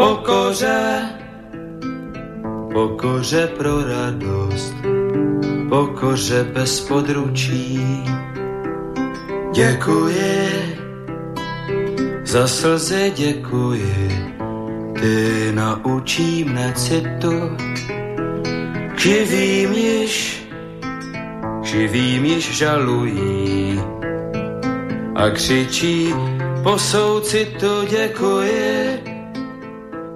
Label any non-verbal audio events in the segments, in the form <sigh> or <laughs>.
Pokoře, pokoře pro radost, pokoře bez područí. Děkuji, za slzy děkuji, ty naučí mne citu, živým již, živým již žalují a křičí po soucitu děkuji,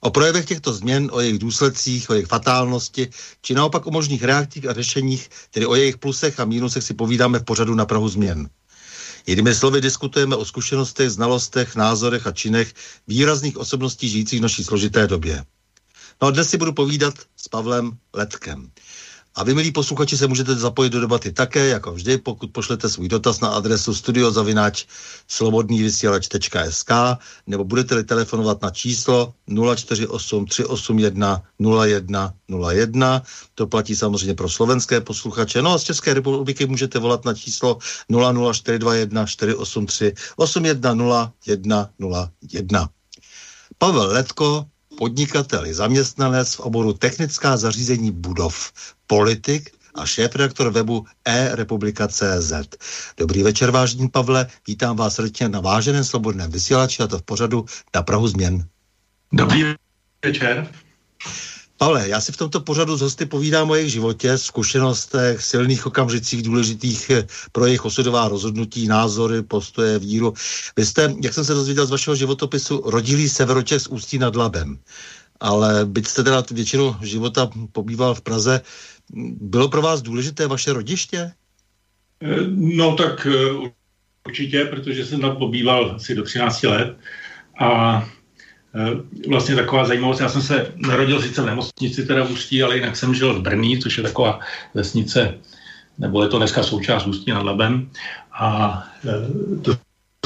O projevech těchto změn, o jejich důsledcích, o jejich fatálnosti, či naopak o možných reakcích a řešeních, tedy o jejich plusech a mínusech si povídáme v pořadu na Prahu změn. Jinými slovy diskutujeme o zkušenostech, znalostech, názorech a činech výrazných osobností žijících v naší složité době. No a dnes si budu povídat s Pavlem Letkem. A vy, milí posluchači, se můžete zapojit do debaty také, jako vždy, pokud pošlete svůj dotaz na adresu studiozavináč slobodnývysílač.sk nebo budete-li telefonovat na číslo 048 381 0101. To platí samozřejmě pro slovenské posluchače. No a z České republiky můžete volat na číslo 00421 483 810 Pavel Letko, podnikatel, zaměstnanec v oboru technická zařízení budov, politik a šéf-redaktor webu e-republika.cz. Dobrý večer, vážení Pavle, vítám vás srdečně na váženém slobodném vysílači a to v pořadu na Prahu změn. Dobrý večer. Pavle, já si v tomto pořadu z hosty povídám o jejich životě, zkušenostech, silných okamžicích důležitých pro jejich osudová rozhodnutí, názory, postoje, víru. Vy jste, jak jsem se dozvěděl z vašeho životopisu, rodilý severočech z Ústí nad Labem. Ale byť jste teda většinu života pobýval v Praze, bylo pro vás důležité vaše rodiště? No tak eh, určitě, protože jsem tam pobýval asi do 13 let a Eh, vlastně taková zajímavost. Já jsem se narodil sice v nemocnici, teda v Ústí, ale jinak jsem žil v Brní, což je taková vesnice, nebo je to dneska součást Ústí nad Labem. A eh, to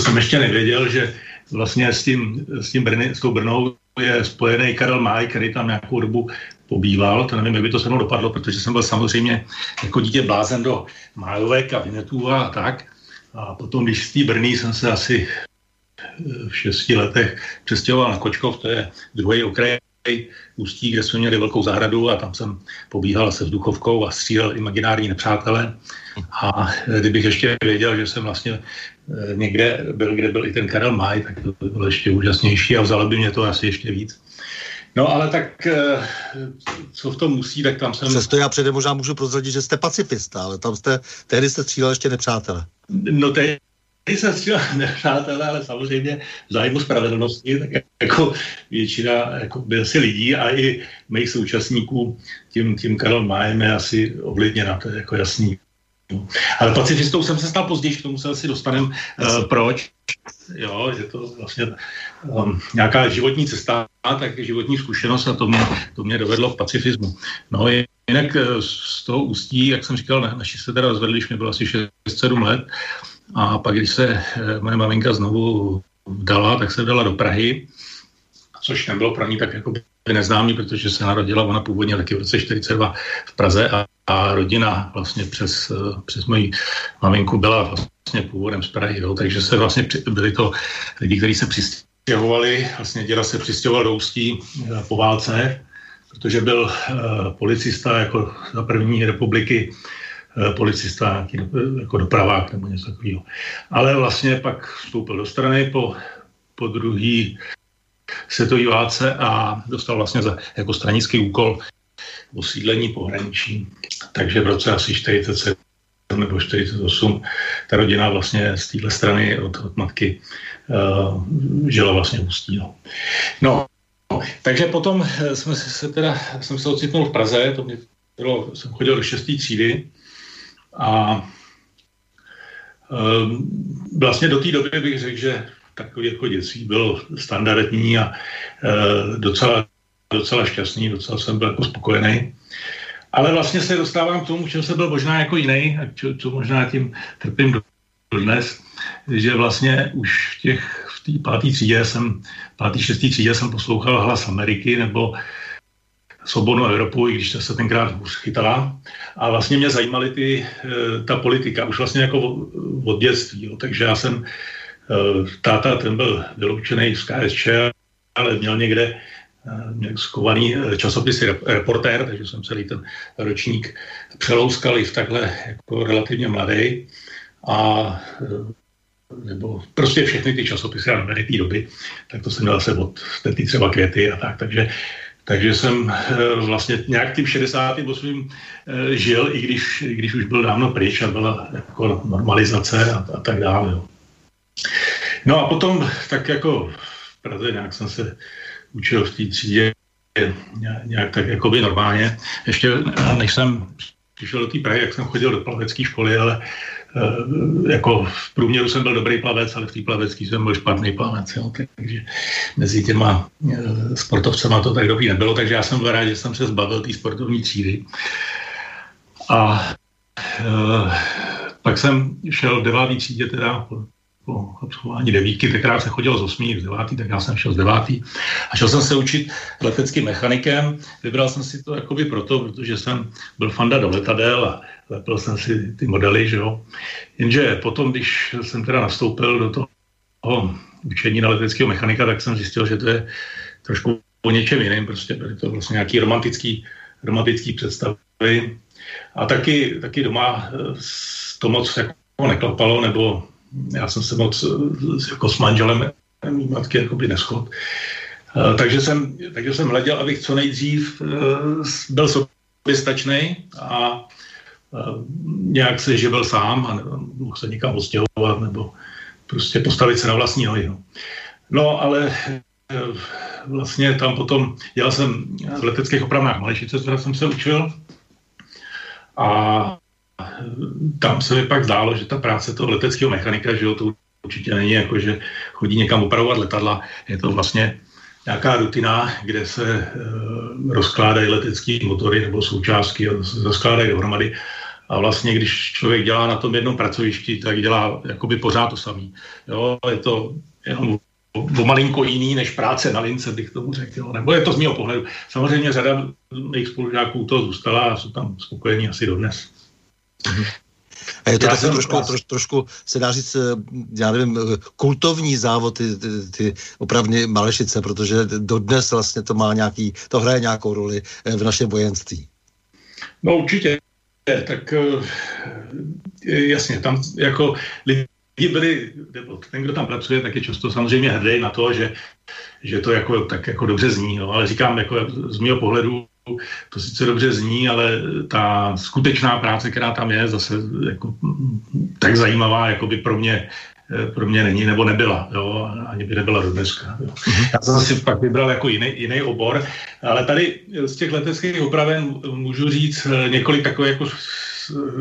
jsem ještě nevěděl, že vlastně s, tím, s, tím Brny, s tou Brnou je spojený Karel Máj, který tam nějakou dobu pobýval. To nevím, jak by to se mnou dopadlo, protože jsem byl samozřejmě jako dítě blázen do májovek a vinetů a tak. A potom, když z té Brny jsem se asi v šesti letech přestěhoval na Kočkov, to je druhý okraj Ústí, kde jsme měli velkou zahradu a tam jsem pobíhal se vzduchovkou a střílel imaginární nepřátele. A kdybych ještě věděl, že jsem vlastně eh, někde byl, kde byl i ten Karel Maj, tak to by bylo ještě úžasnější a vzalo by mě to asi ještě víc. No ale tak, eh, co v tom musí, tak tam jsem... Přesto já předem možná můžu prozradit, že jste pacifista, ale tam jste, tehdy jste střílel ještě nepřátele. No tehdy jsem střílel nepřátelé, ale samozřejmě v zájmu spravedlnosti, tak jako většina jako by asi lidí a i mých současníků tím, tím Karel Májem je asi ovlivněna, to je jako jasný. Ale pacifistou jsem se stal později, k tomu se asi dostanem, uh, proč. Jo, že to vlastně um, nějaká životní cesta, tak životní zkušenost a to mě, to mě dovedlo v pacifismu. No jinak eh, z toho ústí, jak jsem říkal, naši se teda rozvedli, když mě bylo asi 6-7 let, a pak, když se eh, moje maminka znovu dala, tak se dala do Prahy, což nebylo pro ní tak jako neznámý, protože se narodila ona původně taky v roce 42 v Praze a, a rodina vlastně přes, přes moji maminku byla vlastně původem z Prahy, jo, takže se vlastně byli to lidi, kteří se přistěhovali, vlastně děda se přistěhoval do Ústí po válce, protože byl uh, policista jako za první republiky policista, nějaký do, jako dopravák nebo něco takového. Ale vlastně pak vstoupil do strany po, po druhý světové válce a dostal vlastně za, jako stranický úkol osídlení pohraničí. Takže v roce asi 47 nebo 48 ta rodina vlastně z téhle strany od, od matky uh, žila vlastně v Ústí. No. no, takže potom eh, jsme se teda, jsem se ocitnul v Praze, to mě bylo, jsem chodil do šestý třídy a um, vlastně do té doby bych řekl, že takový jako dětství bylo standardní a uh, docela, docela šťastný, docela jsem byl jako spokojený. Ale vlastně se dostávám k tomu, čem jsem byl možná jako jiný a čo, co možná tím trpím do dnes, že vlastně už v těch té páté třídě jsem, pátý, šestý třídě jsem poslouchal hlas Ameriky nebo Svobodnou Evropu, i když ta se tenkrát už chytala. A vlastně mě zajímaly ty, eh, ta politika, už vlastně jako od dětství. Jo. Takže já jsem, eh, táta, ten byl vyloučený z KSČ, ale měl někde eh, měl skovaný časopis reportér, takže jsem celý ten ročník přelouskal i v takhle jako relativně mladý. A nebo prostě všechny ty časopisy a noviny té doby, tak to jsem měl zase od třeba květy a tak, takže takže jsem eh, vlastně nějak tím 68. Eh, žil, i když, i když už byl dávno pryč a byla jako normalizace a, a tak dále. Jo. No a potom tak jako v Praze nějak jsem se učil v té třídě nějak tak jako by normálně. Ještě než jsem přišel do té Prahy, jak jsem chodil do plavecké školy, ale jako v průměru jsem byl dobrý plavec, ale v té plavecké jsem byl špatný plavec. Jo, takže mezi těma eh, sportovcema to tak dobrý nebylo, takže já jsem byl rád, že jsem se zbavil té sportovní třídy. A e, pak jsem šel v devátý třídě teda po absolvování devítky, tenkrát se chodilo z osmí v devátý, tak já jsem šel z devátý a šel jsem se učit leteckým mechanikem. Vybral jsem si to jakoby proto, protože jsem byl fanda do letadel a lepil jsem si ty modely, že jo. Jenže potom, když jsem teda nastoupil do toho učení na leteckého mechanika, tak jsem zjistil, že to je trošku o něčem jiném, prostě byly to vlastně nějaký romantický, romantický představy. A taky, taky doma eh, to moc jako neklapalo, nebo já jsem se moc eh, jako s manželem mý matky jakoby neschod. Eh, takže jsem, takže jsem hleděl, abych co nejdřív byl soběstačný a nějak se živil sám a mohl se někam odstěhovat nebo prostě postavit se na vlastní nohy. No, no ale vlastně tam potom, dělal jsem v leteckých opravnách Malešice, která jsem se učil a tam se mi pak zdálo, že ta práce toho leteckého mechanika, že jo, to určitě není jako, že chodí někam opravovat letadla, je to vlastně nějaká rutina, kde se e, rozkládají letecké motory nebo součástky rozkládají dohromady a vlastně, když člověk dělá na tom jednom pracovišti, tak dělá jakoby pořád to samý. Jo, je to jenom o malinko jiný než práce na lince, bych tomu řekl. Nebo je to z mého pohledu. Samozřejmě řada mých spolužáků to zůstala a jsou tam spokojení asi dodnes. A je to taky trošku, troš, trošku, se dá říct, já nevím, kultovní závod, ty, ty, ty opravně Malešice, protože dodnes vlastně to má nějaký, to hraje nějakou roli v našem vojenství. No určitě, tak eh, jasně, tam jako lidi byli, nebo ten, kdo tam pracuje, tak je často samozřejmě hrdý na to, že, že to jako, tak jako dobře zní, no, ale říkám, jako z mého pohledu to sice dobře zní, ale ta skutečná práce, která tam je, zase jako, tak zajímavá, jako by pro mě Eh, pro mě není nebo nebyla, jo, ani by nebyla do dneska. Jo. Mhm. Já jsem si pak vybral jako jiný, jiný obor, ale tady z těch leteckých opraven můžu říct eh, několik takových jako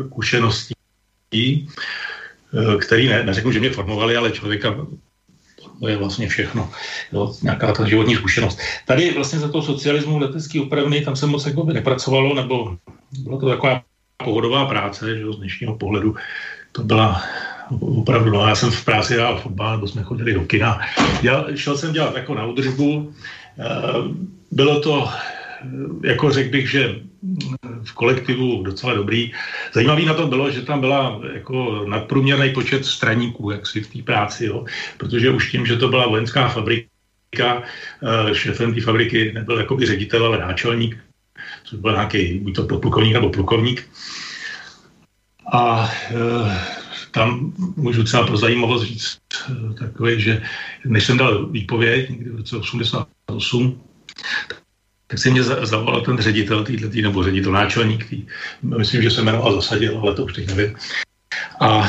zkušeností, eh, který ne, neřeknu, že mě formovali, ale člověka to je vlastně všechno, jo, nějaká ta životní zkušenost. Tady vlastně za to socialismu letecký opravny, tam se moc jako by nepracovalo, nebo byla to taková pohodová práce, že jo, z dnešního pohledu to byla opravdu, no, já jsem v práci hrál fotbal, nebo jsme chodili do kina. Já šel jsem dělat jako na udržbu, bylo to, jako řekl bych, že v kolektivu docela dobrý. Zajímavý na tom bylo, že tam byla jako nadprůměrný počet straníků, jak si v té práci, jo. protože už tím, že to byla vojenská fabrika, šéfem té fabriky nebyl jakoby ředitel, ale náčelník, což byl nějaký buď to podplukovník nebo plukovník. A e, tam můžu třeba pro zajímavost říct e, takové, že než jsem dal výpověď někdy v roce 88, tak si mě zavolal ten ředitel týhle, tý, nebo ředitel náčelník, tý, myslím, že se jmenoval Zasadil, ale to už teď nevím. A e,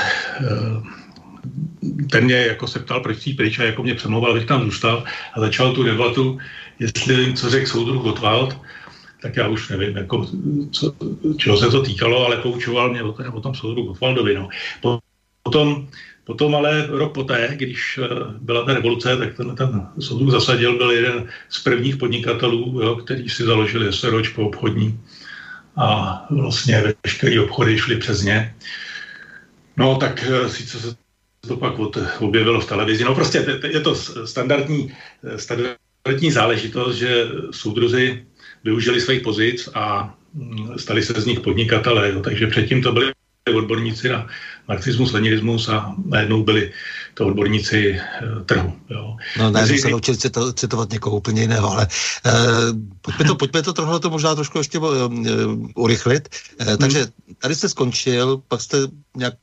ten mě jako se ptal, proč jsi pryč a jako mě přemlouval, abych tam zůstal a začal tu debatu, jestli vím, co řekl soudruh Gottwald, tak já už nevím, jako, co, čeho se to týkalo, ale poučoval mě o, o tom soudru Gottwaldovi. No. Potom, potom ale rok poté, když eh, byla ta revoluce, tak ten, ten soudruh zasadil, byl jeden z prvních podnikatelů, jo, který si založili SROčko obchodní a vlastně veškeré obchody šly přes ně. No tak eh, sice se to pak objevilo v televizi. No prostě je to standardní, eh, standardní záležitost, že soudruzi využili svých pozic a mm, stali se z nich podnikatelé. Jo. Takže předtím to byli odborníci na marxismus, leninismus a najednou byli to odborníci e, trhu. Jo. No ne, Mezi... se naučili cito, citovat někoho úplně jiného, ale e, pojďme, to, pojďme to tohle to možná trošku ještě e, urychlit. E, takže tady jste skončil, pak jste nějak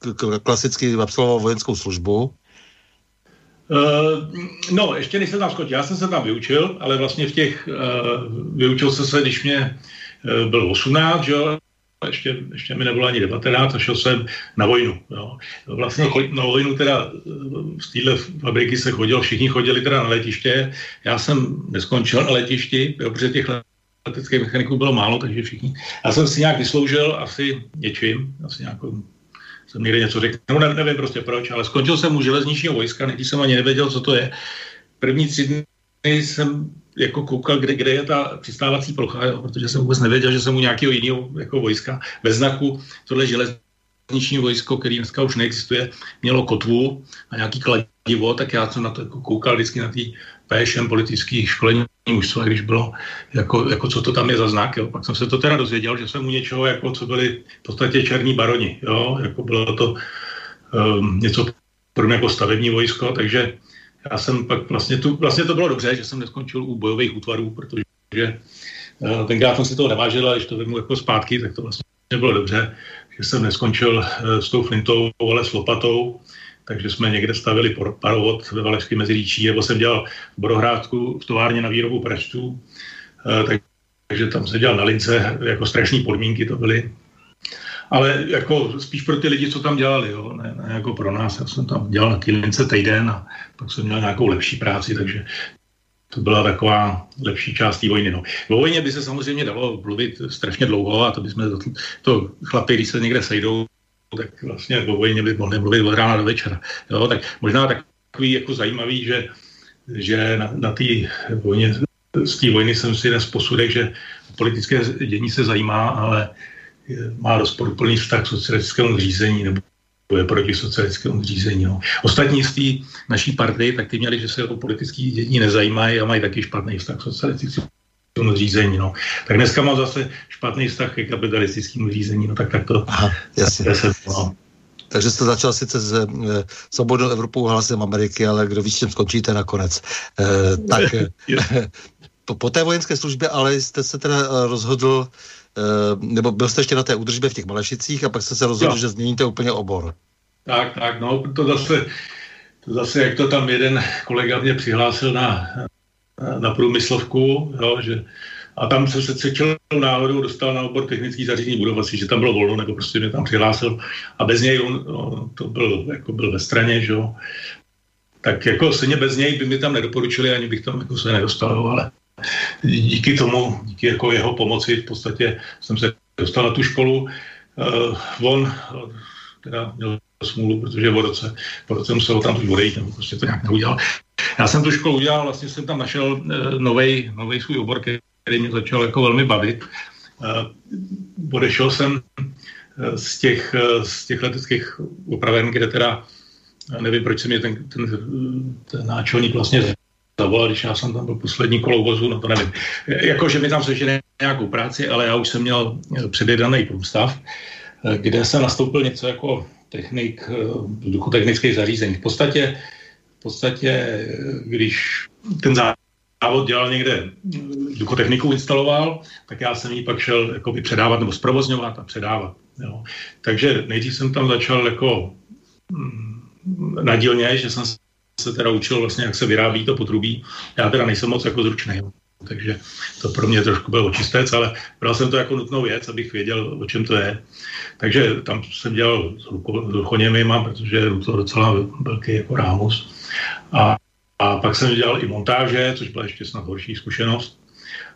klasicky absolvoval vojenskou službu. Uh, no, ještě než jsem tam skončil, já jsem se tam vyučil, ale vlastně v těch, uh, vyučil jsem se, když mě uh, bylo 18, že jo, ještě, ještě mi nebylo ani 19 a šel jsem na vojnu. Jo. Vlastně na vojnu teda z téhle fabriky se chodil, všichni chodili teda na letiště, já jsem neskončil na letišti, jo, protože těch leteckých mechaniků bylo málo, takže všichni. Já jsem si nějak vysloužil asi něčím, asi nějakou jsem někde něco řekl, no ne, nevím prostě proč, ale skončil jsem u železničního vojska, než jsem ani nevěděl, co to je. První tři dny jsem jako koukal, kde, kde je ta přistávací plocha, jo, protože jsem vůbec nevěděl, že jsem u nějakého jiného jako vojska bez znaku. Tohle železniční vojsko, který dneska už neexistuje, mělo kotvu a nějaký kladivo, tak já jsem na to jako koukal vždycky na ty PŠM politických školení mužstva, když bylo, jako, jako co to tam je za znak. Jo. Pak jsem se to teda dozvěděl, že jsem u něčeho, jako co byli v podstatě černí baroni. Jo. Jako bylo to um, něco mě jako stavební vojsko, takže já jsem pak vlastně, tu, vlastně to bylo dobře, že jsem neskončil u bojových útvarů, protože uh, tenkrát jsem si to nevážil, a když to vemu jako zpátky, tak to vlastně bylo dobře, že jsem neskončil uh, s tou flintou, ale s lopatou, takže jsme někde stavili parovod ve Valašském meziříčí, nebo jsem dělal v Borohrádku v továrně na výrobu pračtů, eh, takže tam se dělal na lince, jako strašné podmínky to byly. Ale jako spíš pro ty lidi, co tam dělali, jo? Ne, ne jako pro nás. Já jsem tam dělal na té lince týden a pak jsem měl nějakou lepší práci, takže to byla taková lepší část té vojny. No. O vojně by se samozřejmě dalo mluvit strašně dlouho a to by jsme to, chlapi, když se někde sejdou, tak vlastně o vojně by mohli mluvit od rána do večera. Jo, tak možná takový jako zajímavý, že, že na, na té vojně, z té vojny jsem si dnes posudek, že politické dění se zajímá, ale má rozporuplný vztah k socialistickému zřízení nebo je proti socialistickému zřízení. No. Ostatní z té naší partii, tak ty měli, že se o politické dění nezajímají a mají taky špatný vztah k socialistickému řízení. No. Tak dneska mám zase špatný vztah ke kapitalistickému řízení, no tak, tak to... Aha, jasně. Se, no. Takže jste začal sice s e, svobodnou Evropou hlasem Ameriky, ale kdo ví, čem skončíte nakonec. E, tak <laughs> po, po té vojenské službě ale jste se teda eh, rozhodl, nebo byl jste ještě na té údržbě v těch Malešicích a pak jste se rozhodl, jo. že změníte úplně obor. Tak, tak, no, to zase, to zase, jak to tam jeden kolega mě přihlásil na na průmyslovku, jo, že, a tam jsem se cítil náhodou, dostal na obor technický zařízení budovací, že tam bylo volno, nebo prostě mě tam přihlásil a bez něj on, no, to byl, jako byl ve straně, že jo. Tak jako stejně bez něj by mi tam nedoporučili, ani bych tam jako se nedostal, ale díky tomu, díky jako jeho pomoci v podstatě jsem se dostal na tu školu. Uh, on teda měl smůlu, protože v roce, po roce musel tam tu odejít, nebo prostě to nějak neudělal. Já jsem tu školu udělal, vlastně jsem tam našel uh, nový svůj obor, který mě začal jako velmi bavit. Odešel jsem z těch, z těch leteckých opraven, kde teda nevím, proč se mě ten, ten, ten náčelník vlastně zavolal, když já jsem tam byl poslední kolo vozu, no to nevím. Jako, že mi tam sežene nějakou práci, ale já už jsem měl předjedaný průstav, kde jsem nastoupil něco jako technik, v duchu technických zařízení. V podstatě, v podstatě když ten závod dělal někde, techniku instaloval, tak já jsem ji pak šel jakoby předávat nebo zprovozňovat a předávat. Jo. Takže nejdřív jsem tam začal jako mm, na dílně, že jsem se teda učil vlastně, jak se vyrábí to potrubí. Já teda nejsem moc jako zručný, takže to pro mě trošku bylo čistec, ale bral jsem to jako nutnou věc, abych věděl, o čem to je. Takže tam jsem dělal s ruchoněmima, protože je to docela velký jako rámus. A, a pak jsem dělal i montáže, což byla ještě snad horší zkušenost.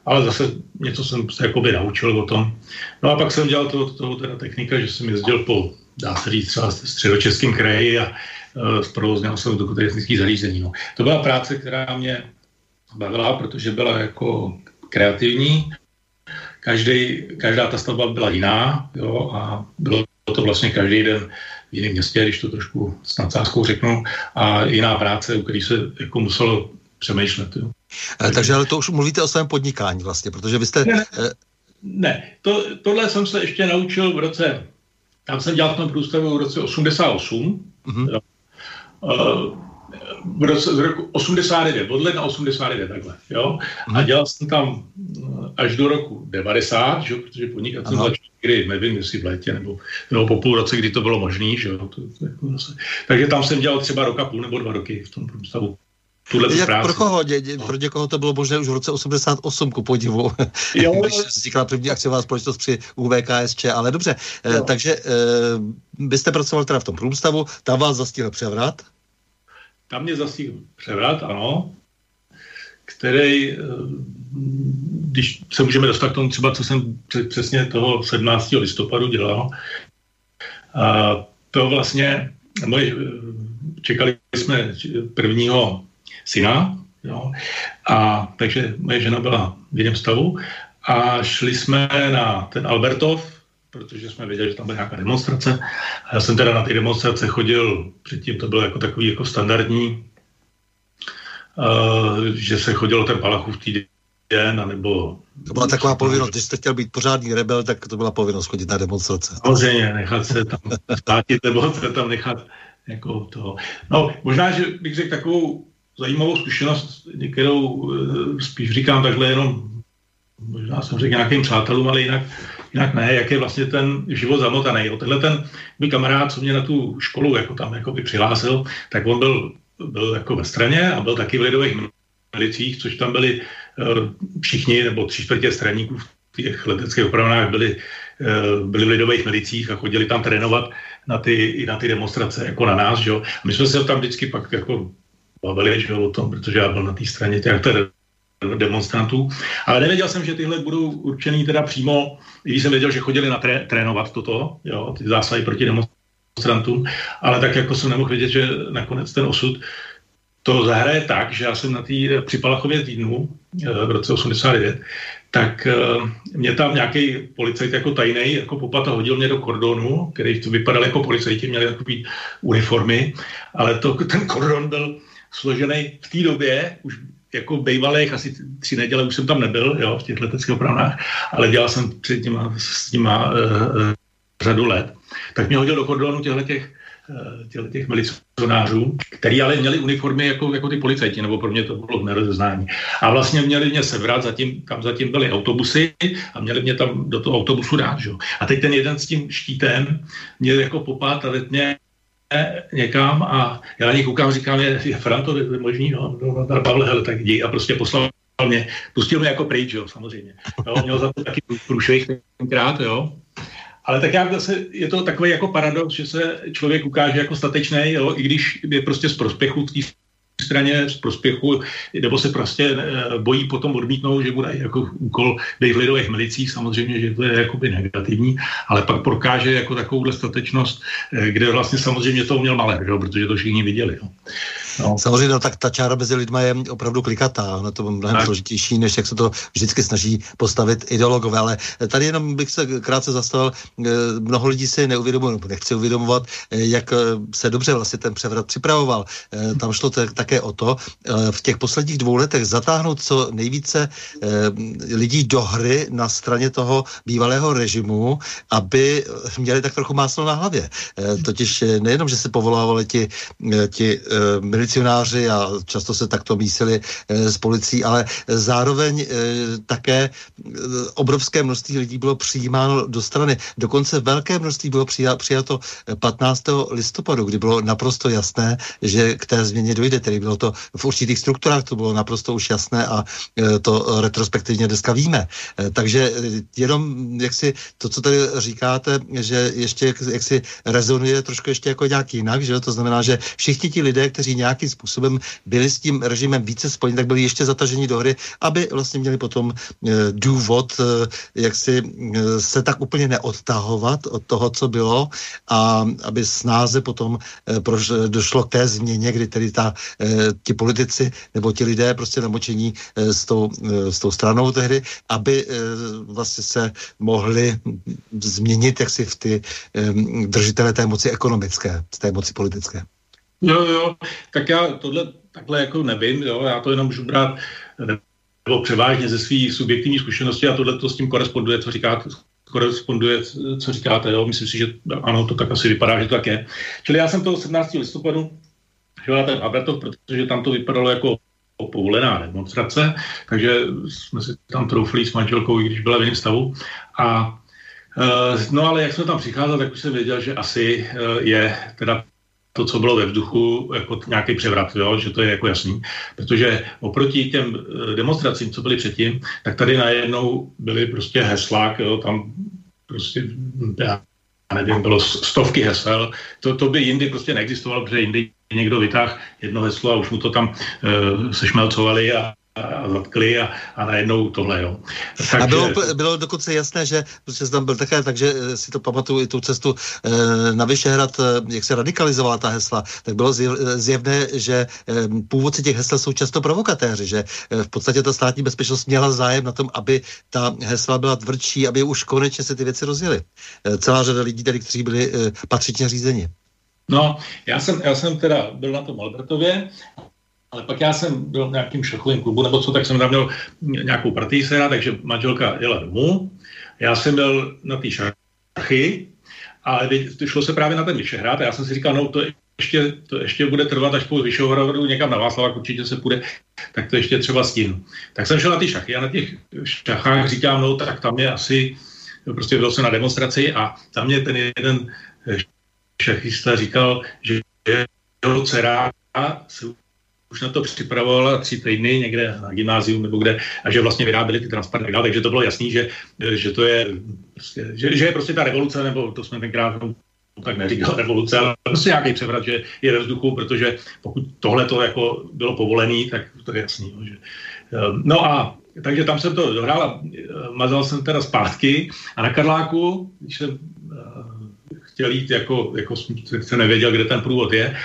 Ale zase něco jsem se jakoby naučil o tom. No a pak jsem dělal toho, toho teda technika, že jsem jezdil po, dá se říct, třeba středočeském kraji a uh, zprovozněl jsem do technických zařízení. No. To byla práce, která mě bavila, protože byla jako kreativní. Každý, každá ta stavba byla jiná jo, a bylo to vlastně každý den v jiném městě, když to trošku s nadsázkou řeknu, a jiná práce, u které se jako muselo přemýšlet. Jo. Eh, takže ale to už mluvíte o svém podnikání vlastně, protože vy jste... Ne, eh, ne to, tohle jsem se ještě naučil v roce, tam jsem dělal v tom průstavu v roce 88, mm-hmm. Uh, v roce z roku 89, od ledna 89 takhle, jo. A mhm. dělal jsem tam až do roku 90, že? protože podnikat jsem začal kdy, nevím, jestli v létě nebo, nebo po půl roce, kdy to bylo možné, že jo. To, to, jako zase. Takže tam jsem dělal třeba roka půl nebo dva roky v tom průstavu tuhle Jak pro koho? Dě, dě, pro někoho to bylo možné už v roce 88, ku podivu, jo, <laughs> když vznikla první akciová společnost při UVKSČ, ale dobře, eh, jo. takže uh, byste pracoval teda v tom průmstavu, tam vás zastihl převrat? Tam mě zastihl převrat, ano, který, eh, když se můžeme dostat k tomu třeba, co jsem přesně toho 17. listopadu dělal, a to vlastně, moje, čekali jsme prvního syna, jo, a takže moje žena byla v jiném stavu a šli jsme na ten Albertov, protože jsme věděli, že tam byla nějaká demonstrace. A já jsem teda na ty demonstrace chodil, předtím to bylo jako takový jako standardní, uh, že se chodilo ten Palachův týden, nebo... To byla taková povinnost, když jste chtěl být pořádný rebel, tak to byla povinnost chodit na demonstrace. Samozřejmě, nechat se tam státit, nebo se tam nechat jako toho. No, možná, že bych řekl takovou zajímavou zkušenost, kterou eh, spíš říkám takhle jenom, možná jsem řekl nějakým přátelům, ale jinak, jinak ne, jak je vlastně ten život zamotaný. Jo. Tenhle ten můj kamarád, co mě na tu školu jako tam jako by přihlásil, tak on byl, byl jako ve straně a byl taky v lidových milicích, což tam byli uh, všichni, nebo tři čtvrtě straníků v těch leteckých opravnách byli, uh, byli v lidových milicích a chodili tam trénovat na ty, na ty demonstrace jako na nás. Že? A my jsme se tam vždycky pak jako bavili že, o tom, protože já byl na té straně těch demonstrantů. Ale nevěděl jsem, že tyhle budou určený teda přímo, i když jsem věděl, že chodili na tré, trénovat toto, jo, ty zásahy proti demonstrantům, ale tak jako jsem nemohl vědět, že nakonec ten osud to zahraje tak, že já jsem na té při Palachově týdnu eh, v roce 89, tak eh, mě tam nějaký policajt jako tajný jako popata hodil mě do kordonu, který vypadal jako policajti, měli takové uniformy, ale to, ten kordon byl složený v té době, už jako bývalých asi tři neděle už jsem tam nebyl, jo, v těch leteckých opravnách, ale dělal jsem před těma, s nima uh, řadu let, tak mě hodil do kordonu těchto těch, uh, těch milicionářů, který ale měli uniformy jako, jako ty policajti, nebo pro mě to bylo nerozeznání. A vlastně měli mě sebrat, zatím, tam zatím byly autobusy a měli mě tam do toho autobusu dát. Že? A teď ten jeden s tím štítem mě jako popát a mě někam a já na něj koukám, říkám, je, je Fran, to je možný, no, no, no Pavle, hele, tak jdi a prostě poslal mě, pustil mě jako pryč, jo, samozřejmě. Jo, měl za to taky průšvih tenkrát, jo. Ale tak já zase, je to takový jako paradox, že se člověk ukáže jako statečný, jo, i když je prostě z prospěchu v straně z prospěchu, nebo se prostě eh, bojí potom odmítnout, že bude jako úkol být v lidových milicích, samozřejmě, že to je jakoby negativní, ale pak prokáže jako takovouhle statečnost, eh, kde vlastně samozřejmě to měl malé, protože to všichni viděli. Jo. No. Samozřejmě, no, tak ta čára mezi lidma je opravdu klikatá, ono to je mnohem tak. složitější, než jak se to vždycky snaží postavit ideologové, ale tady jenom bych se krátce zastavil, eh, mnoho lidí si neuvědomuje, nebo nechce uvědomovat, eh, jak eh, se dobře vlastně ten převrat připravoval. Tam šlo t- také o to, v těch posledních dvou letech zatáhnout co nejvíce lidí do hry na straně toho bývalého režimu, aby měli tak trochu máslo na hlavě. Totiž nejenom, že se povolávali ti, ti milicionáři a často se takto mísili s policií, ale zároveň také obrovské množství lidí bylo přijímáno do strany. Dokonce velké množství bylo přijato 15. listopadu, kdy bylo naprosto jasné, že k té změně dojde. Tedy bylo to v určitých strukturách, to bylo naprosto už jasné a to retrospektivně dneska víme. Takže jenom jak si to, co tady říkáte, že ještě jak si rezonuje trošku ještě jako nějak jinak, že to znamená, že všichni ti lidé, kteří nějakým způsobem byli s tím režimem více spojeni, tak byli ještě zataženi do hry, aby vlastně měli potom e, důvod, jak si se tak úplně neodtahovat od toho, co bylo a aby snáze potom eh, došlo k té změně, kdy tedy ta, eh, ti politici nebo ti lidé prostě namočení eh, s tou, s tou stranou tehdy, aby vlastně se mohli změnit jaksi v ty držitele té moci ekonomické, z té moci politické. Jo, jo, tak já tohle takhle jako nevím, jo, já to jenom můžu brát nebo převážně ze svých subjektivních zkušeností a tohle to s tím koresponduje, co říkáte, koresponduje, co říkáte, jo? myslím si, že ano, to tak asi vypadá, že to tak je. Čili já jsem toho 17. listopadu šel ten Abratov, protože tam to vypadalo jako povolená demonstrace, takže jsme si tam troufli s manželkou, i když byla v jiném stavu. A e, No ale jak jsme tam přicházeli, tak už jsem věděl, že asi e, je teda to, co bylo ve vzduchu, jako nějaký převrat, jo? že to je jako jasný. Protože oproti těm eh, demonstracím, co byly předtím, tak tady najednou byly prostě heslák, jo? tam prostě, já nevím, bylo stovky hesel. To, to by jindy prostě neexistovalo, protože jindy někdo vytáhl jedno heslo a už mu to tam uh, sešmelcovali a, a zatkli a, a najednou tohle, jo. Takže... A bylo, bylo dokonce jasné, že prostě tam byl také, takže eh, si to pamatuju i tu cestu e, na Vyšehrad, e, jak se radikalizovala ta hesla, tak bylo zjevné, že původci těch hesel jsou často provokatéři, že v podstatě ta státní bezpečnost měla zájem na tom, aby ta hesla byla tvrdší, aby už konečně se ty věci rozjeli. E, celá řada lidí tady, kteří byli patřičně řízeni. No, já jsem, já jsem teda byl na tom Albertově ale pak já jsem byl v nějakým šachovém klubu nebo co, tak jsem tam měl nějakou partii sera, takže manželka jela domů. Já jsem byl na té šachy a šlo se právě na ten Vyšehrad a já jsem si říkal, no to ještě, to ještě bude trvat až po Vyšehradu někam na Václavák, určitě se půjde, tak to ještě třeba stínu. Tak jsem šel na ty šachy a na těch šachách říkám, no tak tam je asi, prostě byl jsem na demonstraci a tam mě ten jeden šachista říkal, že jeho dcera se už na to připravovala tři týdny někde na gymnázium nebo kde a že vlastně vyráběli ty transparenty, takže to bylo jasný, že, že to je prostě, že, že, je prostě ta revoluce, nebo to jsme tenkrát tak neříkal revoluce, ale prostě nějaký převrat, že je ve vzduchu, protože pokud tohle to jako bylo povolené, tak to je jasný. Že, ehm, no a takže tam jsem to dohrál a ehm, mazal jsem teda zpátky a na Karláku, když jsem ehm, chtěl jít, jako, jako jsem nevěděl, kde ten průvod je,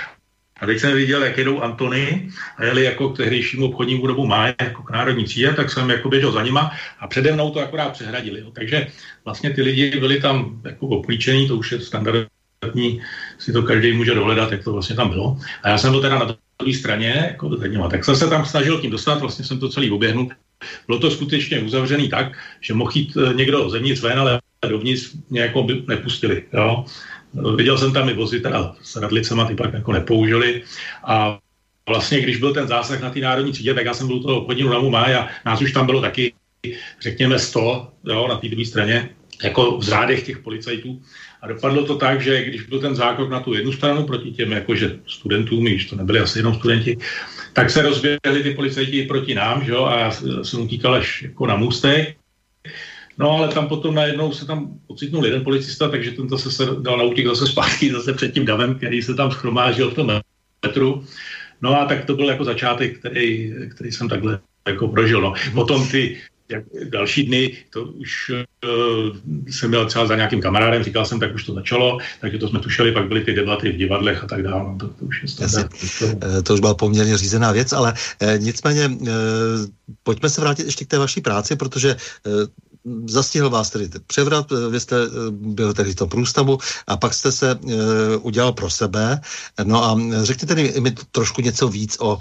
a teď jsem viděl, jak jedou Antony a jeli jako k tehdejšímu obchodnímu dobu má, jako k národní cíle, tak jsem jako běžel za nima a přede mnou to akorát přehradili. Takže vlastně ty lidi byli tam jako oplíčení, to už je standardní, si to každý může dohledat, jak to vlastně tam bylo. A já jsem byl teda na druhé straně, jako za nima. Tak jsem se tam snažil tím dostat, vlastně jsem to celý oběhnul. Bylo to skutečně uzavřený tak, že mohl jít eh, někdo zevnitř ven, ale dovnitř mě jako by nepustili. Jo. Viděl jsem tam i vozy teda s radlicema, ty pak jako nepoužili. A vlastně, když byl ten zásah na té národní třídě, tak já jsem byl u toho obchodního na Máj a nás už tam bylo taky, řekněme, 100 jo, na té druhé straně, jako v řádech těch policajtů. A dopadlo to tak, že když byl ten zákrok na tu jednu stranu proti těm jakože studentům, když to nebyli asi jenom studenti, tak se rozběhli ty policajti proti nám, že jo, a já jsem utíkal až jako na můstek No ale tam potom najednou se tam ocitnul jeden policista, takže ten zase se dal na útěk zase zpátky, zase před tím davem, který se tam schromážil v tom metru. No a tak to byl jako začátek, který, který jsem takhle jako prožil. No. Potom ty, jak další dny, to už uh, jsem byl třeba za nějakým kamarádem, říkal jsem, tak už to začalo, takže to jsme tušili, pak byly ty debaty v divadlech a tak dále. No, to, to už je standard. Eh, to už byla poměrně řízená věc, ale eh, nicméně eh, pojďme se vrátit ještě k té vaší práci, protože eh, zastihl vás tedy převrat, vy jste byl tedy v tom průstavu a pak jste se uh, udělal pro sebe. No a řekněte mi trošku něco víc o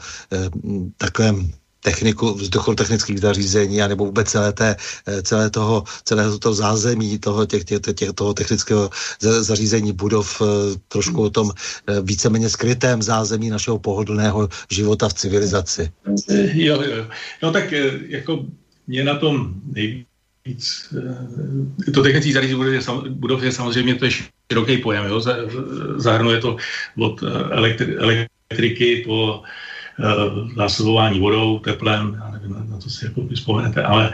takovém techniku, vzduchotechnických zařízení, nebo vůbec celé, té, eh, celé toho, celého toho zázemí toho, těch, těch, těch, toho technického zařízení budov, eh, trošku o tom eh, víceméně skrytém zázemí našeho pohodlného života v civilizaci. Jo, jo. No tak jako mě na tom nejvíc, to technické zařízení budov je samozřejmě to je široký pojem, jo? zahrnuje to od elektri, elektriky po Eh, zásobování vodou, teplem, já nevím, na to si jako vzpomenete, ale...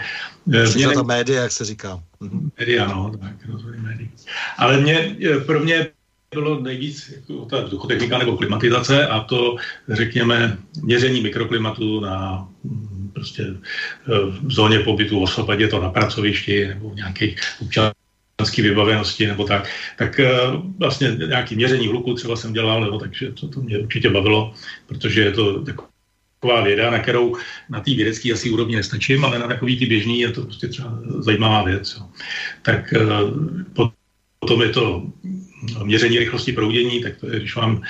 Eh, mě to média, jak se říká. Mhm. Média, no, tak rozvoj médií. Ale mě, eh, pro mě bylo nejvíc jako ta vzduchotechnika nebo klimatizace a to, řekněme, měření mikroklimatu na mm, prostě v zóně pobytu osob, ať je to na pracovišti nebo v nějakých občanských vybavenosti nebo tak, tak eh, vlastně nějaký měření hluku třeba jsem dělal, nebo takže to, to mě určitě bavilo, protože je to taková věda, na kterou na té vědecké asi úrovni nestačím, ale na takový ty běžný je to prostě třeba zajímavá věc. Jo. Tak eh, potom je to měření rychlosti proudění, tak to je, když vám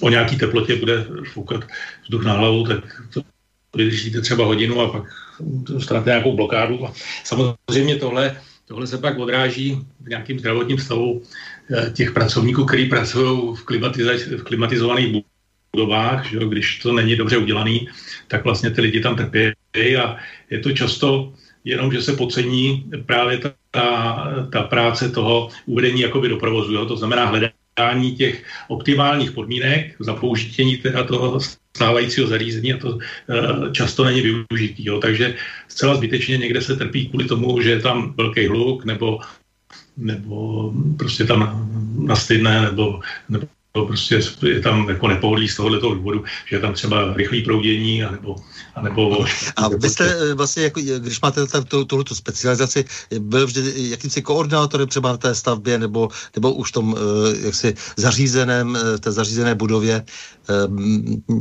o nějaký teplotě bude foukat vzduch na hlavu, tak to vydržíte třeba hodinu a pak dostanete nějakou blokádu. A samozřejmě tohle Tohle se pak odráží v nějakém zdravotním stavu eh, těch pracovníků, kteří pracují v, v klimatizovaných budovách, že když to není dobře udělaný, tak vlastně ty lidi tam trpí a je to často jenom, že se podcení právě ta, ta, ta práce toho uvedení jakoby do provozu, jo, to znamená hledání těch optimálních podmínek za použití teda toho stávajícího zařízení a to uh, často není využitý. Jo. Takže zcela zbytečně někde se trpí kvůli tomu, že je tam velký hluk nebo, nebo prostě tam nastydne nebo, nebo prostě je tam jako nepohodlí z tohoto důvodu, že je tam třeba rychlý proudění, anebo, anebo... A vy jste eh, vlastně, jako, když máte tuhle specializaci, byl vždy jakýmsi koordinátorem třeba na té stavbě, nebo, nebo už v tom eh, jaksi zařízeném, eh, té zařízené budově,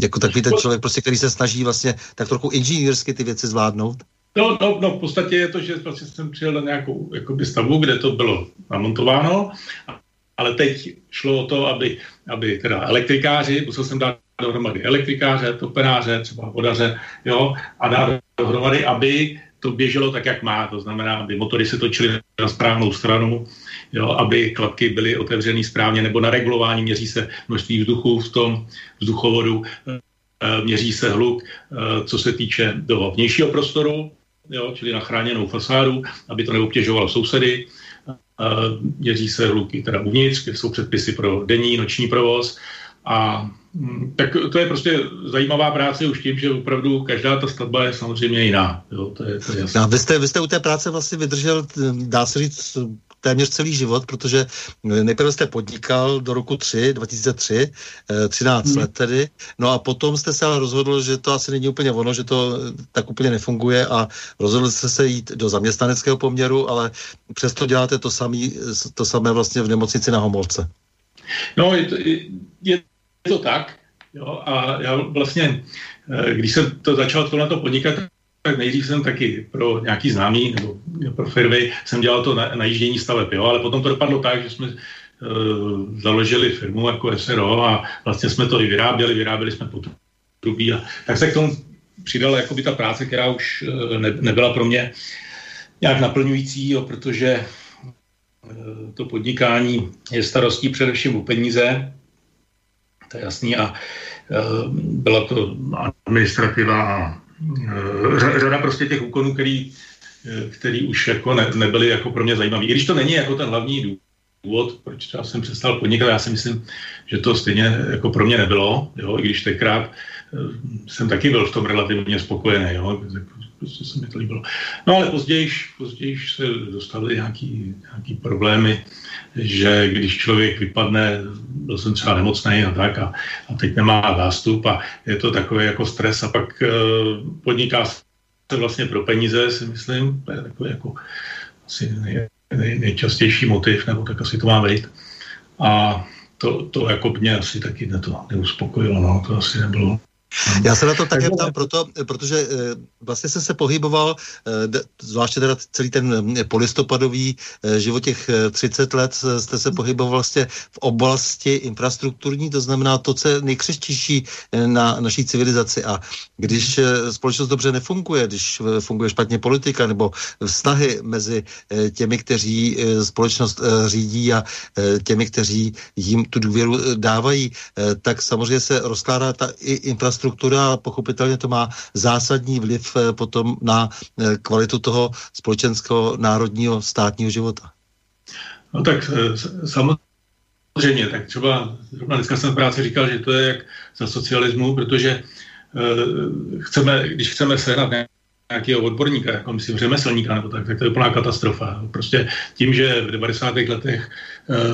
jako takový ten člověk, prostě, který se snaží vlastně tak trochu inženýrsky ty věci zvládnout? No, no, no, v podstatě je to, že prostě jsem přijel na nějakou jakoby, stavu, kde to bylo namontováno ale teď šlo o to, aby, aby teda elektrikáři, musel jsem dát dohromady elektrikáře, topenáře, třeba vodaře, jo, a dát dohromady, aby to běželo tak, jak má. To znamená, aby motory se točily na správnou stranu, jo, aby klapky byly otevřený správně, nebo na regulování měří se množství vzduchu v tom vzduchovodu, eh, měří se hluk, eh, co se týče do vnějšího prostoru, jo, čili na chráněnou fasádu, aby to neobtěžovalo sousedy, měří se hluky teda uvnitř, jsou předpisy pro denní, noční provoz a mm, tak to je prostě zajímavá práce už tím, že opravdu každá ta stavba je samozřejmě jiná. Jo, to je, to je jasné. No, vy, jste, vy jste u té práce vlastně vydržel, dá se říct, téměř celý život, protože nejprve jste podnikal do roku 3, 2003, 13 hmm. let tedy, no a potom jste se ale rozhodl, že to asi není úplně ono, že to tak úplně nefunguje a rozhodl jste se jít do zaměstnaneckého poměru, ale přesto děláte to, samý, to samé vlastně v nemocnici na Homolce. No, je to, je to tak, jo, a já vlastně, eh, když jsem to začal to na to podnikat, tak nejdřív jsem taky pro nějaký známý nebo pro firmy jsem dělal to na, najíždění staveb, jo, ale potom to dopadlo tak, že jsme uh, založili firmu jako SRO a vlastně jsme to i vyráběli, vyráběli jsme potrubí a tak se k tomu přidala jakoby ta práce, která už uh, ne, nebyla pro mě nějak naplňující, jo, protože uh, to podnikání je starostí především o peníze, to je jasný, a byla to administrativa a Eh, řada prostě těch úkonů, který, eh, který už jako ne, nebyly jako pro mě zajímavý. I když to není jako ten hlavní důvod, proč třeba jsem přestal podnikat, já si myslím, že to stejně jako pro mě nebylo, jo, i když tenkrát eh, jsem taky byl v tom relativně spokojený, jo, prostě se mi to líbilo. No ale později, později se dostaly nějaký, nějaký problémy, že když člověk vypadne, byl jsem třeba nemocný a tak a, a teď nemá zástup a je to takový jako stres a pak uh, podniká vlastně pro peníze, si myslím, to je takový jako asi nej, nej, nejčastější motiv, nebo tak asi to má být. A to, to jako mě asi taky ne to neuspokojilo, no, to asi nebylo já se na to také ptám proto, protože eh, vlastně jsem se pohyboval, eh, zvláště teda celý ten eh, polistopadový život těch 30 let jste se pohyboval vlastně v oblasti infrastrukturní, to znamená to, co je nejkřeštější na naší civilizaci. A když společnost dobře nefunguje, když funguje špatně politika nebo vztahy mezi těmi, kteří společnost řídí a těmi, kteří jim tu důvěru dávají, tak samozřejmě se rozkládá ta i infrastruktura struktura a pochopitelně to má zásadní vliv eh, potom na eh, kvalitu toho společenského národního státního života. No tak eh, samozřejmě, tak třeba zrovna dneska jsem v práci říkal, že to je jak za socialismu, protože chceme, když chceme sehnat nějakého odborníka, jako myslím řemeslníka, nebo tak, tak to je plná katastrofa. Prostě tím, že v 90. letech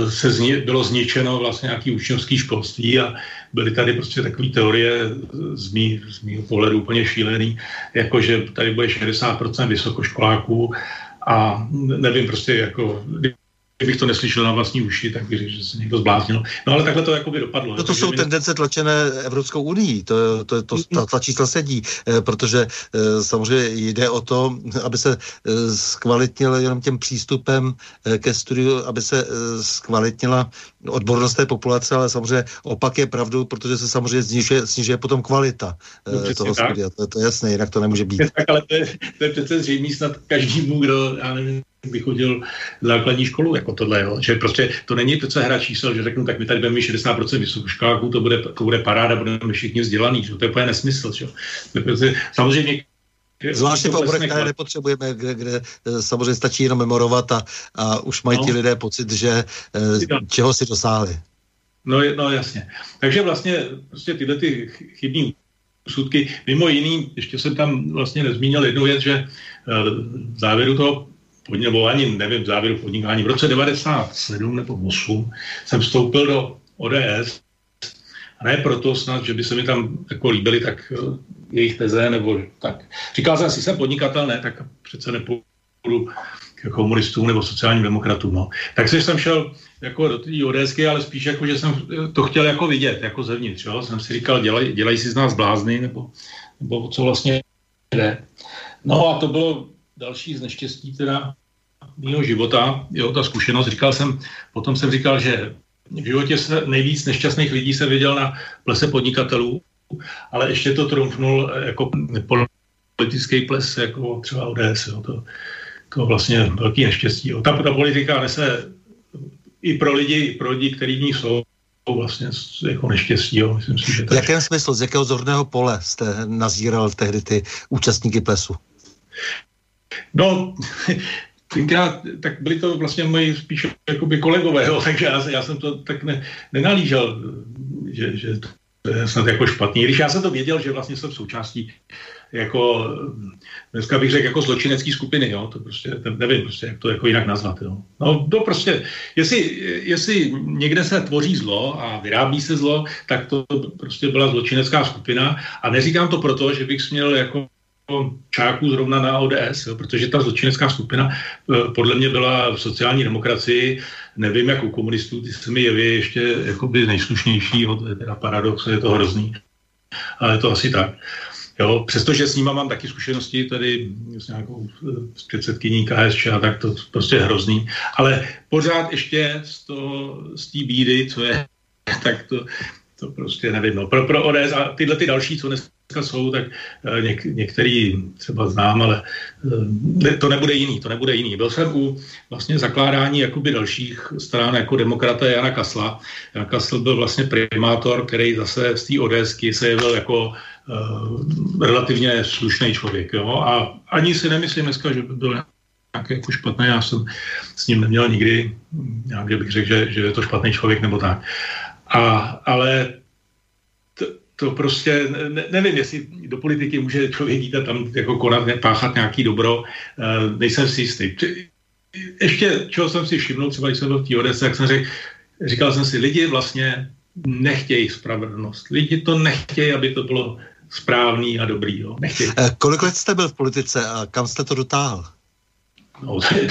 se zni, bylo zničeno vlastně nějaký učňovský školství a byly tady prostě takové teorie z, mý, z mýho pohledu úplně šílený, jako že tady bude 60% vysokoškoláků a nevím prostě jako kdybych to neslyšel na vlastní uši, tak bych řekl, že se někdo zbláznil. No ale takhle to jako by dopadlo. No to jsou by... tendence tlačené Evropskou unii, to, to, to, ta, ta čísla sedí, eh, protože eh, samozřejmě jde o to, aby se eh, zkvalitnil jenom těm přístupem ke studiu, aby se zkvalitnila odbornost té populace, ale samozřejmě opak je pravdou, protože se samozřejmě snižuje, snižuje potom kvalita no, toho tak. studia. To, to je jasné, jinak to nemůže být. <laughs> Tak, ale to je, to je přece zřejmý snad každému, kdo, já nevím, vychodil základní školu jako tohle, jo? že prostě to není to, co hra čísel, že řeknu, tak my tady budeme mít 60% vysokoškoláků, to bude, to bude paráda, budeme všichni vzdělaný, že? to je úplně nesmysl. Že? Prostě, samozřejmě Zvláště v oborech, které nepotřebujeme, kde, kde eh, samozřejmě stačí jenom memorovat a, a už mají no. ti lidé pocit, že eh, čeho si dosáhli. No, no jasně. Takže vlastně prostě tyhle ty chybní úsudky, mimo jiný, ještě jsem tam vlastně nezmínil jednu věc, že eh, v závěru toho ani nevím, v závěru podnikání. V roce 97 nebo 8 jsem vstoupil do ODS a ne proto snad, že by se mi tam jako líbily tak uh, jejich teze, nebo tak. Říkal jsem si, jsem podnikatel, ne, tak přece nepůjdu k komunistům nebo sociálním demokratům. No. Tak jsem šel jako do té ODSky, ale spíš jako, že jsem to chtěl jako vidět, jako zevnitř. Jo? Jsem si říkal, dělaj, dělají si z nás blázny, nebo, nebo co vlastně jde. No a to bylo další z neštěstí teda mého života, jo, ta zkušenost, říkal jsem, potom jsem říkal, že v životě se nejvíc nešťastných lidí se viděl na plese podnikatelů, ale ještě to trumfnul jako politický ples, jako třeba ODS. Jo, to, to vlastně velký neštěstí. Jo. Ta, ta politika nese i pro lidi, i pro lidi, kteří v ní jsou, vlastně jako neštěstí. Jo. Myslím si, že v jakém smyslu, z jakého zorného pole jste nazíral tehdy ty účastníky plesu? No, <laughs> tenkrát, tak byli to vlastně moji spíš jakoby kolegové, jo, <laughs> takže já, já jsem to tak ne, nenalížel, že, že to je snad jako špatný. Když já jsem to věděl, že vlastně jsem součástí jako, dneska bych řekl jako zločinecký skupiny, jo, to prostě, nevím prostě, jak to jako jinak nazvat, jo. No to prostě, jestli, jestli někde se tvoří zlo a vyrábí se zlo, tak to prostě byla zločinecká skupina a neříkám to proto, že bych směl jako čáků zrovna na ODS, jo, protože ta zločinecká skupina eh, podle mě byla v sociální demokracii, nevím jak u komunistů, ty se mi jeví ještě jakoby nejslušnější, jo, to je teda paradox, je to hrozný, ale je to asi tak. Jo, přestože s nima mám taky zkušenosti tady s nějakou s předsedkyní KSČ, tak to prostě je hrozný. Ale pořád ještě z, z té bídy, co je, <laughs> tak to, to prostě nevím. No. Pro, pro ODS a tyhle ty další, co dnes jsou, tak eh, něk, některý třeba znám, ale eh, to nebude jiný, to nebude jiný. Byl jsem u vlastně zakládání jakoby dalších stran jako demokrata Jana Kasla. Jan Kasl byl vlastně primátor, který zase z té ODSky se jevil jako uh, relativně slušný člověk. Jo? A ani si nemyslím dneska, že by byl nějaký jako špatný. Já jsem s ním neměl nikdy, nějak, bych řekl, že, že je to špatný člověk nebo tak. A, ale to prostě, ne, nevím, jestli do politiky může člověk jít a tam jako konat, páchat nějaký dobro, uh, nejsem si jistý. Ještě, čeho jsem si všiml, třeba když jsem byl v té Odese, jak jsem řekl, říkal jsem si, lidi vlastně nechtějí spravedlnost. Lidi to nechtějí, aby to bylo správný a dobrý. Jo. Nechtějí. Eh, kolik let jste byl v politice a kam jste to dotáhl? No, to <laughs> je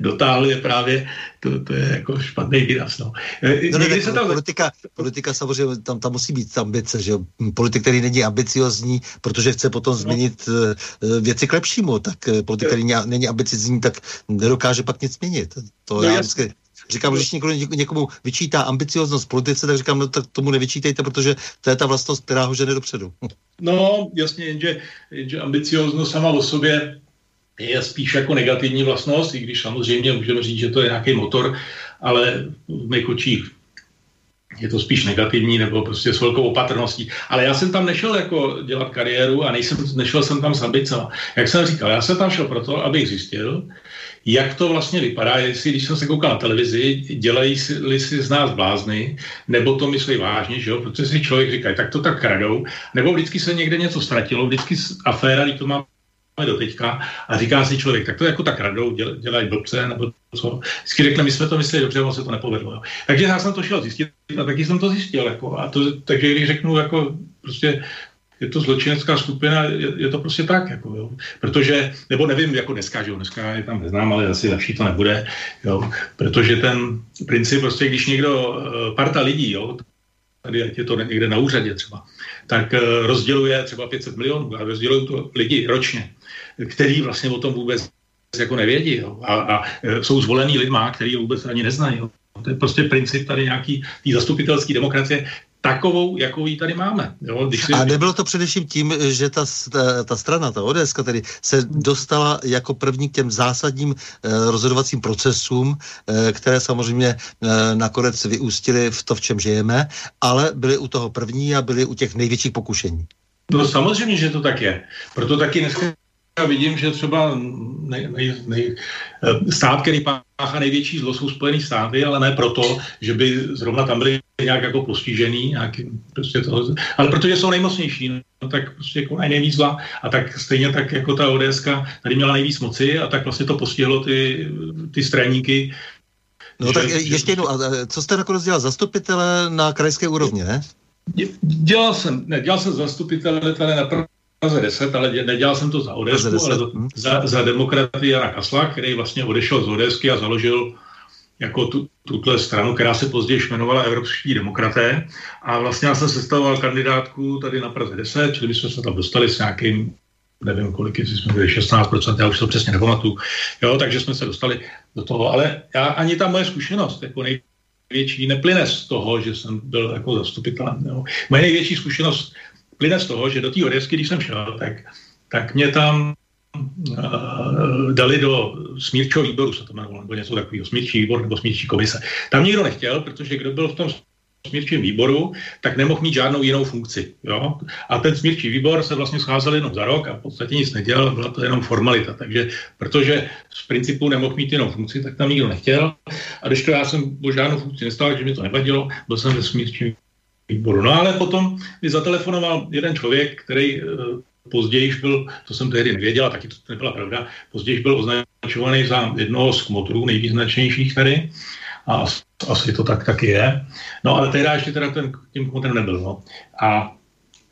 dotáhl je právě, to, to je jako špatný výraz. No. Eh, no, ne, se tam... politika, politika samozřejmě, tam, tam musí být ambice, že politik, který není ambiciozní, protože chce potom změnit no. věci k lepšímu, tak politik, který není ambiciozní, tak nedokáže pak nic změnit. To no, já vždycky Říkám, když někdo někomu vyčítá ambicioznost politice, tak říkám, no tak tomu nevyčítejte, protože to je ta vlastnost, která ho žene dopředu. No, jasně, jenže, jenže ambicioznost sama o sobě je spíš jako negativní vlastnost, i když samozřejmě můžeme říct, že to je nějaký motor, ale v mých očích je to spíš negativní nebo prostě s velkou opatrností. Ale já jsem tam nešel jako dělat kariéru a nejsem, nešel jsem tam s ambicema. Jak jsem říkal, já jsem tam šel proto, abych zjistil, jak to vlastně vypadá, jestli když jsem se koukal na televizi, dělají si, si z nás blázny, nebo to myslí vážně, že jo? protože si člověk říká, tak to tak kradou, nebo vždycky se někde něco ztratilo, vždycky aféra, když to má do teďka a říká si člověk, tak to jako tak radou, děl, dělají blbce, nebo co. Vždycky řekne, my jsme to mysleli dobře, ono se to nepovedlo. Jo. Takže já jsem to šel zjistit a taky jsem to zjistil. Jako, a to, takže když řeknu, jako prostě je to zločinecká skupina, je, je to prostě tak, jako, jo. protože, nebo nevím, jako dneska, že jo, dneska je tam neznám, ale asi lepší to nebude, jo, protože ten princip prostě, když někdo, eh, parta lidí, jo, tady ať je to někde na úřadě třeba, tak eh, rozděluje třeba 500 milionů a rozdělují to lidi ročně, který vlastně o tom vůbec jako nevědí jo, a, a eh, jsou zvolený lidma, který vůbec ani neznají. Jo. To je prostě princip tady nějaký tý zastupitelské demokracie, takovou, jakou ji tady máme. Jo? Když si... A nebylo to především tím, že ta, ta, ta strana, ta ODS, tedy se dostala jako první k těm zásadním eh, rozhodovacím procesům, eh, které samozřejmě eh, nakonec vyústily v to, v čem žijeme, ale byly u toho první a byly u těch největších pokušení. No samozřejmě, že to tak je. Proto taky dneska já vidím, že třeba nej, nej, nej, eh, stát, který páchá největší zlo, jsou Spojené státy, ale ne proto, že by zrovna tam byli nějak jako postižený, nějaký, prostě to, ale protože jsou nejmocnější, no, tak prostě konají nejvíc zla a tak stejně tak jako ta ODS tady měla nejvíc moci a tak vlastně to postihlo ty, ty straníky. No že, tak ještě jednou, a co jste nakonec dělal? Zastupitele na krajské úrovni, ne? Dělal jsem, ne, dělal jsem zastupitele tady na Praze 10, ale nedělal jsem to za ODS, ale za, hm. za, za demokraty Jana Kasla, který vlastně odešel z ODSky a založil jako tu, tuhle stranu, která se později jmenovala Evropští demokraté. A vlastně já jsem sestavoval kandidátku tady na Praze 10, čili my jsme se tam dostali s nějakým nevím kolik, jsme byli 16%, já už to přesně nepamatuju. Jo, takže jsme se dostali do toho, ale já ani ta moje zkušenost jako největší neplyne z toho, že jsem byl jako zastupitelem. Jo. Moje největší zkušenost plyne z toho, že do té Odesky, když jsem šel, tak, tak mě tam uh, dali do smírčího výboru, se to jmenovalo, nebo něco takového, smírčí výbor nebo smírčí komise. Tam nikdo nechtěl, protože kdo byl v tom smírčím výboru, tak nemohl mít žádnou jinou funkci. Jo? A ten smírčí výbor se vlastně scházel jenom za rok a v podstatě nic nedělal, byla to jenom formalita. Takže protože z principu nemohl mít jinou funkci, tak tam nikdo nechtěl. A když to já jsem žádnou funkci nestal, takže mi to nevadilo, byl jsem ve smírčím výboru. No ale potom mi zatelefonoval jeden člověk, který e, později byl, to jsem tehdy nevěděl, taky to nebyla pravda, později byl označovaný za jednoho z kmotrů nejvýznačnějších tady a asi to tak taky je. No ale tehdy ještě teda ten, tím kmotrem nebyl. No. A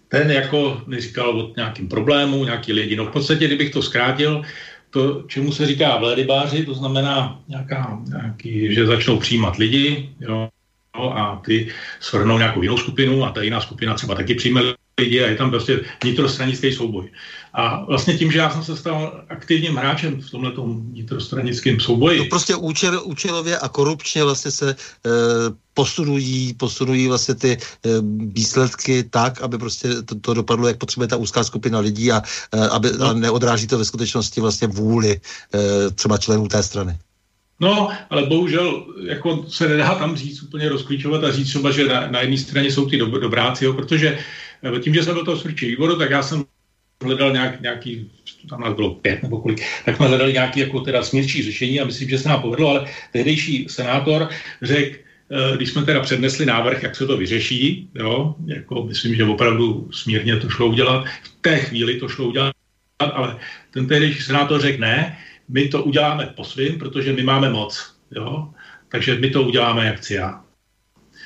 ten jako mi říkal o nějakým problému, nějaký lidi. No v podstatě, kdybych to zkrátil, to, čemu se říká vlédybáři, to znamená nějaká, nějaký, že začnou přijímat lidi, jo, a ty svrhnou nějakou jinou skupinu a ta jiná skupina třeba taky přijme lidi a je tam prostě vnitrostranický souboj. A vlastně tím, že já jsem se stal aktivním hráčem v tomhle vnitrostranickém souboji. To prostě účel, účelově a korupčně vlastně se e, posunují, posunují vlastně ty e, výsledky tak, aby prostě to, to dopadlo, jak potřebuje ta úzká skupina lidí a, e, aby, no. a neodráží to ve skutečnosti vlastně vůli e, třeba členů té strany. No, ale bohužel jako se nedá tam říct úplně rozklíčovat a říct třeba, že na, na jedné straně jsou ty dob, dobráci, jo, protože eh, tím, že jsem byl toho smrčí výboru, tak já jsem hledal nějak, nějaký, tam nás bylo pět nebo kolik, tak jsme hledali nějaký jako teda smírčí řešení a myslím, že se nám povedlo, ale tehdejší senátor řekl, eh, když jsme teda přednesli návrh, jak se to vyřeší, jo, jako myslím, že opravdu smírně to šlo udělat, v té chvíli to šlo udělat, ale ten tehdejší senátor řekl ne, my to uděláme po svým, protože my máme moc. Jo? Takže my to uděláme, jak chci já.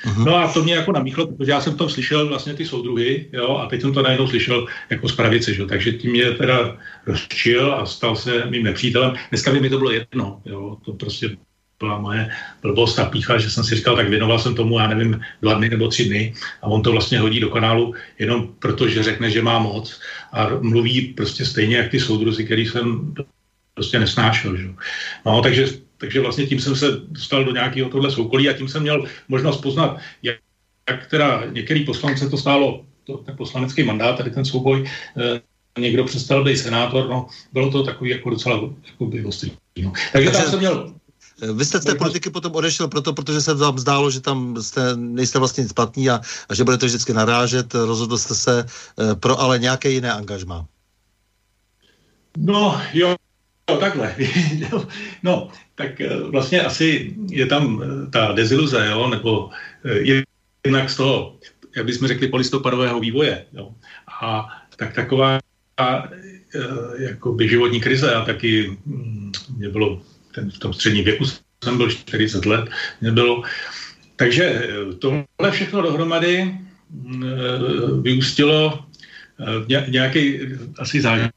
Uh-huh. No a to mě jako namíchlo, protože já jsem v tom slyšel vlastně ty soudruhy, jo, a teď jsem to najednou slyšel jako z pravice, že? takže tím mě teda rozčil a stal se mým nepřítelem. Dneska by mi to bylo jedno, jo, to prostě byla moje blbost a pícha, že jsem si říkal, tak věnoval jsem tomu, já nevím, dva dny nebo tři dny a on to vlastně hodí do kanálu jenom proto, že řekne, že má moc a mluví prostě stejně jak ty soudruzy, který jsem prostě nesnášel. Že? No, takže, takže vlastně tím jsem se dostal do nějakého tohle soukolí a tím jsem měl možnost poznat, jak, jak teda některý poslance to stálo, to, ten poslanecký mandát, tady ten souboj, eh, někdo přestal být senátor, no, bylo to takový jako docela jako by ostrý. No. Takže tam jsem měl vy jste z té politiky potom odešel proto, protože se vám zdálo, že tam jste, nejste vlastně nic platný a, a že budete vždycky narážet. Rozhodl jste se e, pro ale nějaké jiné angažma. No jo, jo takhle. <laughs> no, tak e, vlastně asi je tam e, ta deziluze, jo, nebo jednak z toho, jak bychom řekli, polistopadového vývoje. Jo. A tak taková jako životní krize a taky mm, mě bylo ten, v tom středním věku jsem byl 40 let, nebylo. Takže eh, tohle všechno dohromady mm, eh, vyústilo eh, v nějaký asi zážitek,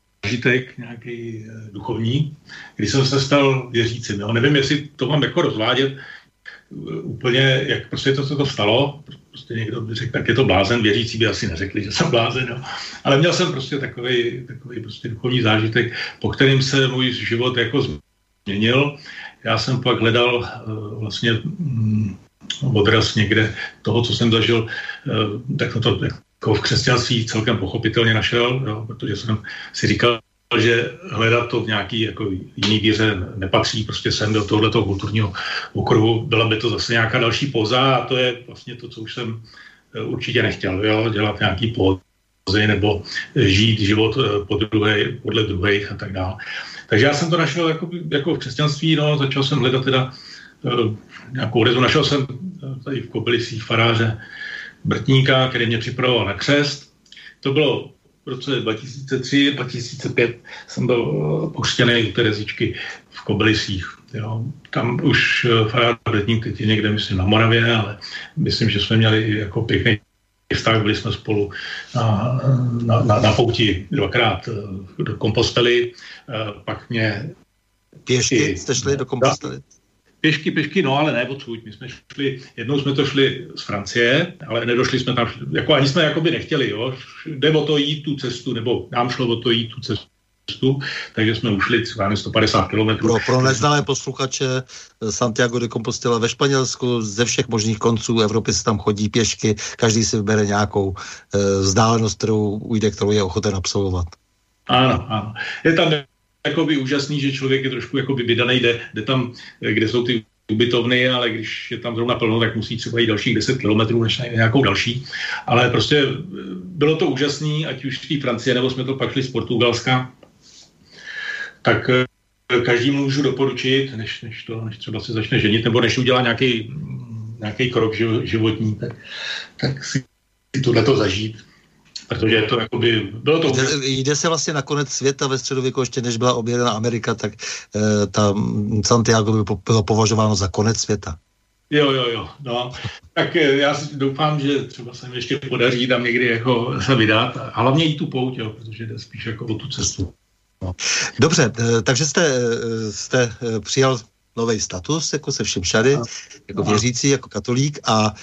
nějaký duchovní, kdy jsem se stal věřícím. Jo. Nevím, jestli to mám jako rozvádět úplně, jak prostě to, co to stalo, prostě někdo by řekl, tak je to blázen, věřící by asi neřekli, že jsem blázen, jo. ale měl jsem prostě takový, takový prostě duchovní zážitek, po kterým se můj život jako změnil. Já jsem pak hledal uh, vlastně um, odraz někde toho, co jsem zažil, tak to jako v křesťanství celkem pochopitelně našel, jo, protože jsem si říkal, že hledat to v nějaký jako jiný víře nepatří prostě sem do tohoto kulturního okruhu. Byla by to zase nějaká další poza a to je vlastně to, co už jsem eh, určitě nechtěl, jo, dělat nějaký pozy nebo žít život po druhé, podle druhých a tak dále. Takže já jsem to našel jako, jako v křesťanství, no, začal jsem hledat teda uh, nějakou rezu. Našel jsem tady v Kobylisích faráře Brtníka, který mě připravoval na křest. To bylo v roce 2003, 2005 jsem byl uh, pokřtěný u Terezičky v Kobylisích. Jo. Tam už uh, farář Brtník teď je někde, myslím, na Moravě, ale myslím, že jsme měli jako pěkný vztah, byli jsme spolu na, na, na, na pouti dvakrát eh, do Kompostely, eh, pak mě... Pěšky jste šli do Kompostely? Pěšky, pěšky, no ale ne odsud. My jsme šli, jednou jsme to šli z Francie, ale nedošli jsme tam, jako ani jsme jakoby nechtěli, jo. Jde o to jít tu cestu, nebo nám šlo o to jít tu cestu cestu, takže jsme ušli třeba 150 km. Pro, pro neznalé posluchače eh, Santiago de Compostela ve Španělsku ze všech možných konců Evropy se tam chodí pěšky, každý si vybere nějakou e, vzdálenost, kterou ujde, kterou je ochoten absolvovat. Ano, ano. Je tam jakoby úžasný, že člověk je trošku jakoby vydaný, jde, jde tam, eh, kde jsou ty ubytovny, ale když je tam zrovna plno, tak musí třeba jít dalších 10 kilometrů než nějakou další. Ale prostě bylo to úžasný, ať už v té Francie, nebo jsme to pak šli z Portugalska, tak eh, každý můžu doporučit, než, než, to, než třeba se začne ženit, nebo než udělá nějaký, nějaký krok životní, tak, tak si tohle to zažít. Protože to jakoby, bylo to... Jde, jde se vlastně na konec světa ve středověku, ještě než byla objevena Amerika, tak e, ta Santiago by bylo považováno za konec světa. Jo, jo, jo. No. Tak eh, já si doufám, že třeba se mi ještě podaří tam někdy jako se vydat. A hlavně i tu pouť, jo, protože jde spíš jako o tu cestu. No. Dobře, eh, takže jste, eh, jste eh, přijal nový status, jako se všem všady, jako věřící, jako katolík a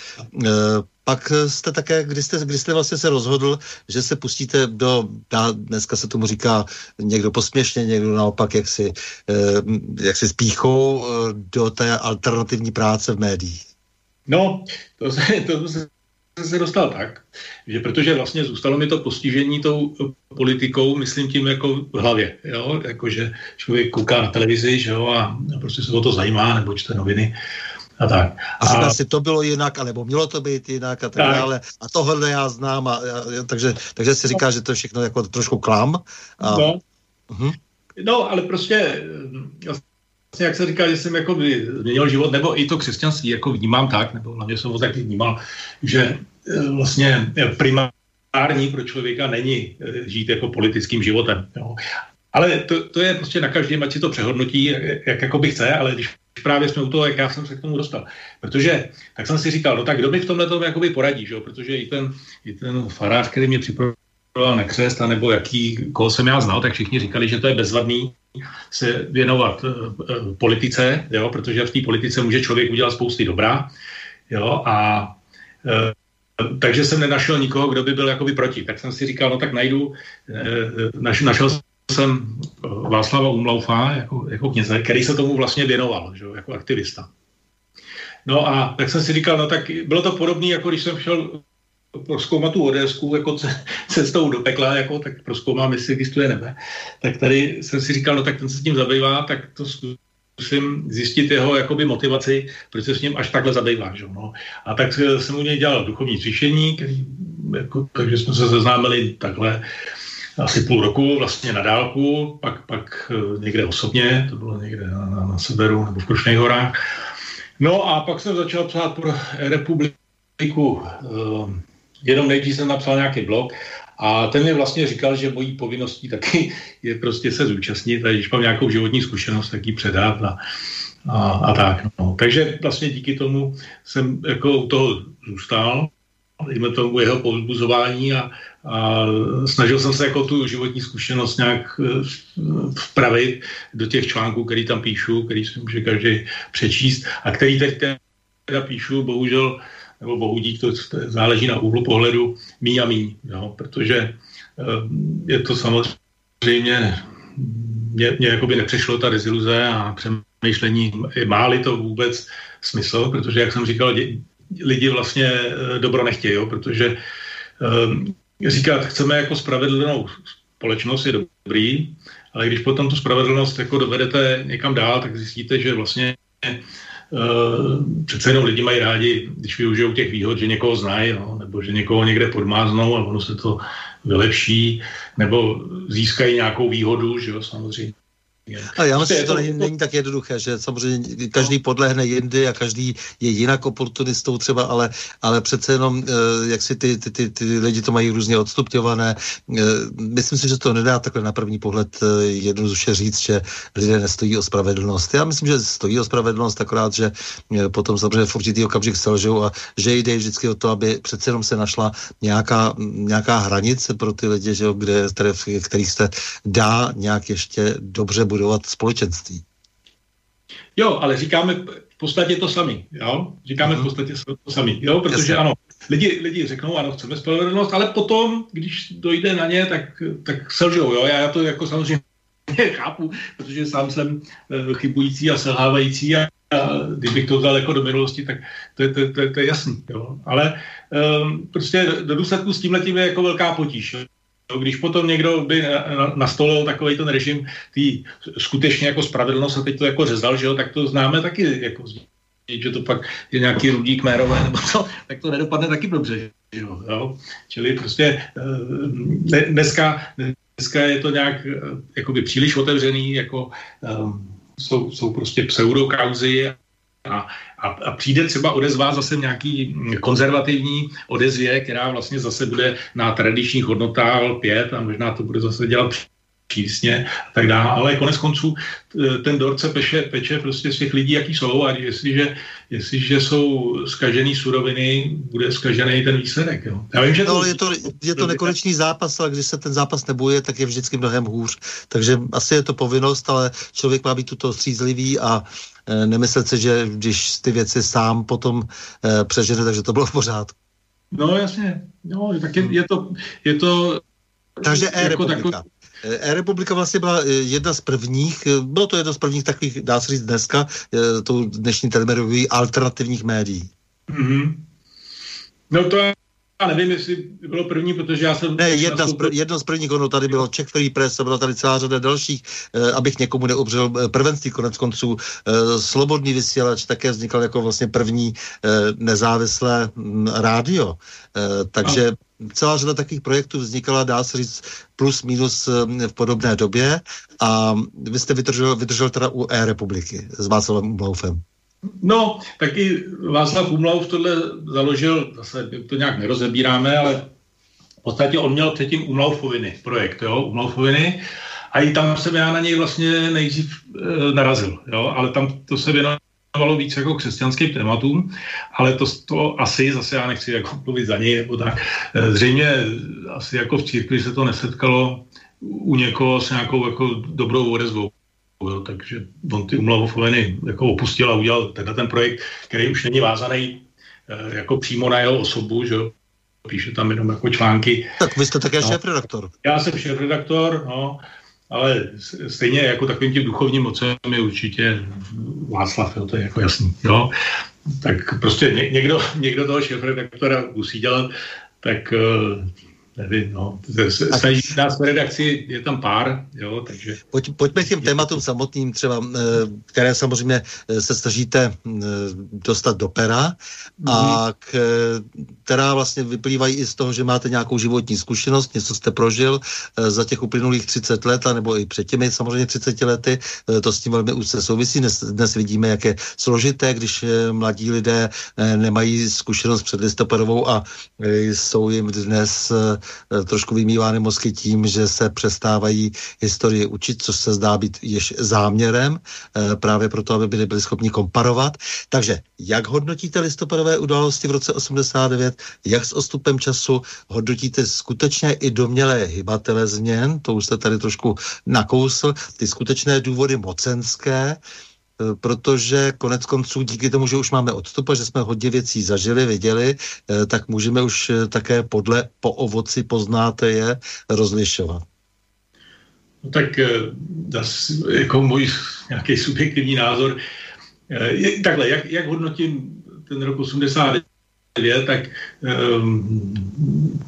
pak jste také, kdy jste, kdy jste vlastně se rozhodl, že se pustíte do, dneska se tomu říká někdo posměšně, někdo naopak jak si, e, jak si spíchou do té alternativní práce v médiích. No, to se, to se se dostal tak, že protože vlastně zůstalo mi to postižení tou politikou, myslím tím jako v hlavě, jo? Jako, že člověk kouká na televizi, že jo, a prostě se o to zajímá, nebo čte noviny a tak. A, a si to bylo jinak, alebo mělo to být jinak a tak, tak. dále. A tohle já znám, a, a, takže, takže si říká, že to je všechno jako trošku klam. A, no. Uh-huh. no, ale prostě vlastně, jak se říká, že jsem jako změnil život, nebo i to křesťanství jako vnímám tak, nebo hlavně jsem ho tak vnímal, že eh, vlastně primární pro člověka není eh, žít jako politickým životem. Jo. Ale to, to je prostě na každém, ať si to přehodnotí, jak, jak jako by chce, ale když právě jsme u toho, jak já jsem se k tomu dostal. Protože, tak jsem si říkal, no tak kdo mi v tomhle tom jakoby poradí, že? protože i ten, i ten farář, který mě připravoval na křest, nebo jaký, koho jsem já znal, tak všichni říkali, že to je bezvadný se věnovat uh, uh, politice, jo? protože v té politice může člověk udělat spousty dobrá. Jo? A uh, takže jsem nenašel nikoho, kdo by byl jakoby proti. Tak jsem si říkal, no tak najdu, naš, našel jsem Václava Umlaufa jako, jako kněze, který se tomu vlastně věnoval, že, jako aktivista. No a tak jsem si říkal, no tak bylo to podobné, jako když jsem šel proskoumat tu odésku jako cestou do pekla, jako, tak proskoumám, jestli existuje nebe. Tak tady jsem si říkal, no tak ten se s tím zabývá, tak to zkusím zjistit jeho jakoby motivaci, proč se s ním až takhle zabývá. Že? No. A tak jsem u něj dělal duchovní cvičení, který, jako, takže jsme se seznámili takhle asi půl roku vlastně na dálku, pak, pak eh, někde osobně, to bylo někde na, na, na severu nebo v Krušných horách. No a pak jsem začal psát pro republiku. Eh, jenom nejdřív jsem napsal nějaký blog a ten mi vlastně říkal, že mojí povinností taky je prostě se zúčastnit a když mám nějakou životní zkušenost, tak ji předat a, a, a tak. No. Takže vlastně díky tomu jsem jako u toho zůstal, dejme tomu jeho povzbuzování a, a snažil jsem se jako tu životní zkušenost nějak eh, vpravit do těch článků, který tam píšu, který si může každý přečíst a který teď teda píšu, bohužel, nebo bohu dík, to záleží na úhlu pohledu mí a mí, jo, protože eh, je to samozřejmě, mě, mě jakoby nepřešlo ta deziluze a přemýšlení, má-li to vůbec smysl, protože, jak jsem říkal, lidi vlastně eh, dobro nechtějí, jo, protože říkat, chceme jako spravedlnou společnost, je dobrý, ale když potom tu spravedlnost jako dovedete někam dál, tak zjistíte, že vlastně Uh, přece jenom lidi mají rádi, když využijou těch výhod, že někoho znají, no, nebo že někoho někde podmáznou a ono se to vylepší, nebo získají nějakou výhodu, že jo, samozřejmě. A já myslím, že to není, není tak jednoduché, že samozřejmě každý podlehne jindy a každý je jinak oportunistou třeba, ale, ale přece jenom, eh, jak si ty, ty, ty, ty lidi to mají různě odstupňované. Eh, myslím si, že to nedá takhle na první pohled eh, jednoduše říct, že lidé nestojí o spravedlnost. Já myslím, že stojí o spravedlnost, akorát, že potom samozřejmě v určitý okamžik selžou a že jde vždycky o to, aby přece jenom se našla nějaká, nějaká hranice pro ty lidi, že, kde, které, kterých se dá nějak ještě dobře budovat společenství. Jo, ale říkáme v podstatě to sami, jo? Říkáme v mhm. podstatě to sami, jo? Protože Jasně. ano, lidi, lidi řeknou, ano, chceme spravedlnost, ale potom, když dojde na ně, tak, tak selžou, jo? Já to jako samozřejmě <laughs> chápu, protože sám jsem eh, chybující a selhávající a, a kdybych to vzal jako do minulosti, tak to je, to, to, to je jasný, jo? Ale um, prostě do důsledku s tímhle je jako velká potíž, jo? No, když potom někdo by nastolil takový ten režim tý skutečně jako spravedlnost a teď to jako řezal, že jo, tak to známe taky jako že to pak je nějaký rudík mérové nebo to, tak to nedopadne taky dobře. Jo, jo? Čili prostě eh, dneska, dneska je to nějak eh, jakoby příliš otevřený, jako um, jsou, jsou prostě pseudokauzy a, a, a přijde třeba odezva zase nějaký konzervativní odezvě, která vlastně zase bude na tradičních hodnotách pět a možná to bude zase dělat přísně a tak dále, ale konec konců ten dorce peče, peče prostě z těch lidí, jaký jsou a jestliže, jestliže jsou skažený suroviny, bude skažený ten výsledek. Jo. Já vím, že no, to, je, to, je to nekonečný zápas, ale když se ten zápas nebuje, tak je vždycky mnohem hůř. Takže asi je to povinnost, ale člověk má být tuto střízlivý a e, nemyslet si, že když ty věci sám potom e, přežene, takže to bylo v pořádku. No jasně, no, tak je, je to, je to takže jako takový, E-republika vlastně byla e, jedna z prvních, e, bylo to jedno z prvních takových, dá se říct dneska, tou dnešní telemerový alternativních médií. Mm-hmm. No to já nevím, jestli bylo první, protože já jsem... Ne, jedna z, pr- jedno z prvních, ono tady bylo Czech Free Press, byla tady celá řada dalších, eh, abych někomu neobřel eh, prvenství konec konců. Eh, Slobodný vysílač také vznikal jako vlastně první eh, nezávislé hm, rádio. Eh, takže. Celá řada takových projektů vznikala, dá se říct, plus minus eh, v podobné době a vy jste vydržel, vydržel teda u e-republiky s Václavem Blaufem. No, taky Václav Umlauf tohle založil, zase to nějak nerozebíráme, ale v podstatě on měl předtím Umlaufoviny projekt, jo, Umlaufoviny, a i tam jsem já na něj vlastně nejdřív e, narazil, jo, ale tam to se věnoval věnovalo víc jako křesťanským tématům, ale to, to asi, zase já nechci jako mluvit za něj, nebo tak, eh, zřejmě asi jako v církvi se to nesetkalo u někoho s nějakou jako dobrou odezvou. Jo, takže on ty umlavofoveny jako opustil a udělal tenhle ten projekt, který už není vázaný eh, jako přímo na jeho osobu, že píše tam jenom jako články. Tak vy jste také no. šéf-redaktor. Já jsem šéf-redaktor, no, ale stejně jako takovým tím duchovním mocem je určitě Václav, jo, to je jako jasný, jo. Tak prostě někdo, někdo toho šéf-redaktora musí dělat, tak eh, nevím, no, snaží nás v redakci, je tam pár, jo, takže... Pojď, pojďme k těm tématům samotným třeba, eh, které samozřejmě eh, se snažíte eh, dostat do pera a k, která vlastně vyplývají i z toho, že máte nějakou životní zkušenost, něco jste prožil za těch uplynulých 30 let, nebo i před těmi samozřejmě 30 lety, to s tím velmi úzce souvisí. Dnes, dnes vidíme, jak je složité, když mladí lidé nemají zkušenost před listopadovou a jsou jim dnes trošku vymývány mozky tím, že se přestávají historii učit, což se zdá být již záměrem, eh, právě proto, aby byli, byli schopni komparovat. Takže jak hodnotíte listopadové události v roce 89, jak s ostupem času hodnotíte skutečně i domělé hybatele změn, to už jste tady trošku nakousl, ty skutečné důvody mocenské, Eh, protože konec konců díky tomu, že už máme odstup a že jsme hodně věcí zažili, viděli, eh, tak můžeme už eh, také podle po ovoci poznáte je rozlišovat. No tak jako můj nějaký subjektivní názor, takhle, jak, jak hodnotím ten rok 89, tak um,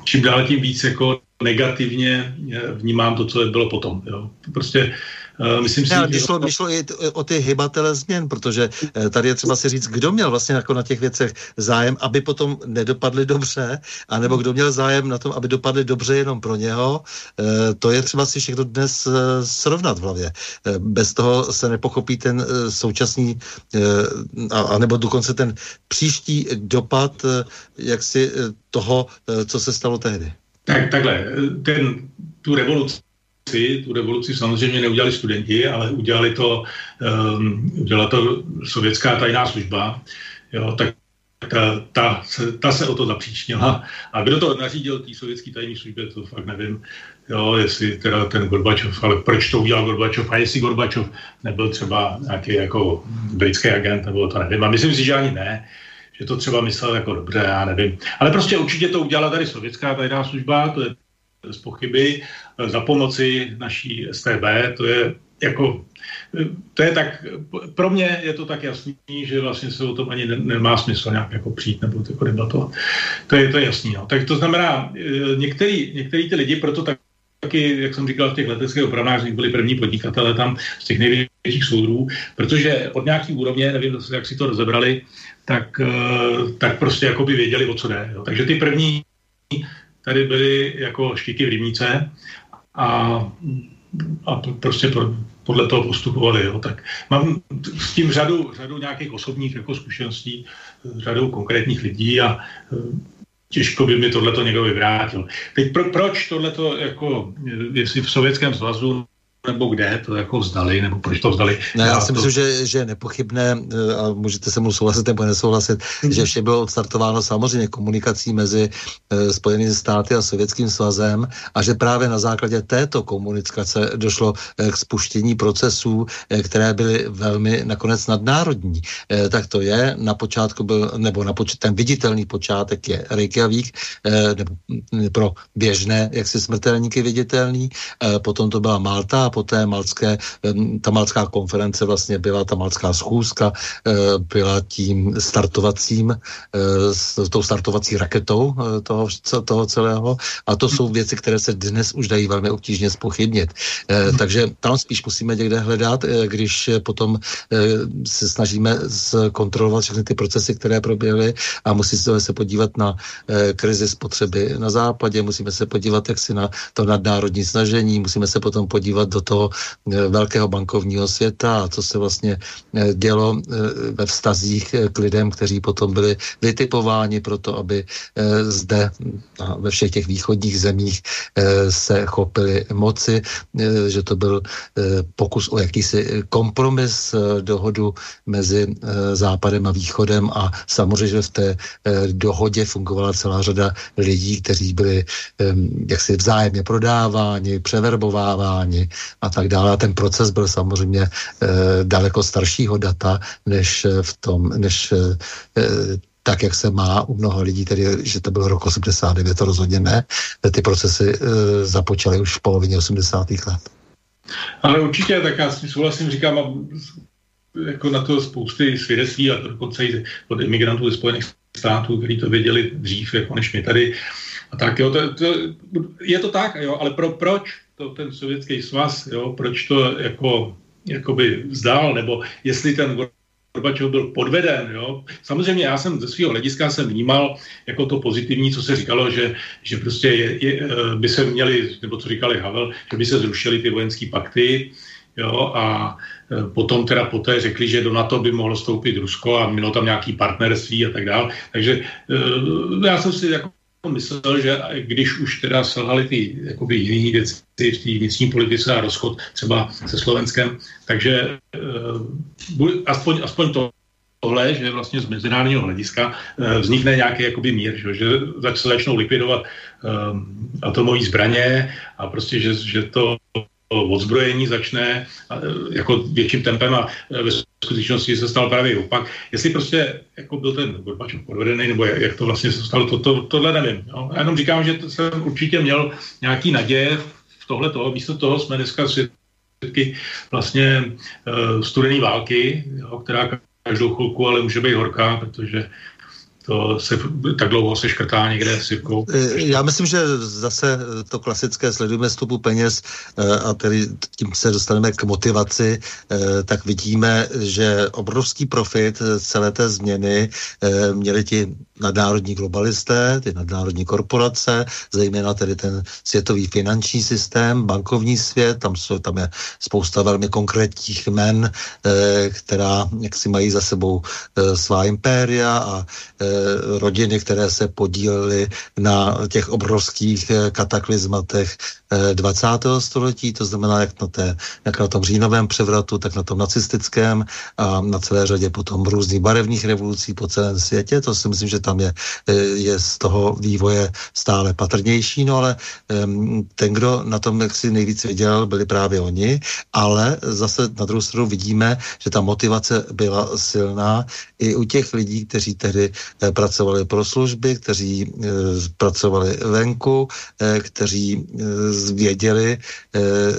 čím dál tím víc jako negativně vnímám to, co bylo potom. Jo. Prostě myslím si, ne, že... Šlo, šlo i o ty hybatele změn, protože uh, tady je třeba si říct, kdo měl vlastně jako na těch věcech zájem, aby potom nedopadly dobře, anebo kdo měl zájem na tom, aby dopadly dobře jenom pro něho. Uh, to je třeba si všechno dnes srovnat v hlavě. Bez toho se nepochopí ten současný, a, anebo dokonce ten příští dopad jaksi toho, co se stalo tehdy. Tak takhle, ten, tu revoluci revoluci, tu revoluci samozřejmě neudělali studenti, ale udělali to, um, udělala to sovětská tajná služba, jo, tak ta, ta, se, ta se o to zapříčnila. A kdo to nařídil té sovětské tajné službě, to fakt nevím. Jo, jestli teda ten Gorbačov, ale proč to udělal Gorbačov a jestli Gorbačov nebyl třeba nějaký jako britský agent, nebo to nevím. A myslím si, že ani ne že to třeba myslel jako dobře, já nevím. Ale prostě určitě to udělala tady sovětská tajná služba, to je bez pochyby, za pomoci naší STB, to je jako, to je tak, pro mě je to tak jasný, že vlastně se o tom ani nemá smysl nějak jako přijít nebo jako debatovat. To je, to je jasný. No. Tak to znamená, e, některý, některý ty lidi proto tak taky, jak jsem říkal, v těch leteckých opravářích byli první podnikatele tam z těch největších soudrů, protože od nějaký úrovně, nevím, jak si to rozebrali, tak, e, tak prostě jako by věděli, o co jde. Jo. Takže ty první tady byly jako štíky v rybníce a, a prostě podle toho postupovali. Jo. Tak mám s tím řadu, řadu nějakých osobních jako zkušeností, řadou konkrétních lidí a e, těžko by mi tohleto někdo vyvrátil. Teď pro, proč tohleto, jako, jestli v Sovětském svazu nebo kde to jako vzdali, nebo proč to vzdali. Ne, já, já si to... myslím, že, že je nepochybné, eh, a můžete se mnou souhlasit nebo nesouhlasit, mm-hmm. že vše bylo odstartováno samozřejmě komunikací mezi e, Spojenými státy a Sovětským svazem a že právě na základě této komunikace došlo e, k spuštění procesů, e, které byly velmi nakonec nadnárodní. E, tak to je, na počátku byl, nebo na poč- ten viditelný počátek je Reykjavík, e, nebo pro běžné, jak si smrtelníky viditelný, e, potom to byla Malta a poté malcké, ta malská konference vlastně byla, ta malská schůzka eh, byla tím startovacím, eh, s tou startovací raketou eh, toho, toho celého a to jsou věci, které se dnes už dají velmi obtížně spochybnit. Takže tam spíš musíme někde hledat, když potom se snažíme zkontrolovat všechny ty procesy, které proběhly a musíme se podívat na krizi spotřeby na západě, musíme se podívat jaksi na to nadnárodní snažení, musíme se potom podívat do toho velkého bankovního světa a co se vlastně dělo ve vztazích k lidem, kteří potom byli vytipováni pro to, aby zde ve všech těch východních zemích se chopili moci, že to byl pokus o jakýsi kompromis, dohodu mezi západem a východem a samozřejmě, že v té dohodě fungovala celá řada lidí, kteří byli jaksi vzájemně prodáváni, převerbováváni a tak dále. A ten proces byl samozřejmě eh, daleko staršího data, než v tom, než eh, tak, jak se má u mnoha lidí, tedy, že to byl rok 89, to rozhodně ne. Ty procesy e, započaly už v polovině 80. let. Ale určitě, tak já s tím souhlasím, říkám, jako na to spousty svědectví a dokonce i od imigrantů ze Spojených států, kteří to věděli dřív, jako než my tady. A tak jo, to, to, je to tak, jo, ale pro, proč to ten sovětský svaz, jo, proč to jako, jakoby vzdal, nebo jestli ten Gorbačov byl podveden. Jo. Samozřejmě já jsem ze svého hlediska jsem vnímal jako to pozitivní, co se říkalo, že, že prostě je, je, eh, by se měli, nebo co říkali Havel, že by se zrušily ty vojenské pakty, jo, a Eh, potom teda poté řekli, že do NATO by mohlo stoupit Rusko a mělo tam nějaký partnerství a tak dále. Takže eh, já jsem si jako myslel, že když už teda selhali ty jakoby jiné věci v té vnitřní politice a rozchod třeba se Slovenskem, takže uh, aspoň, aspoň to, tohle, že vlastně z mezinárodního hlediska uh, vznikne nějaký jakoby mír, že, že začnou likvidovat um, atomové zbraně a prostě, že, že to odzbrojení začne e, jako větším tempem a e, ve skutečnosti se stal právě opak. Jestli prostě jako byl ten Gorbačov podvedený, nebo jak to vlastně se stalo, to, to, tohle nevím. Jo. Já jenom říkám, že to jsem určitě měl nějaký naděje v tohle toho. Místo toho jsme dneska svědky vlastně uh, studené války, jo, která každou chvilku ale může být horká, protože to se tak dlouho se škrtá někde sypkou. E, já myslím, že zase to klasické sledujeme stopu peněz e, a tedy tím se dostaneme k motivaci, e, tak vidíme, že obrovský profit celé té změny měli ti nadnárodní globalisté, ty nadnárodní korporace, zejména tedy ten světový finanční systém, bankovní svět, tam, jsou, tam je spousta velmi konkrétních men, která jak si mají za sebou svá impéria a rodiny, které se podílely na těch obrovských eh, kataklizmatech 20. Eh, století, to znamená jak na, té, jak na tom říjnovém převratu, tak na tom nacistickém a na celé řadě potom různých barevných revolucí po celém světě. To si myslím, že tam je, eh, je z toho vývoje stále patrnější, no ale ten, kdo na tom jak si nejvíc viděl, byli právě oni, ale zase na druhou stranu vidíme, že ta motivace byla silná i u těch lidí, kteří tehdy pracovali pro služby, kteří e, pracovali venku, e, kteří věděli,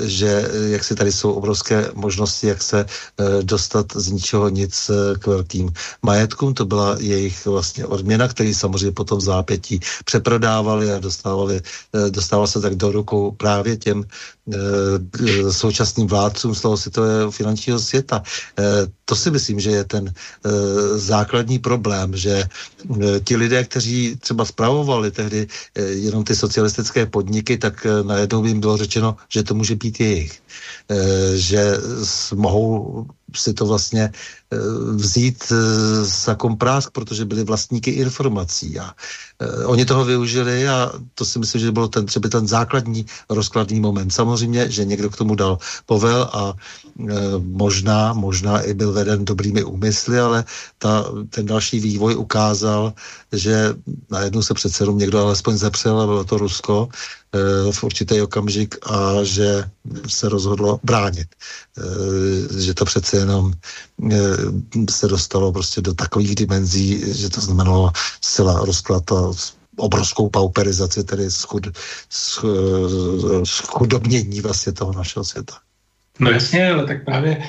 že jak si tady jsou obrovské možnosti, jak se dostat z ničeho nic k velkým majetkům. To byla jejich vlastně odměna, který samozřejmě potom v zápětí přeprodávali a dostávali, dostával se tak do rukou právě těm současným vládcům z toho světového finančního světa. To si myslím, že je ten základní problém, že Eh, ti lidé, kteří třeba spravovali tehdy eh, jenom ty socialistické podniky, tak eh, najednou by jim bylo řečeno, že to může být jejich. Že mohou si to vlastně vzít za komprásk, protože byli vlastníky informací a oni toho využili a to si myslím, že byl ten třeba ten základní rozkladný moment. Samozřejmě, že někdo k tomu dal povel a možná, možná i byl veden dobrými úmysly, ale ta, ten další vývoj ukázal, že najednou se přece jenom někdo alespoň zepřel a bylo to Rusko v určitý okamžik a že se rozhodlo bránit. E, že to přece jenom e, se dostalo prostě do takových dimenzí, že to znamenalo zcela rozklad a obrovskou pauperizaci, tedy schud, schudobnění vlastně toho našeho světa. No jasně, ale tak právě,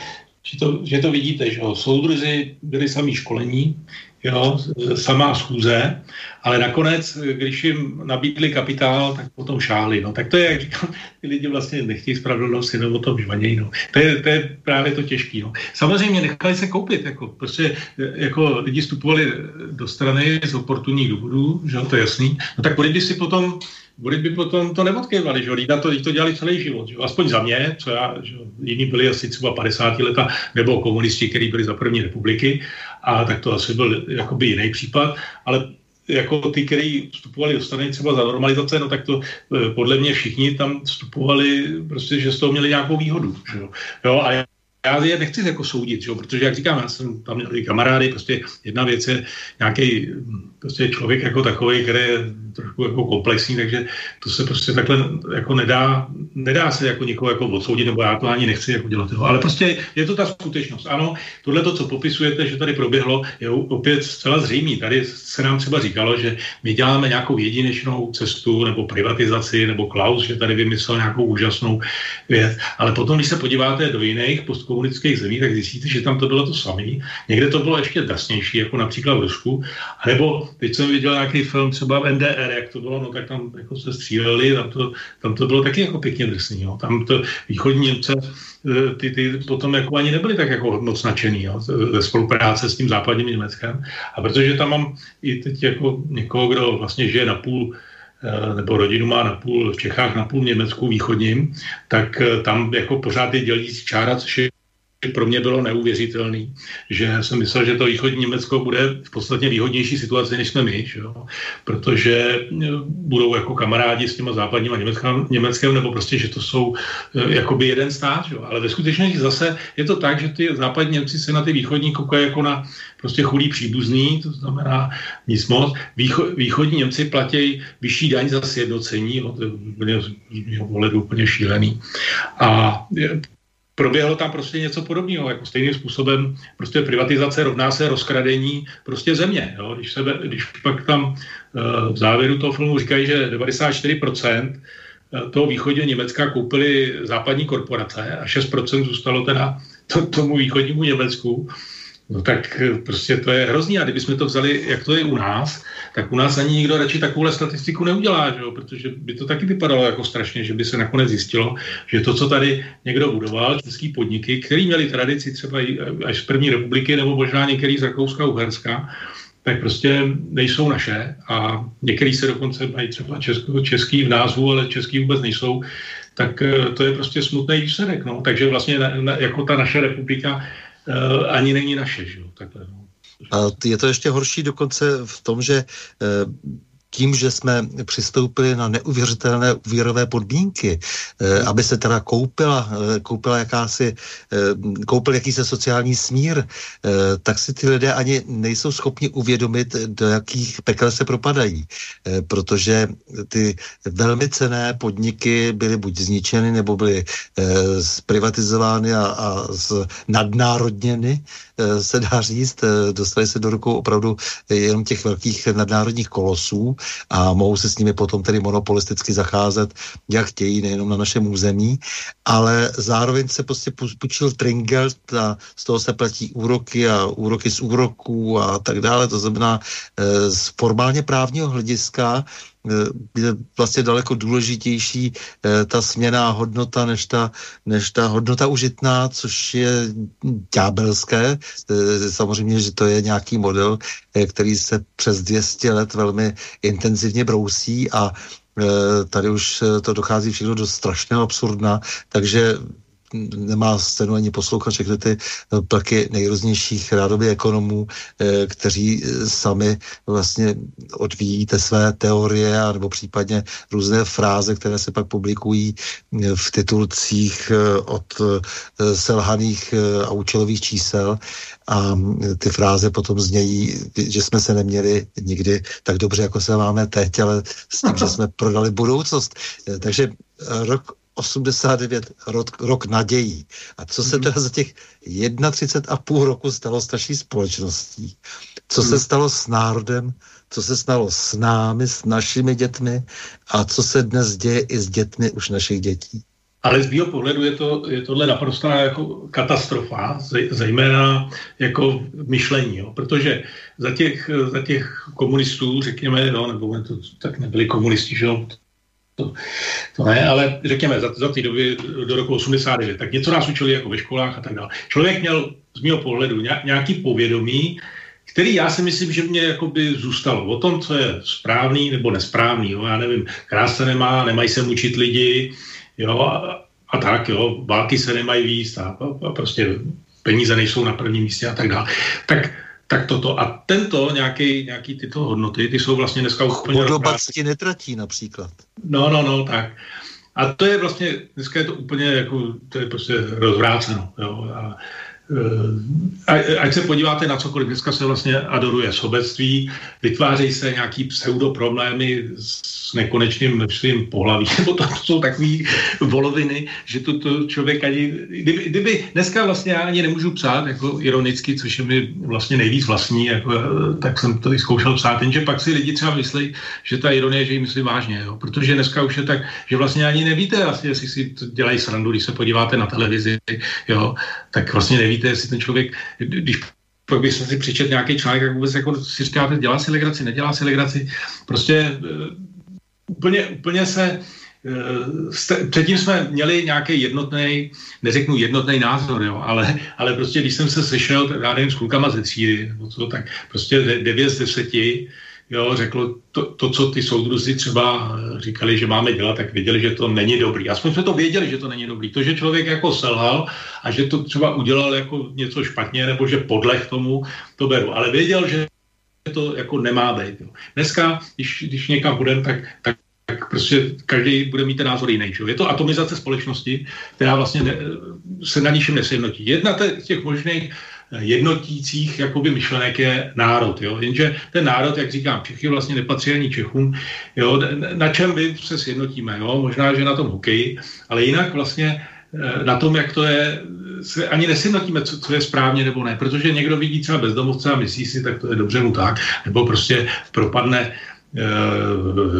že to, že to vidíte, že soudruzi byli sami školení, jo, samá schůze, ale nakonec, když jim nabídli kapitál, tak potom šáli. No. Tak to je, jak říkám, ty lidi vlastně nechtějí spravedlnost, jenom o tom žvanějí. No. To, je, to je právě to těžké. No. Samozřejmě nechali se koupit, jako, prostě, jako lidi vstupovali do strany z oportunních důvodů, že to je jasný. No tak když si potom oni by potom to neodkývali, že na to, to dělali celý život. Že? Aspoň za mě, co já, že? jiní byli asi třeba 50 leta, nebo komunisti, kteří byli za první republiky, a tak to asi byl jakoby jiný případ, ale jako ty, kteří vstupovali do strany třeba za normalizace, no tak to eh, podle mě všichni tam vstupovali, prostě, že z toho měli nějakou výhodu. Že jo? a já je nechci jako soudit, že? protože jak říkám, já jsem tam měl i kamarády, prostě jedna věc je nějaký prostě člověk jako takový, který je trošku jako komplexní, takže to se prostě takhle jako nedá, nedá se jako někoho jako odsoudit, nebo já to ani nechci jako dělat. Jo. Ale prostě je to ta skutečnost. Ano, tohle to, co popisujete, že tady proběhlo, je opět zcela zřejmý. Tady se nám třeba říkalo, že my děláme nějakou jedinečnou cestu nebo privatizaci, nebo Klaus, že tady vymyslel nějakou úžasnou věc. Ale potom, když se podíváte do jiných postkomunistických zemí, tak zjistíte, že tam to bylo to samé. Někde to bylo ještě drsnější, jako například v Rusku. nebo teď jsem viděl nějaký film třeba v NDR, jak to bylo, no tak tam jako se stříleli, tam to, tam to bylo taky jako pěkně drsný. Jo. Tam to východní Němce, eh, ty, ty potom jako ani nebyly tak jako moc nadšený jo, ve spolupráce s tím západním Německem. A protože tam mám i teď jako někoho, kdo vlastně žije na půl eh, nebo rodinu má na půl v Čechách, na půl Německu východním, tak eh, tam jako pořád je dělící čára, což je pro mě bylo neuvěřitelný, že jsem myslel, že to východní Německo bude v podstatě výhodnější situaci, než jsme my, že jo? protože e, budou jako kamarádi s těma západníma Německem, nebo prostě, že to jsou e, jakoby jeden stát, že jo? ale ve skutečnosti zase je to tak, že ty západní Němci se na ty východní koukají jako na prostě chudý příbuzný, to znamená nic moc. Výcho, východní Němci platí vyšší daň za sjednocení, jo? to je úplně, úplně šílený. A proběhlo tam prostě něco podobného, jako stejným způsobem prostě privatizace rovná se rozkradení prostě země. Jo? Když, se, když pak tam uh, v závěru toho filmu říkají, že 94% eh, toho východního Německa koupili západní korporace a 6% zůstalo teda to, tomu východnímu Německu, no tak eh, prostě to je hrozný. A kdybychom to vzali, jak to je u nás, tak u nás ani nikdo radši takovou statistiku neudělá, že jo? protože by to taky vypadalo jako strašně, že by se nakonec zjistilo, že to, co tady někdo budoval, český podniky, který měli tradici třeba až z první republiky, nebo možná některý z Rakouska, Uherska, tak prostě nejsou naše a některý se dokonce mají třeba český, český v názvu, ale český vůbec nejsou, tak eh, to je prostě smutný výsledek. No. Takže vlastně na, na, jako ta naše republika ani není naše. Že jo? Takhle, no. A je to ještě horší dokonce v tom, že eh, tím, že jsme přistoupili na neuvěřitelné úvěrové podmínky, eh, aby se teda koupila, eh, koupila jakási, eh, koupil jakýsi sociální smír, tak si ty lidé ani nejsou schopni uvědomit, do jakých pekel se propadají. Protože ty velmi cené podniky byly buď zničeny, nebo byly zprivatizovány a, a nadnárodněny, se dá říct. Dostali se do rukou opravdu jenom těch velkých nadnárodních kolosů a mohou se s nimi potom tedy monopolisticky zacházet, jak chtějí, nejenom na našem území, ale zároveň se prostě půjčil Tringelt a z toho se platí úroky a úroky z úroků a tak dále. To znamená, e, z formálně právního hlediska je vlastně daleko důležitější e, ta směná hodnota než ta, než ta hodnota užitná, což je ďábelské. Samozřejmě, že to je nějaký model, který se přes 200 let velmi intenzivně brousí a tady už to dochází všechno do strašného absurdna, takže nemá cenu ani poslouchat všechny ty eh, plky nejrůznějších rádoby ekonomů, eh, kteří eh, sami vlastně odvíjí té své teorie nebo případně různé fráze, které se pak publikují v titulcích od selhaných a účelových čísel a ty fráze potom znějí, že jsme se neměli nikdy tak dobře, jako se máme teď, ale s tím, že jsme prodali budoucnost. Takže rok 89 rok, rok nadějí. A co se teda za těch 31 a půl roku stalo s naší společností? Co se mhm. stalo s národem? Co se stalo s námi, s našimi dětmi? A co se dnes děje i s dětmi už našich dětí? Ale z mého pohledu je, to, je tohle naprostá jako katastrofa, zejména jako myšlení, jo? protože za těch, za těch komunistů, řekněme, no, nebo to tak nebyli komunisti, že jo, to, to ne, ale řekněme, za, za té doby do roku 89, tak něco nás učili jako ve školách a tak dále. Člověk měl z mého pohledu nějaký povědomí, který já si myslím, že mě jakoby zůstalo. O tom, co je správný nebo nesprávný, jo, já nevím, krása nemá, nemají se mučit lidi, jo, a, a tak, jo, války se nemají výst a, a prostě peníze nejsou na prvním místě a tak dále. Tak tak toto. A tento nějaký, nějaký tyto hodnoty, ty jsou vlastně dneska úplně... Podobacti netratí například. No, no, no, tak. A to je vlastně, dneska je to úplně jako, to je prostě rozvráceno. Jo? A ať se podíváte na cokoliv, dneska se vlastně adoruje sobectví, vytvářejí se nějaký pseudoproblémy s nekonečným množstvím pohlaví, <laughs> nebo to, to jsou takové voloviny, že to, to člověk ani, kdyby, kdyby, dneska vlastně já ani nemůžu psát jako ironicky, což je mi vlastně nejvíc vlastní, jako, tak jsem to zkoušel psát, jenže pak si lidi třeba myslí, že ta ironie, že ji myslí vážně, jo? protože dneska už je tak, že vlastně ani nevíte, vlastně, jestli si dělají srandu, když se podíváte na televizi, jo? tak vlastně nevíte, jestli ten člověk, když pak bych si přečet nějaký článek, jak vůbec jako si říkáte, dělá si legraci, nedělá si legraci. Prostě uh, úplně, úplně se uh, předtím jsme měli nějaký jednotný, neřeknu jednotný názor, jo, ale, ale prostě když jsem se sešel, já nevím, s klukama ze třídy, co, tak prostě 9 z 10 jo, řeklo to, to, co ty soudruzi třeba eh, říkali, že máme dělat, tak věděli, že to není dobrý. Aspoň jsme to věděli, že to není dobrý. To, že člověk jako selhal a že to třeba udělal jako něco špatně, nebo že podleh tomu, to beru. Ale věděl, že to jako nemá být. Jo. Dneska, když, když někam budeme, tak, tak tak prostě každý bude mít ten názor jiný. Že? Je to atomizace společnosti, která vlastně ne, se na ničem nesjednotí. Jedna z těch možných jednotících jakoby myšlenek je národ. Jo? Jenže ten národ, jak říkám, Čechy vlastně nepatří ani Čechům. Jo? Na čem my se sjednotíme? Jo? Možná, že na tom hokeji, ale jinak vlastně eh, na tom, jak to je, se ani nesjednotíme, co, co je správně nebo ne, protože někdo vidí třeba bezdomovce a myslí si, tak to je dobře mu tak, nebo prostě propadne e,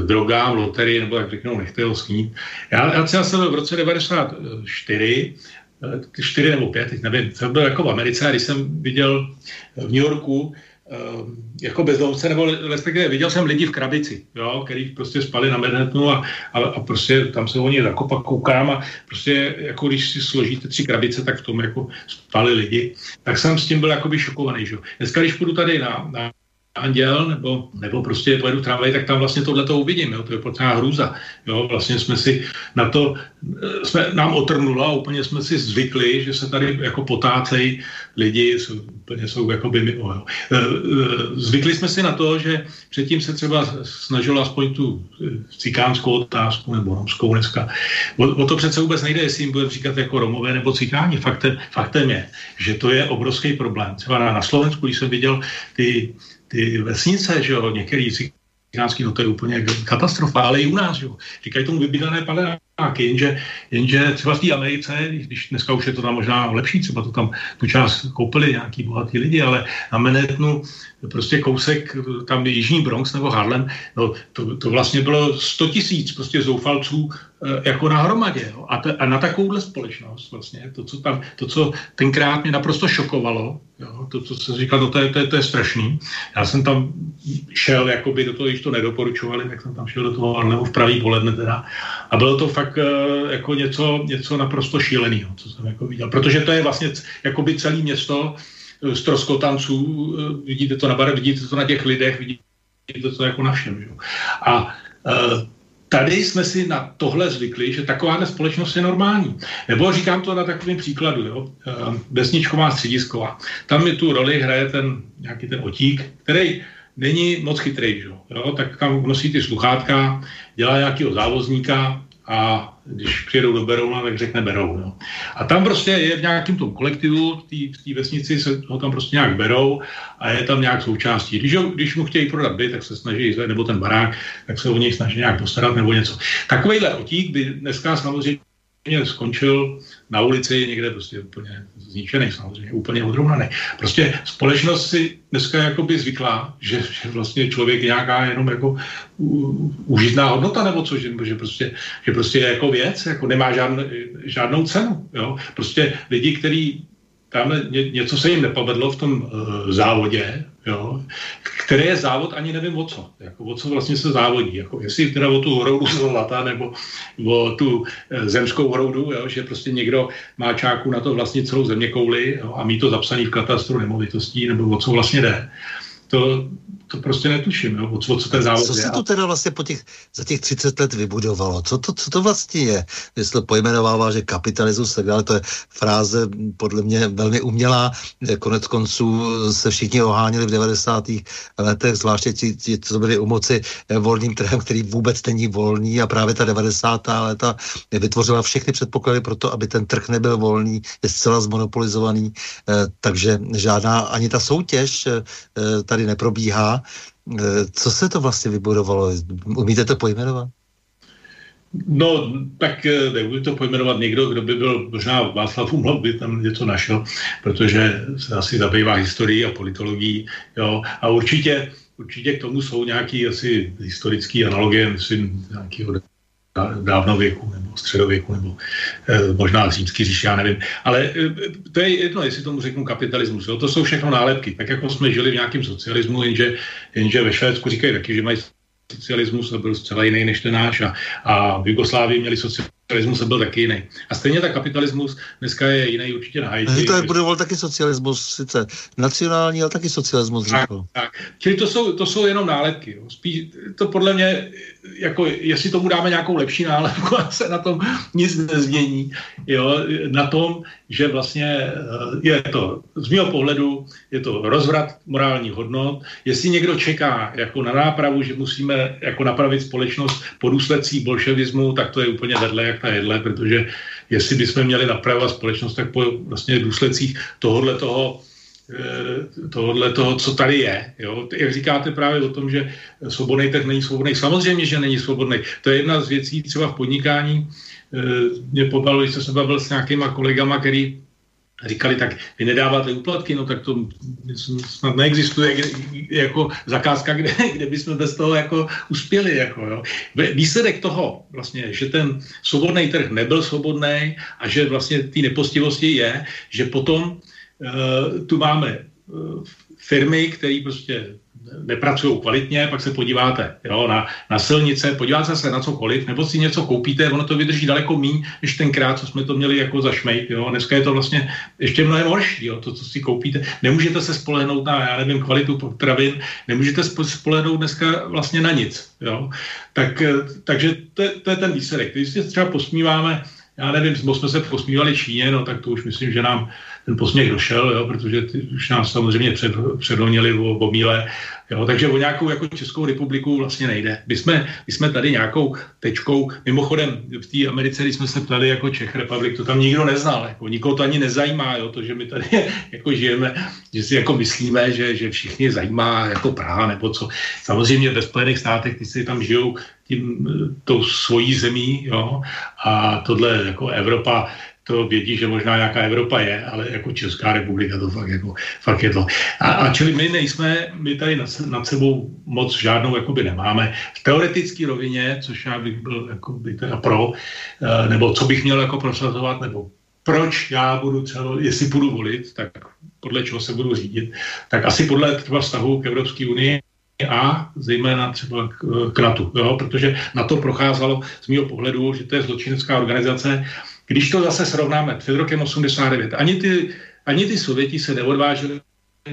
drogám, loterii, nebo jak řeknou, nechte ho snít. Já, já třeba jsem v roce 94 Eh, čtyři nebo pět, teď nevím, jsem byl jako v Americe a když jsem viděl v New Yorku eh, jako bezdomovce, nebo respektive viděl jsem lidi v krabici, jo, který prostě spali na Manhattanu a, a, a prostě tam se oni zakopa koukám a prostě jako když si složíte tři krabice, tak v tom jako spali lidi, tak jsem s tím byl jakoby šokovaný, že? Dneska, když půjdu tady na, na anděl, nebo, nebo prostě pojedu tramvaj, tak tam vlastně tohle to uvidím, jo, to je potřeba hrůza, jo, vlastně jsme si na to, eh, jsme, nám otrnulo a úplně jsme si zvykli, že se tady jako potácejí lidi, jsou, úplně jsou jako by mimo, jo. Eh, eh, zvykli jsme si na to, že předtím se třeba snažilo aspoň tu cikánskou otázku nebo romskou dneska. O, o to přece vůbec nejde, jestli jim budeme říkat jako romové nebo cikáni. Faktem, faktem je, že to je obrovský problém. Třeba na, na Slovensku, když jsem viděl ty ty vesnice, že jo, některý cikánský, no to je úplně katastrofa, ale i u nás, jo. Říkají tomu vybydlené paneláky, jenže, jenže třeba v té Americe, když dneska už je to tam možná lepší, třeba to tam tu část koupili nějaký bohatý lidi, ale na Manhattanu prostě kousek, tam Jižní Bronx nebo Harlem, no to, to vlastně bylo 100 tisíc prostě zoufalců e, jako na hromadě. Jo. A, a na takovouhle společnost vlastně, to, co tam, to, co tenkrát mě naprosto šokovalo, jo, to, co se říkal, no to je, to, je, to je strašný. Já jsem tam šel, jakoby do toho, když to nedoporučovali, tak jsem tam šel do toho Harlemu v pravý poledne teda. A bylo to fakt e, jako něco, něco naprosto šíleného, co jsem jako viděl. Protože to je vlastně jakoby celé město, stroskotanců, eh, vidíte to na bare, vidíte to na těch lidech, vidíte to jako na všem. Že? A eh, tady jsme si na tohle zvykli, že taková společnost je normální. Nebo říkám to na takovém příkladu, jo? Eh, vesničková středisková. Tam mi tu roli hraje ten nějaký ten otík, který není moc chytrý, že? jo? tak tam nosí ty sluchátka, dělá nějakého závozníka, a když přijedou do Berouna, tak řekne Berou. No. A tam prostě je v nějakém tom kolektivu, v té vesnici se ho tam prostě nějak berou a je tam nějak součástí. Když, ho, když mu chtějí prodat byt, tak se snaží, nebo ten barák, tak se o něj snaží nějak postarat nebo něco. Takovýhle otík by dneska samozřejmě skončil na ulici někde prostě úplně zničený samozřejmě, úplně odrovnaný. Prostě společnost si dneska jakoby zvyklá, že, že vlastně člověk nějaká jenom jako užitná hodnota nebo co, že, že, prostě, že prostě je jako věc, jako nemá žádn, žádnou cenu. Jo? Prostě lidi, kteří tam ně, něco se jim nepovedlo v tom uh, závodě, jo, které je závod, ani nevím o co. Jako, o co vlastně se závodí. Jako, jestli teda o tu hroudu <laughs> zlata, nebo o tu uh, zemskou hroudu, jo, že prostě někdo má čáku na to vlastně celou země kouli jo, a mít to zapsaný v katastru nemovitostí, nebo o co vlastně jde. To, to prostě netuším, jo, o co, co ten závod Co se tu teda vlastně po těch, za těch 30 let vybudovalo? Co to, co to vlastně je? Jestli to pojmenovává, že kapitalismus tak dále, to je fráze podle mě velmi umělá. Konec konců se všichni oháněli v 90. letech, zvláště ti, ti co byli u moci eh, volným trhem, který vůbec není volný a právě ta 90. léta vytvořila všechny předpoklady pro to, aby ten trh nebyl volný, je zcela zmonopolizovaný, eh, takže žádná ani ta soutěž eh, tady neprobíhá Eh, co se to vlastně vybudovalo? Umíte to pojmenovat? No, tak eh, nebudu to pojmenovat někdo, kdo by byl, možná Václav Umlov by tam něco našel, protože se asi zabývá historií a politologií, jo, a určitě, určitě k tomu jsou nějaké asi historické analogie, myslím, nějakého dávnověku nebo středověku nebo eh, možná římský říši, já nevím. Ale eh, to je jedno, jestli tomu řeknu kapitalismus. Jo? To jsou všechno nálepky. Tak jako jsme žili v nějakém socialismu, jenže, jenže ve Švédsku říkají taky, že mají socialismus a byl zcela jiný než ten náš a, a v Jugoslávii měli socialismus kapitalismus byl taky jiný. A stejně tak kapitalismus dneska je jiný určitě na Haiti. To je budoval taky socialismus, sice nacionální, ale taky socialismus. Tak, tak. Čili to jsou, to jsou jenom nálepky. Jo. Spíš to podle mě, jako jestli tomu dáme nějakou lepší nálepku <laughs> a se na tom nic nezmění, jo, na tom, že vlastně eh, je to, z mého pohledu, je to rozvrat morálních hodnot. Jestli někdo čeká jako na nápravu, že musíme jako napravit společnost po důsledcích bolševismu, tak to je úplně vedle jak ta jedle, protože jestli bychom měli napravovat společnost, tak po vlastně důsledcích tohohle toho, tohohle toho, co tady je. Jo? Jak říkáte právě o tom, že svobodný trh není svobodný. Samozřejmě, že není svobodný. To je jedna z věcí třeba v podnikání. Eh, mě pobavilo, když jsem se bavil s nějakýma kolegama, který říkali, tak vy nedáváte úplatky, no tak to snad neexistuje jako zakázka, kde, kde bychom bez toho jako uspěli. Jako, jo. Výsledek toho, vlastně, že ten svobodný trh nebyl svobodný a že vlastně té nepostivosti je, že potom tu máme uh, firmy, které prostě nepracují kvalitně, pak se podíváte jo, na, na silnice, podíváte se na cokoliv, nebo si něco koupíte, ono to vydrží daleko méně, než tenkrát, co jsme to měli jako za šmejt. Jo. Dneska je to vlastně ještě mnohem horší, jo, to, co si koupíte. Nemůžete se spolehnout na, já nevím, kvalitu potravin, nemůžete spolehnout dneska vlastně na nic. Jo. Tak, eh, takže to, to je ten výsledek. Když si třeba posmíváme, já nevím, jsme se posmívali Číně, no tak to už myslím, že nám ten posměch došel, jo, protože ty už nás samozřejmě před, předhonili o, o míle, jo, takže o nějakou jako Českou republiku vlastně nejde. My jsme, my jsme tady nějakou tečkou, mimochodem v té Americe, když jsme se ptali jako Czech Republik, to tam nikdo neznal, jako, nikoho to ani nezajímá, jo, to, že my tady <laughs> jako žijeme, že si jako myslíme, že, že všichni zajímá jako Praha nebo co. Samozřejmě ve Spojených státech, ty si tam žijou tím, tou svojí zemí, jo, a tohle jako Evropa, to vědí, že možná nějaká Evropa je, ale jako Česká republika to fakt, jako, fakt je to. A, a čili my nejsme, my tady nad, nad sebou moc žádnou jakoby nemáme. V teoretické rovině, což já bych byl jako by teda pro, eh, nebo co bych měl jako prosazovat, nebo proč já budu třeba, jestli budu volit, tak podle čeho se budu řídit, tak asi podle třeba vztahu k Evropské unii a zejména třeba k, k NATO, jo? protože na to procházelo z mého pohledu, že to je zločinecká organizace, když to zase srovnáme před rokem 89, ani ty, ani ty Sověti se neodvážili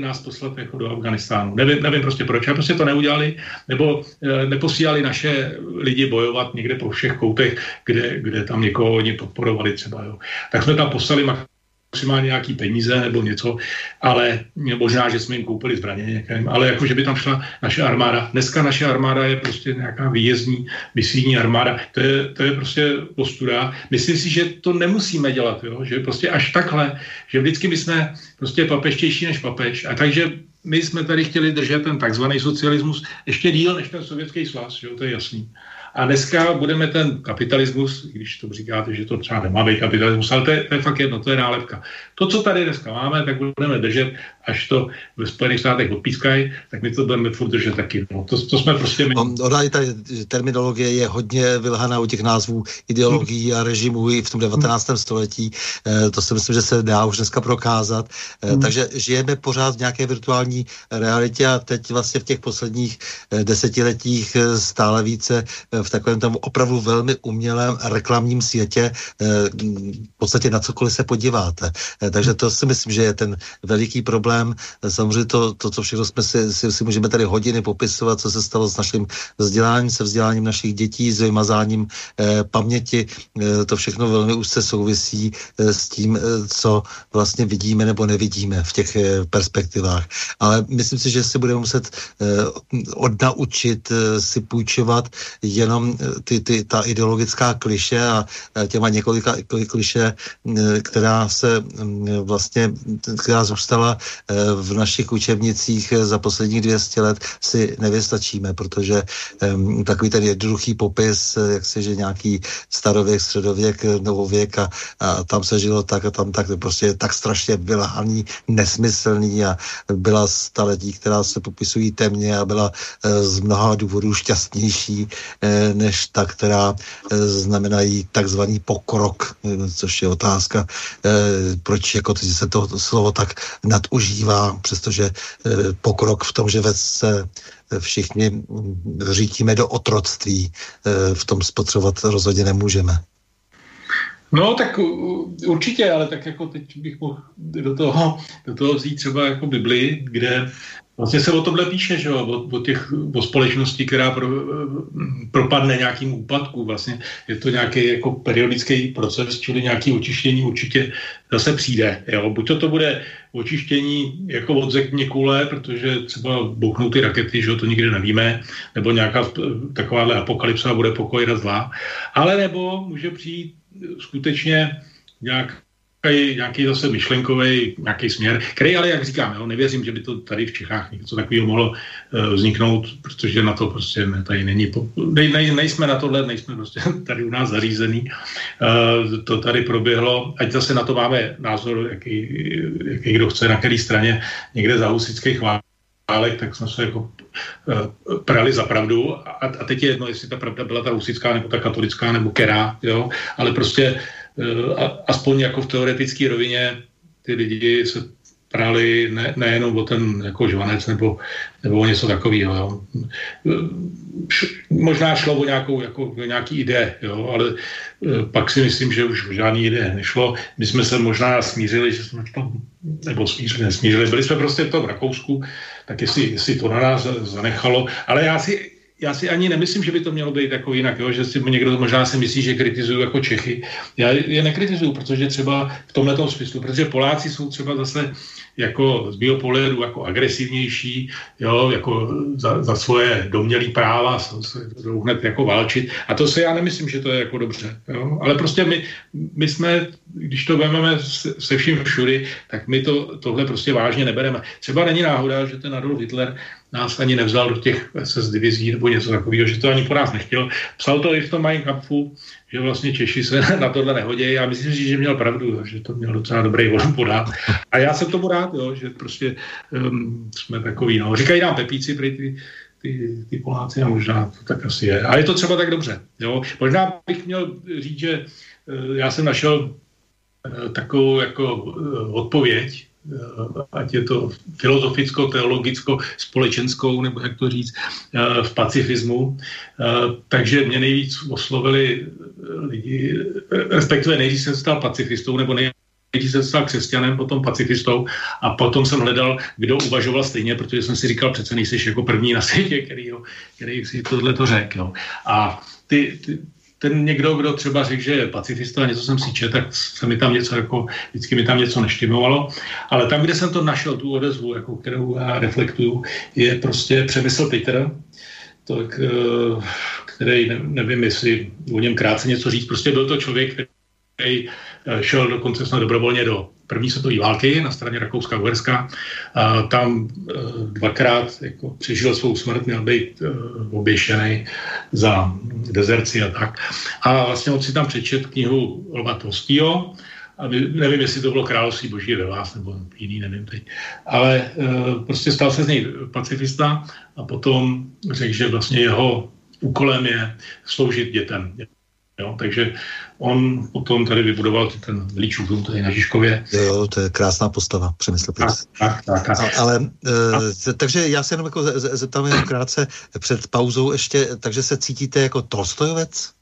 nás poslat jako do Afganistánu. Nevím, nevím prostě proč, a prostě to neudělali, nebo e, neposílali naše lidi bojovat někde po všech koutech, kde, kde tam někoho oni podporovali třeba. Jo. Tak jsme tam poslali maximálně nějaký peníze nebo něco, ale možná, že jsme jim koupili zbraně někým, ale jako, že by tam šla naše armáda. Dneska naše armáda je prostě nějaká výjezdní, misijní armáda. To je, to je prostě postuda. Myslím si, že to nemusíme dělat, jo? že prostě až takhle, že vždycky my jsme prostě papeštější než papež. A takže my jsme tady chtěli držet ten takzvaný socialismus ještě díl než ten sovětský svaz, jo? to je jasný. A dneska budeme ten kapitalismus, když to říkáte, že to třeba nemá být kapitalismus, ale to je, to je fakt jedno, to je nálepka. To, co tady dneska máme, tak budeme držet, až to ve Spojených státech odpískají, tak my to budeme furt držet taky. No, to, to jsme prostě my. No, ona ta terminologie je hodně vylhaná u těch názvů ideologií a režimů i v tom 19. století. E, to si myslím, že se dá už dneska prokázat. E, hmm. Takže žijeme pořád v nějaké virtuální realitě a teď vlastně v těch posledních e, desetiletích stále více v takovém tam opravdu velmi umělém reklamním světě v podstatě na cokoliv se podíváte. Takže to si myslím, že je ten veliký problém. Samozřejmě to, to co všechno jsme si, si, si můžeme tady hodiny popisovat, co se stalo s naším vzděláním, se vzděláním našich dětí, s vymazáním eh, paměti. Eh, to všechno velmi úzce souvisí eh, s tím, eh, co vlastně vidíme nebo nevidíme v těch eh, perspektivách. Ale myslím si, že si budeme muset eh, odnaučit eh, si půjčovat jenom eh, ty, ty, ta ideologická kliše a eh, těma několika kliše, eh, která se mm, vlastně, která zůstala v našich učebnicích eh, za posledních 200 let, si nevystačíme, protože takový ten jednoduchý popis, jak se, že nějaký starověk, středověk, novověk a, a tam se žilo tak a tam tak, to prostě je tak strašně vylhaný, nesmyslný a byla staletí, která se popisují temně a byla z mnoha důvodů šťastnější než ta, která znamenají takzvaný pokrok, což je otázka, proč jako se to slovo tak nadužívá, přestože eh, pokrok v tom, že se eh, všichni řítíme do otroctví, eh, v tom spotřebovat rozhodně nemůžeme. No, tak určitě, ale tak jako teď bych mohl do toho, do toho vzít třeba jako Bibli, kde Vlastně se o tomhle píše, že jo, o, o, těch, o společnosti, která pro, propadne nějakým úpadku. Vlastně je to nějaký jako periodický proces, čili nějaký očištění určitě zase přijde. Jo. Buď to, to bude očištění jako od země kule, protože třeba bouchnou ty rakety, že jo, to nikdy nevíme, nebo nějaká takováhle apokalypsa bude pokoj na zlá. Ale nebo může přijít skutečně nějak nějaký, nějaký zase myšlenkový nějaký směr, který ale, jak říkám, jo, nevěřím, že by to tady v Čechách něco takového mohlo uh, vzniknout, protože na to prostě ne, tady není, ne, ne, nejsme na tohle, nejsme prostě <laughs> tady u nás zařízený. Uh, to tady proběhlo, ať zase na to máme názor, jaký, jaký kdo chce, na které straně, někde za husických válek, tak jsme se jako uh, prali za pravdu a, a teď je jedno, jestli ta pravda byla ta husická nebo ta katolická nebo kerá, jo, ale prostě Eh, aspoň jako v teoretické rovině ty lidi se prali ne, nejenom o ten jako žvanec nebo, nebo o něco takového. Jo. Možná šlo o nějakou, jako, o nějaký ide, jo, ale eh, pak si myslím, že už žádný ide nešlo. My jsme se možná smířili, že jsme to, nebo smířili, nesmířili. Byli jsme prostě v tom Rakousku, tak jestli, jestli to na nás zanechalo. Ale já si já si ani nemyslím, že by to mělo být jako jinak, jo? že si někdo možná si myslí, že kritizuju jako Čechy. Já je nekritizuju, protože třeba v tomhle smyslu, protože Poláci jsou třeba zase jako z mého pohledu jako agresivnější, jo, jako za, za svoje domělý práva se hned jako válčit. A to se já nemyslím, že to je jako dobře. Jo. Ale prostě my, my jsme, když to vezmeme se, se vším všudy, tak my to, tohle prostě vážně nebereme. Třeba není náhoda, že ten Adolf Hitler nás ani nevzal do těch SS divizí nebo něco takového, že to ani po nás nechtěl. Psal to i v tom Mein Kampfu, že vlastně Češi se <laughs> na tohle nehodí. Já myslím si, že měl pravdu, že to měl docela dobrý volum podat. A já jsem tomu rád, jo, že prostě um, jsme takový, no. Říkají nám Pepíci, prý ty, ty, ty Poláci a možná to tak asi je. A je to třeba tak dobře. Jo. Možná bych měl říct, že uh, já jsem našel uh, takovou jako uh, odpověď ať je to filozoficko, teologicko, společenskou, nebo jak to říct, eh, v pacifismu. Eh, takže mě nejvíc oslovili lidi, respektive nejdřív jsem stal pacifistou, nebo nejdřív jsem stal křesťanem, potom pacifistou a potom jsem hledal, kdo uvažoval stejně, protože jsem si říkal, přece nejsi jako první na světě, který, který si tohle to řekl. A ty, ty, ten někdo, kdo třeba řekl, že je pacifista něco jsem si četl, tak se mi tam něco jako, vždycky mi tam něco neštimovalo. Ale tam, kde jsem to našel, tu odezvu, jako, kterou já reflektuju, je prostě Přemysl Peter, tak, eh, který, nevím, jestli o něm krátce něco říct, prostě byl to člověk, který eh, šel dokonce snad dobrovolně do první světové války na straně Rakouska a Uherska. Tam e, dvakrát jako přežil svou smrt, měl být e, oběšený za dezerci a tak. A vlastně on si tam přečet knihu Lva Tolstího, a nevím, jestli to bylo Království boží ve vás, nebo jiný, nevím teď. Ale e, prostě stal se z něj pacifista a potom řekl, že vlastně jeho úkolem je sloužit dětem. Jo, takže on potom tady vybudoval ten Líčův dům tady na Žižkově. Jo, to je krásná postava, přemysl tak, tak, tak, tak. Ale, e, takže já se jenom jako zeptám jenom krátce před pauzou ještě, takže se cítíte jako Tolstojovec?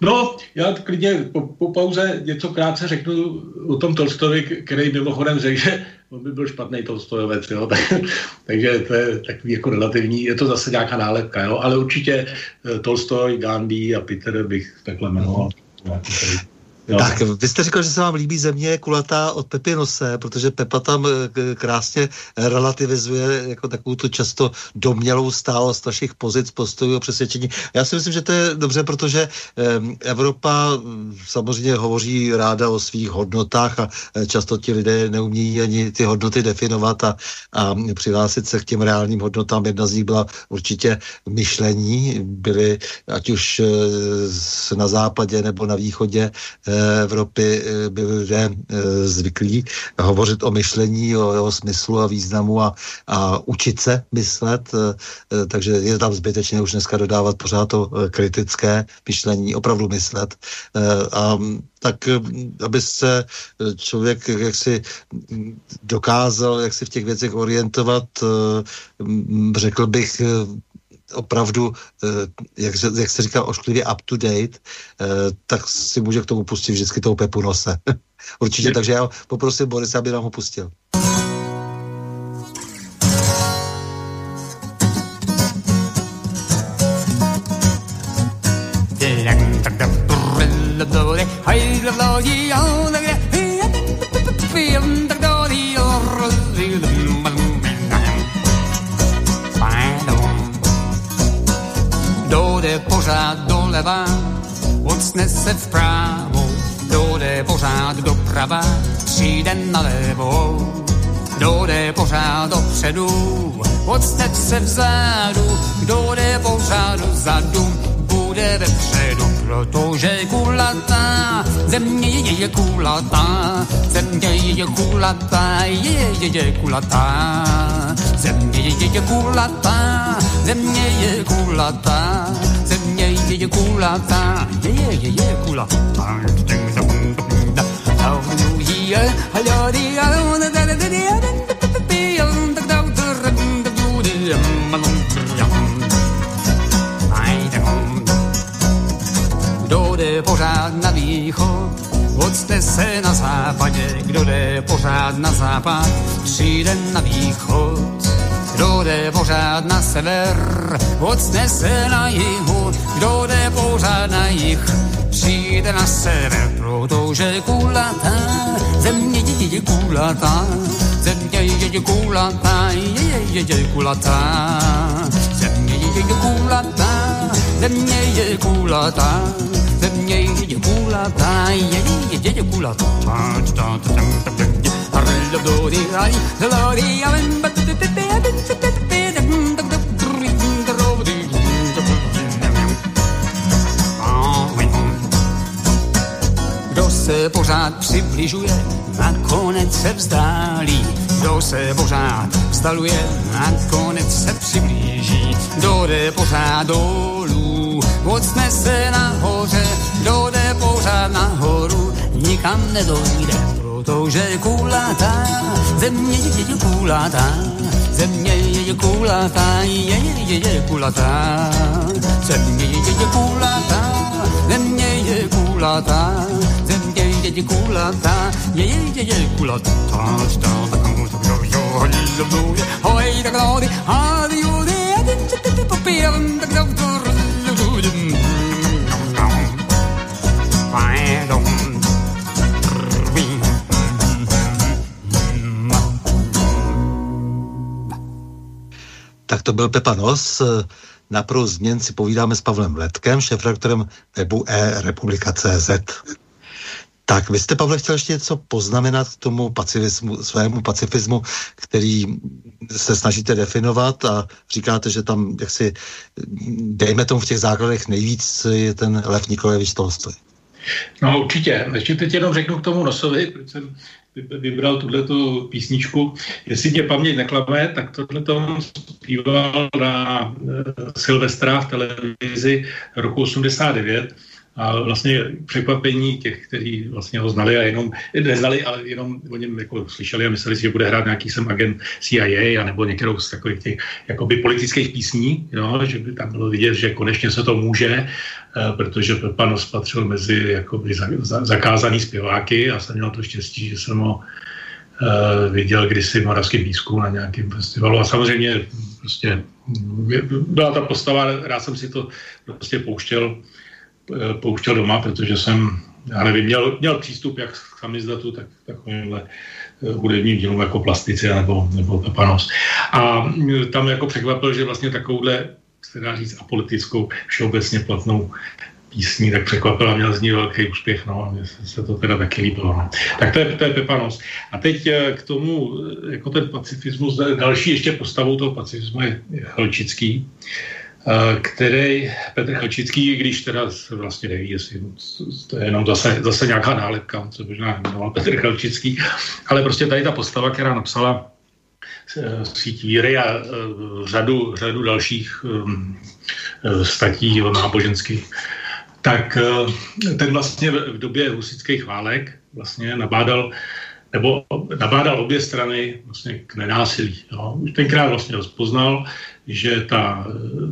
No, já klidně po, po pauze něco krátce řeknu o tom Tolstovi, který mimochodem řekl, že on by byl špatný Tolstojovec, jo? <laughs> Tak, takže to je takový jako relativní, je to zase nějaká nálepka, jo? ale určitě eh, Tolstoj, Gandhi a Peter bych takhle jmenoval. No. Jo. Tak, vy jste říkal, že se vám líbí země kulatá od Pepy Nose, protože Pepa tam eh, krásně relativizuje jako takovou tu často domělou stálost našich pozic, postojů a přesvědčení. Já si myslím, že to je dobře, protože Evropa hm, samozřejmě hovoří ráda o svých hodnotách a eh, často ti lidé neumějí ani ty hodnoty definovat a, a přihlásit se k těm reálným hodnotám. Jedna z nich byla určitě myšlení, byly ať už eh, na západě nebo na východě Evropy eh, byli lidé eh, zvyklí hovořit o myšlení, o jeho smyslu a významu a, a učit se myslet, eh, takže je tam zbytečně už dneska dodávat pořád to kritické myšlení, opravdu myslet. A tak aby se člověk jaksi dokázal jak si v těch věcech orientovat, řekl bych, opravdu, eh, jak, jak se říká, ošklivě up to date, eh, tak si může k tomu pustit vždycky tou Pepu Nose. <laughs> Určitě, takže já poprosím Boris, aby nám ho pustil. Pořád doleva, odsne se vpravo, kdo jde pořád doprava, přijde nalevo. Kdo jde pořád dopředu, odsne se vzadu, kdo jde pořád vzadu, bude vepředu, protože kulatá, země je kulatá, země je kulatá, je, je, je kulatá, země je kulatá, země je kulatá, země je kulatá, je, je, je, je kulatá. Kdo jde pořád na východ, odste se na západě, kdo jde pořád na západ, přijde na východ kdo jde pořád na sever, ocne se na jihu, kdo jde pořád na jih, přijde na sever, protože kulatá, země je kulatá, země je kulatá, je, je, je kulatá, země je kulatá, země je kulatá, země je kulatá, je, je, je kulatá. Kdo se pořád přibližuje, nakonec se vzdálí. Kdo se pořád vzdaluje, nakonec se přiblíží. Kdo jde pořád dolů, ocne se nahoře. Kdo jde pořád nahoru, nikam nedojde. Protože kulatá, země je kulatá, země je kulatá, je, je, je kulatá, země je kulatá, země je kulatá, země je kulatá, je, je, je kulatá, Hoi, da glori, hadi, udi, adin, tete, papiram, da glori, Tak to byl Pepa Nos. Na prou změn si povídáme s Pavlem Letkem, šefredaktorem webu e-republika.cz. Tak, vy jste, Pavle, chtěl ještě něco poznamenat k tomu pacifismu, svému pacifismu, který se snažíte definovat a říkáte, že tam, jak si, dejme tomu v těch základech nejvíc je ten Lev Nikolajevič Tolstoj. No určitě. Ještě teď jenom řeknu k tomu Nosovi, proč jsem vybral tuhletu písničku. Jestli tě paměť neklame, tak tohle to zpíval na eh, Silvestra v televizi roku 89 a vlastně překvapení těch, kteří vlastně ho znali a jenom, neznali, ale jenom o něm jako slyšeli a mysleli si, že bude hrát nějaký jsem agent CIA a nebo některou z takových těch jakoby politických písní, jo, že by tam bylo vidět, že konečně se to může, eh, protože Pepanos patřil mezi jakoby zakázaný zpěváky a jsem měl to štěstí, že jsem ho uh, viděl kdysi v Moravském písku na nějakém festivalu. A samozřejmě prostě byla ta postava, rád jsem si to prostě pouštěl. Eh, pouštěl doma, protože jsem, já nevím, měl, měl přístup jak k samizdatu, tak k takovýmhle eh, hudebním dílům jako plastice nebo, nebo panos. A eh, tam jako překvapil, že vlastně takovouhle, se dá říct, apolitickou, všeobecně platnou písní, tak překvapil a měl z ní velký úspěch, no a mně se to teda taky líbilo. No. Tak to je, to je Pepanos. A teď k tomu, jako ten pacifismus, další ještě postavou toho pacifismu je Helčický. Eh, který Petr Chelčický, když teda vlastně neví, jestli to je jenom zase, zase nějaká nálepka, co možná jmenoval Petr Chelčický, ale prostě tady ta postava, která napsala eh, síť víry a eh, řadu, řadu dalších statí náboženských, tak ten vlastně v době husických válek vlastně nabádal nebo nabádal obě strany vlastně k nenásilí. Jo. Už tenkrát vlastně rozpoznal, že ta,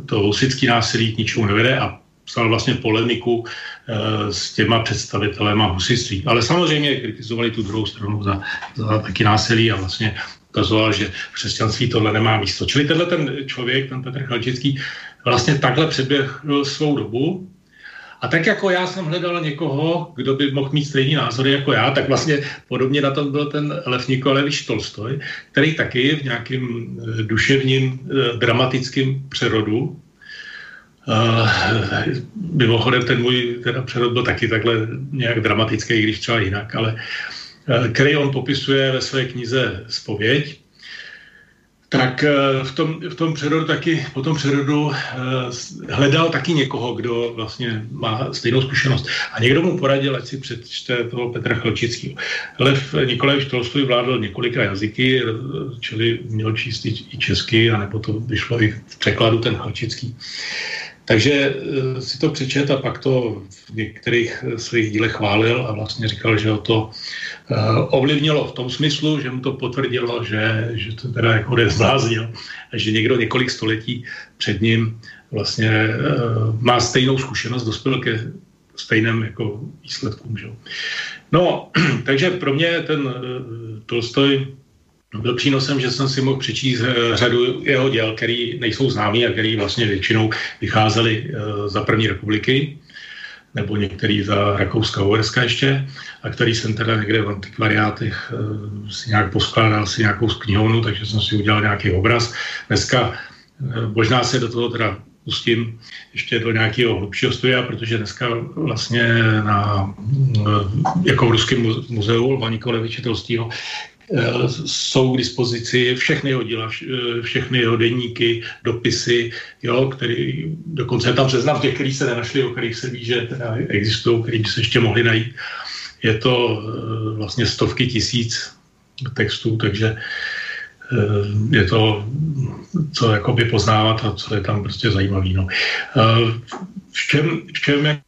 to husický násilí k ničemu nevede a psal vlastně polemiku e, s těma představitelema husitství. Ale samozřejmě kritizovali tu druhou stranu za, za taky násilí a vlastně ukazoval, že v křesťanství tohle nemá místo. Čili tenhle ten člověk, ten Petr Chalčický, vlastně takhle předběhl svou dobu a tak jako já jsem hledal někoho, kdo by mohl mít stejný názory jako já, tak vlastně podobně na tom byl ten Lev Nikolajevič Tolstoj, který taky v nějakým eh, duševním eh, dramatickém přerodu Uh, mimochodem ten můj teda přerod byl taky takhle nějak dramatický, když třeba jinak, ale uh, který on popisuje ve své knize Spověď, tak eh, v tom, v tom přerodu taky, po tom přerodu eh, hledal taky někoho, kdo vlastně má stejnou zkušenost. A někdo mu poradil, ať si přečte toho Petra Chelčického. Lev Nikolaj Tolstoj vládl několika jazyky, čili měl číst i česky, anebo to vyšlo i v překladu ten Chelčický. Takže eh, si to přečet a pak to v některých svých dílech chválil a vlastně říkal, že ho to Eh, ovlivnilo v tom smyslu, že mu to potvrdilo, že, že to teda jako nezbláznil, že někdo několik století před ním vlastně uh, má stejnou zkušenost, dospěl ke stejným jako výsledkům. Že? No, <clears throat> takže pro mě ten uh, Tolstoj byl přínosem, že jsem si mohl přečíst řadu jeho děl, který nejsou známý a který vlastně většinou vycházely za první republiky nebo některý za Rakouska Uherska ještě, a který jsem teda někde v antikvariátech e, si nějak poskládal si nějakou knihovnu, takže jsem si udělal nějaký obraz. Dneska e, možná se do toho teda pustím ještě do nějakého hlubšího studia, protože dneska vlastně na, e, jako v Ruském muzeu Lva Nikoleviče Eh, jsou k dispozici všechny jeho díla, eh, všechny jeho denníky, dopisy, jo, který, dokonce je tam seznam těch, který se nenašli, o kterých se ví, že existují, který by se ještě mohli najít. Je to eh, vlastně stovky tisíc textů, takže je to, co jakoby poznávat a co je tam prostě zajímavý. No. V čem, v čem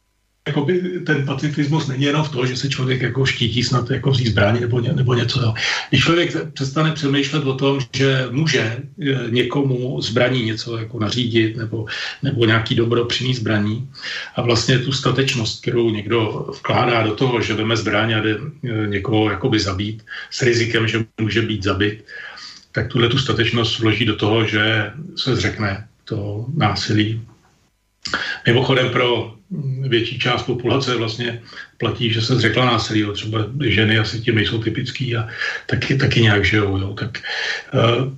jakoby ten pacifismus není jenom v tom, že se člověk jako štítí snad jako vzít zbraně nebo, ně, nebo něco. Jo. Když člověk přestane přemýšlet o tom, že může e, někomu zbraní něco jako nařídit nebo, nebo nějaký dobro přinést zbraní a vlastně tu statečnost, kterou někdo vkládá do toho, že veme zbraň a jde e, někoho jakoby zabít s rizikem, že může být zabit, tak tuhle tu statečnost vloží do toho, že se zřekne to násilí. Mimochodem pro větší část populace vlastně platí, že se zřekla násilí, třeba ženy asi tím nejsou typický a taky, taky nějak žijou. Jo. Tak, uh,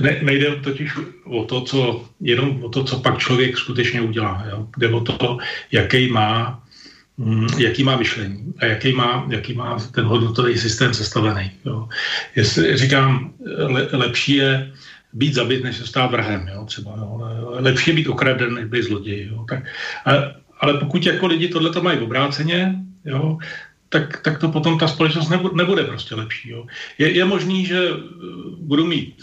ne, nejde totiž o to, co, jenom o to, co pak člověk skutečně udělá. Jo. Jde o to, jaký má mm, jaký má myšlení a jaký má, jaký má ten hodnotový systém sestavený. Jo. Jestli říkám, le, lepší je být zabit, než se stát vrahem, jo, třeba. Jo. Lepší je být okraden, než být zloděj. Jo. Tak, ale, ale pokud jako lidi tohle to mají obráceně, jo, tak, tak to potom ta společnost nebude, nebude prostě lepší. Jo. Je, je možný, že budu mít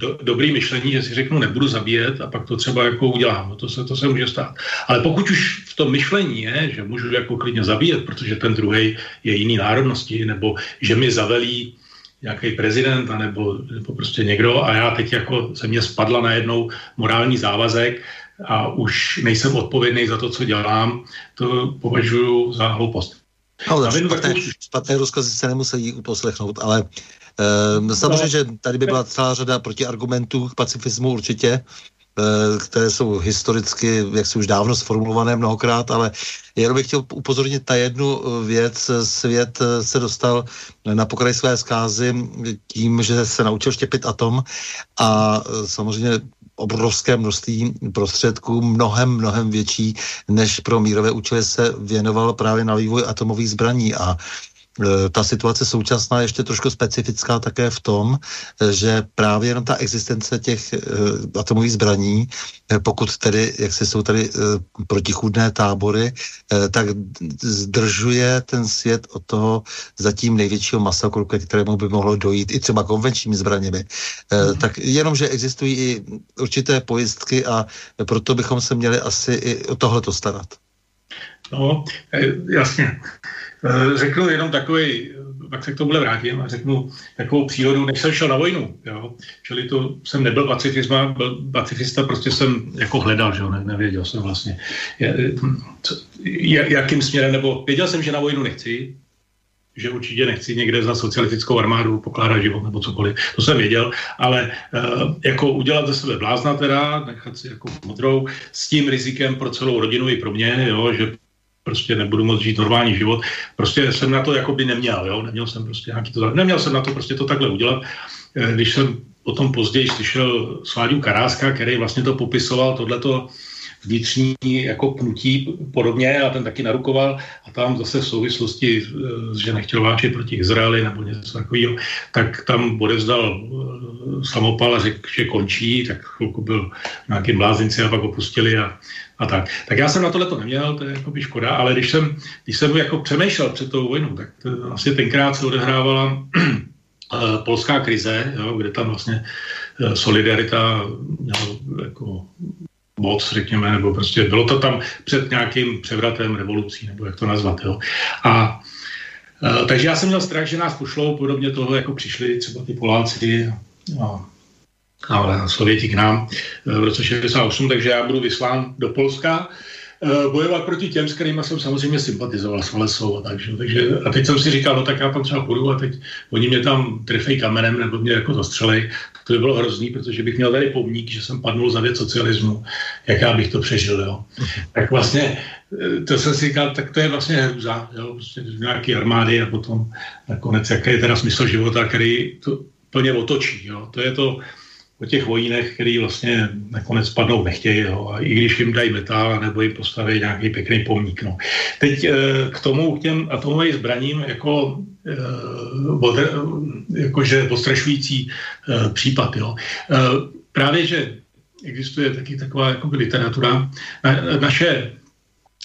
do, dobrý myšlení, že si řeknu, nebudu zabíjet a pak to třeba jako udělám. No to, se, to se může stát. Ale pokud už v tom myšlení je, že můžu jako klidně zabíjet, protože ten druhý je jiný národnosti, nebo že mi zavelí nějaký prezident, nebo, nebo prostě někdo a já teď jako se mě spadla najednou morální závazek a už nejsem odpovědný za to, co dělám, to považuji za hloupost. No, špatné, špatné rozkazy se nemusí uposlechnout, ale e, samozřejmě, no. že tady by byla celá řada protiargumentů k pacifismu určitě, e, které jsou historicky, jak si už dávno sformulované mnohokrát, ale jenom bych chtěl upozornit na jednu věc. Svět se dostal na pokraj své zkázy tím, že se naučil štěpit atom a samozřejmě obrovské množství prostředků, mnohem, mnohem větší, než pro mírové účely se věnoval právě na vývoj atomových zbraní. A ta situace současná je ještě trošku specifická také v tom, e, že právě jenom ta existence těch e, atomových zbraní pokud tedy, jak se jsou tady e, protichůdné tábory, e, tak zdržuje ten svět od toho zatím největšího masakru, ke kterému by mohlo dojít i třeba konvenčními zbraněmi. E, mm. Tak jenom, že existují i určité pojistky a proto bychom se měli asi i o tohleto starat. No, jasně. Řeknu jenom takový pak se k tomu vrátím a řeknu takovou příhodu, než jsem šel na vojnu. Jo. Čili to jsem nebyl pacifista, byl pacifista, prostě jsem jako hledal, že jo, ne, nevěděl jsem vlastně, jakým směrem, nebo věděl jsem, že na vojnu nechci, že určitě nechci někde za socialistickou armádu pokládat život nebo cokoliv. To jsem věděl, ale uh, jako udělat ze sebe blázna teda, nechat si jako modrou, s tím rizikem pro celou rodinu i pro mě, jo, že prostě nebudu moct žít normální život. Prostě jsem na to jako by neměl, jo? neměl jsem prostě nějaký to, neměl jsem na to prostě to takhle udělat. Eh, když jsem potom později slyšel Sváďu Karáska, který vlastně to popisoval, tohleto vnitřní jako pnutí podobně a ten taky narukoval a tam zase v souvislosti, eh, že nechtěl váčit proti Izraeli nebo něco takového, tak tam odevzdal eh, samopal a řekl, že končí, tak chvilku byl nějaký blázinci a pak opustili a a tak. Tak já jsem na tohle to neměl, to je jako by škoda, ale když jsem, když jsem jako přemýšlel před tou vojnou, tak to, vlastně tenkrát se odehrávala <clears throat> eh, polská krize, jo, kde tam vlastně eh, solidarita měla jako moc, řekněme, nebo prostě bylo to tam před nějakým převratem, revolucí, nebo jak to nazvat. Jo. A eh, takže já jsem měl strach, že nás pošlou podobně toho, jako přišli třeba ty Poláci a ale Sověti k nám eh, v roce 68, takže já budu vyslán do Polska eh, bojovat proti těm, s kterými jsem samozřejmě sympatizoval s Valesou a takže, takže a teď jsem si říkal, no tak já tam třeba půjdu a teď oni mě tam trefej kamenem nebo mě jako zastřelej. To by bylo hrozný, protože bych měl tady pomník, že jsem padnul za věc socialismu, jak já bych to přežil, jo. Tak vlastně eh, to jsem si říkal, tak to je vlastně hrůza, jo, prostě nějaký armády a potom nakonec, jaký je teda smysl života, který to plně otočí, jo. To je to, o těch vojínech, který vlastně nakonec padnout nechtějí, jo, a i když jim dají metal, nebo jim postaví nějaký pěkný pomník. No. Teď e, k tomu, k těm atomovým zbraním, jako, e, jakože postrašující e, případ. Jo. E, právě, že existuje taky taková jako literatura. Na, naše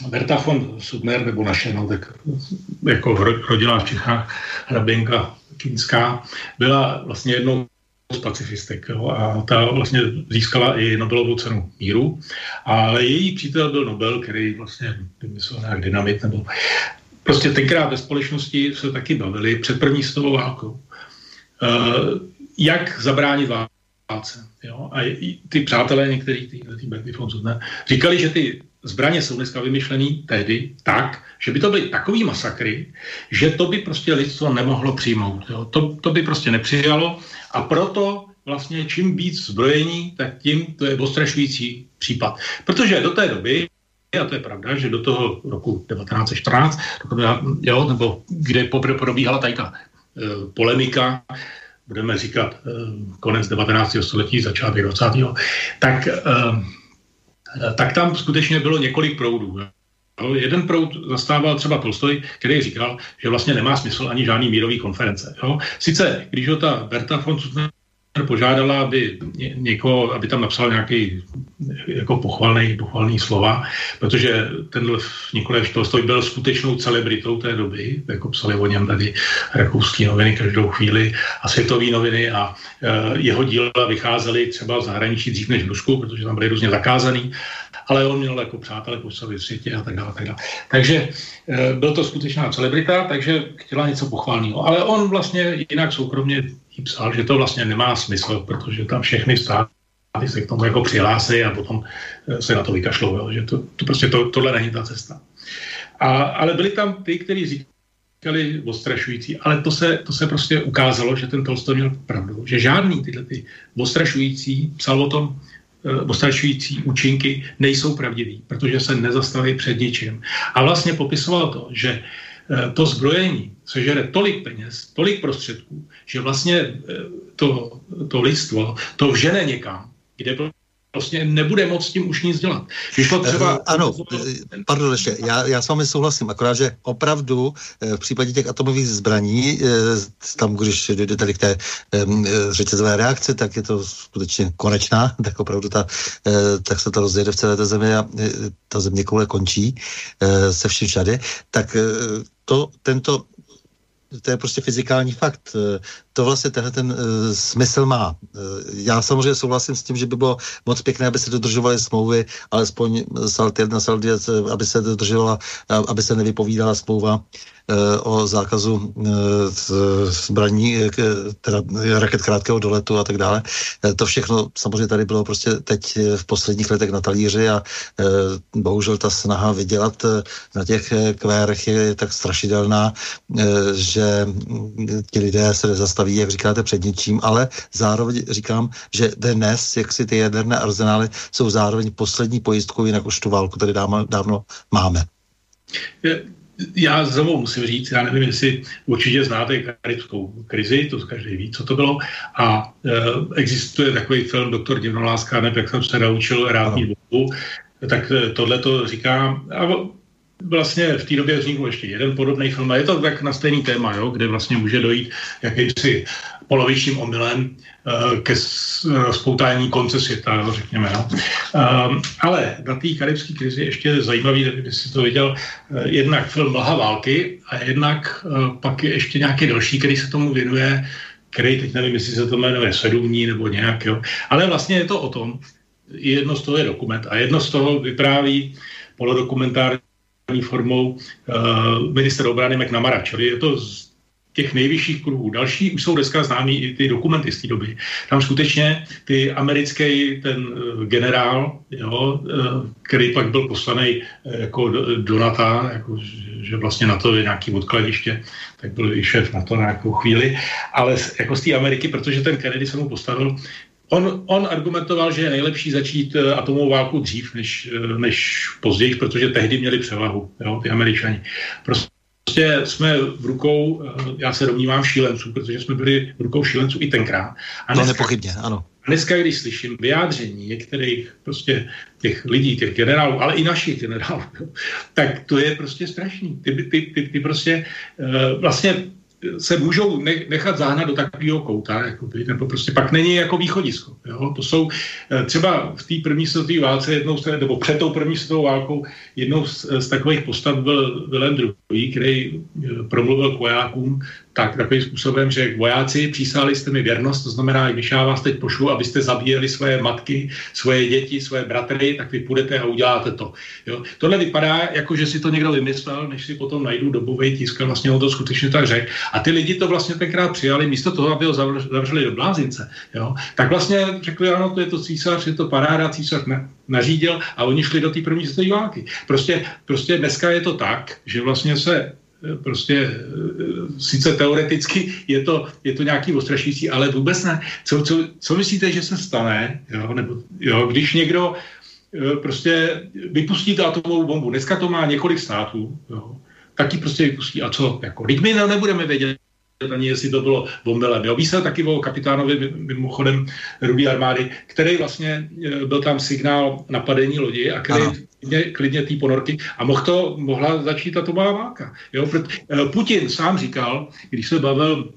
Berta von Sudner, nebo naše, no, tak jako rodila v Čechách hraběnka Kínská, byla vlastně jednou z pacifistek jo, a ta vlastně získala i Nobelovu cenu míru, ale její přítel byl Nobel, který vlastně vymyslel nějak dynamit nebo prostě tenkrát ve společnosti se taky bavili před první světovou válkou. Uh, jak zabránit válce. Jo? A ty přátelé některých, ty, ty Bertie von říkali, že ty zbraně jsou dneska vymyšlený tehdy tak, že by to byly takový masakry, že to by prostě lidstvo nemohlo přijmout. Jo? To, to by prostě nepřijalo a proto vlastně čím víc zbrojení, tak tím to je ostrašující případ. Protože do té doby a to je pravda, že do toho roku 1914, jo, nebo kde poprvé probíhala tady ta e, polemika, budeme říkat e, konec 19. století, začátek 20. tak, e, tak tam skutečně bylo několik proudů. Jeden proud zastával třeba Tolstoj, který říkal, že vlastně nemá smysl ani žádný mírový konference. Jo? Sice, když ho ta Berta von požádala, aby ně, někoho, aby tam napsal nějaký jako pochvalný, pochvalný slova, protože ten Nikolaj Tolstoj byl skutečnou celebritou té doby, jako psali o něm tady rakouské noviny každou chvíli a světové noviny a e, jeho díla vycházely třeba v zahraničí dřív než v Rusku, protože tam byly různě zakázaný ale on měl jako přátelé po celé světě a tak dále. Tak dále. Takže e, byl to skutečná celebrita, takže chtěla něco pochválného. Ale on vlastně jinak soukromně jí psal, že to vlastně nemá smysl, protože tam všechny státy se k tomu jako přihlásí a potom eh, se na to vykašlou, jo, že to, to prostě to, tohle není ta cesta. A, ale byli tam ty, kteří říkali ostrašující, ale to se, to se prostě ukázalo, že ten Tolstoj měl pravdu, že žádný tyhle ty ostrašující, psal o tom, eh, ostrašující účinky nejsou pravdivý, protože se nezastaví před ničím. A vlastně popisoval to, že to zbrojení sežere tolik peněz, tolik prostředků, že vlastně eh, to, to lidstvo to vžene někam, kde prostě nebude moc s tím už nic dělat. Když to třeba... Uh, ano, pardon ještě, já, já s vámi souhlasím, akorát, že opravdu v případě těch atomových zbraní, tam, když jde tady k té řetězové reakci, tak je to skutečně konečná, <laughs> tak opravdu ta, tak se to rozjede v celé té zemi a ta země koule končí se vším všade, tak to, tento, to je prostě fyzikální fakt. To vlastně tenhle ten uh, smysl má. Uh, já samozřejmě souhlasím s tím, že by bylo moc pěkné, aby se dodržovaly smlouvy, alespoň Salt 1, Salt 2, aby se dodržovala, aby se nevypovídala smlouva Eh, o zákazu eh, zbraní, eh, teda raket krátkého doletu a tak dále. To všechno samozřejmě tady bylo prostě teď v posledních letech na talíři a bohužel ta snaha vydělat na těch kvérech je tak strašidelná, že ti lidé se nezastaví, jak říkáte, před ničím, ale zároveň říkám, že dnes, jak si ty jaderné arzenály jsou zároveň poslední pojistkou, jinak už tu válku tady dávno, dávno máme já znovu musím říct, já nevím, jestli určitě znáte karibskou krizi, to každý ví, co to bylo. A e, existuje takový film Doktor Divnoláska, nebo jak jsem se naučil rád mít tak e, tohle to říkám. A vlastně v té době vznikl ještě jeden podobný film a je to tak na stejný téma, jo, kde vlastně může dojít jakýmsi polovičním omylem uh, ke uh, spoutání konce světa, řekněme. No. Uh, ale na té karibské krizi ještě zajímavý, kdyby si to viděl, uh, jednak film Mlha války a jednak uh, pak je ještě nějaký další, který se tomu věnuje, který teď nevím, jestli se to jmenuje Sedm dní nebo nějak, jo. ale vlastně je to o tom, jedno z toho je dokument a jedno z toho vypráví polodokumentární formou uh, minister obrany McNamara, čili je to z těch nejvyšších kruhů. Další už jsou dneska známí i ty dokumenty z té doby. Tam skutečně ty americký ten uh, generál, jo, uh, který pak byl poslaný jako do, do NATO, jako, že, že vlastně na to je nějaký odkladiště, tak byl i šéf na to na nějakou chvíli, ale jako z té Ameriky, protože ten Kennedy se mu postavil On, on argumentoval, že je nejlepší začít atomovou válku dřív než, než později, protože tehdy měli převahu, jo, ty američani. Prostě jsme v rukou, eh, já se domnívám, šílenců, protože jsme byli v rukou šílenců i tenkrát. A dneska, no nepochybně, ano. A dneska, když slyším vyjádření některých prostě těch lidí, těch generálů, ale i našich generálů, <laughs> tak to je prostě strašný. Ty, ty, ty, ty prostě vlastně se můžou nechat zahnat do takového kouta, jako by, nebo prostě pak není jako východisko. Jo? To jsou eh, třeba v té první světové válce jednou, nebo před tou první světovou válkou, jednou z, z takových postav byl Vilém II., který eh, promluvil k vojákům tak takovým způsobem, že vojáci přísáli jste mi věrnost, to znamená, když já vás teď pošlu, abyste zabíjeli svoje matky, svoje děti, svoje bratry, tak vy půjdete a uděláte to. Jo? Tohle vypadá, jako že si to někdo vymyslel, než si potom najdu dobový tisk vlastně on to skutečně tak řekl. A ty lidi to vlastně tenkrát přijali, místo toho, aby ho zavřeli do blázince. Jo? Tak vlastně řekli, ano, to je to císař, je to paráda, císař ne, nařídil a oni šli do té první světové války. Prostě, prostě dneska je to tak, že vlastně se prostě e, sice teoreticky je to, je to nějaký ostrašující, ale vůbec ne. Co, co, co myslíte, že se stane, jo, nebo, jo, když někdo e, prostě vypustí tu atomovou bombu, dneska to má několik států, jo, tak ji prostě vypustí. A co? Jako, my nebudeme vědět, ani jestli to bylo bombelem. Jo. Se taky o kapitánovi mimochodem Rudý armády, který vlastně e, byl tam signál napadení lodi a který ano klidně, klidně té ponorky a mohl to, mohla začít atomová válka. Jo? Putin sám říkal, když se bavil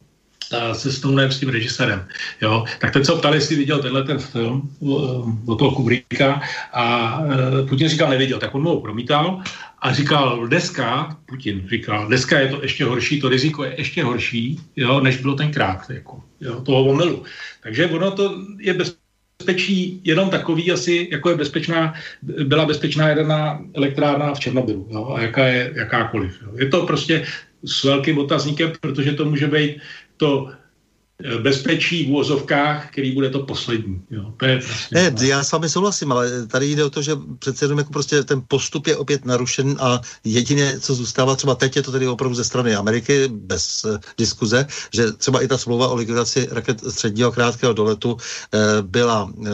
se Stonem, s tím režisérem. Jo? Tak ten se ptal, jestli viděl tenhle ten film od toho Kubricka a Putin říkal, neviděl, tak on mu promítal a říkal, dneska, Putin říkal, dneska je to ještě horší, to riziko je ještě horší, jo, než bylo tenkrát, jako, jo, toho omylu. Takže ono to je bezpečí jenom takový asi, jako je bezpečná, byla bezpečná jedna elektrárna v Černobylu, jo, a jaká je jakákoliv. Jo. Je to prostě s velkým otazníkem, protože to může být to bezpečí v úvozovkách, který bude to poslední. Jo. To je prostě ne, já s vámi souhlasím, ale tady jde o to, že přece jenom jako prostě ten postup je opět narušen a jediné, co zůstává, třeba teď je to tedy opravdu ze strany Ameriky, bez uh, diskuze, že třeba i ta smlouva o likvidaci raket středního krátkého doletu uh, byla uh,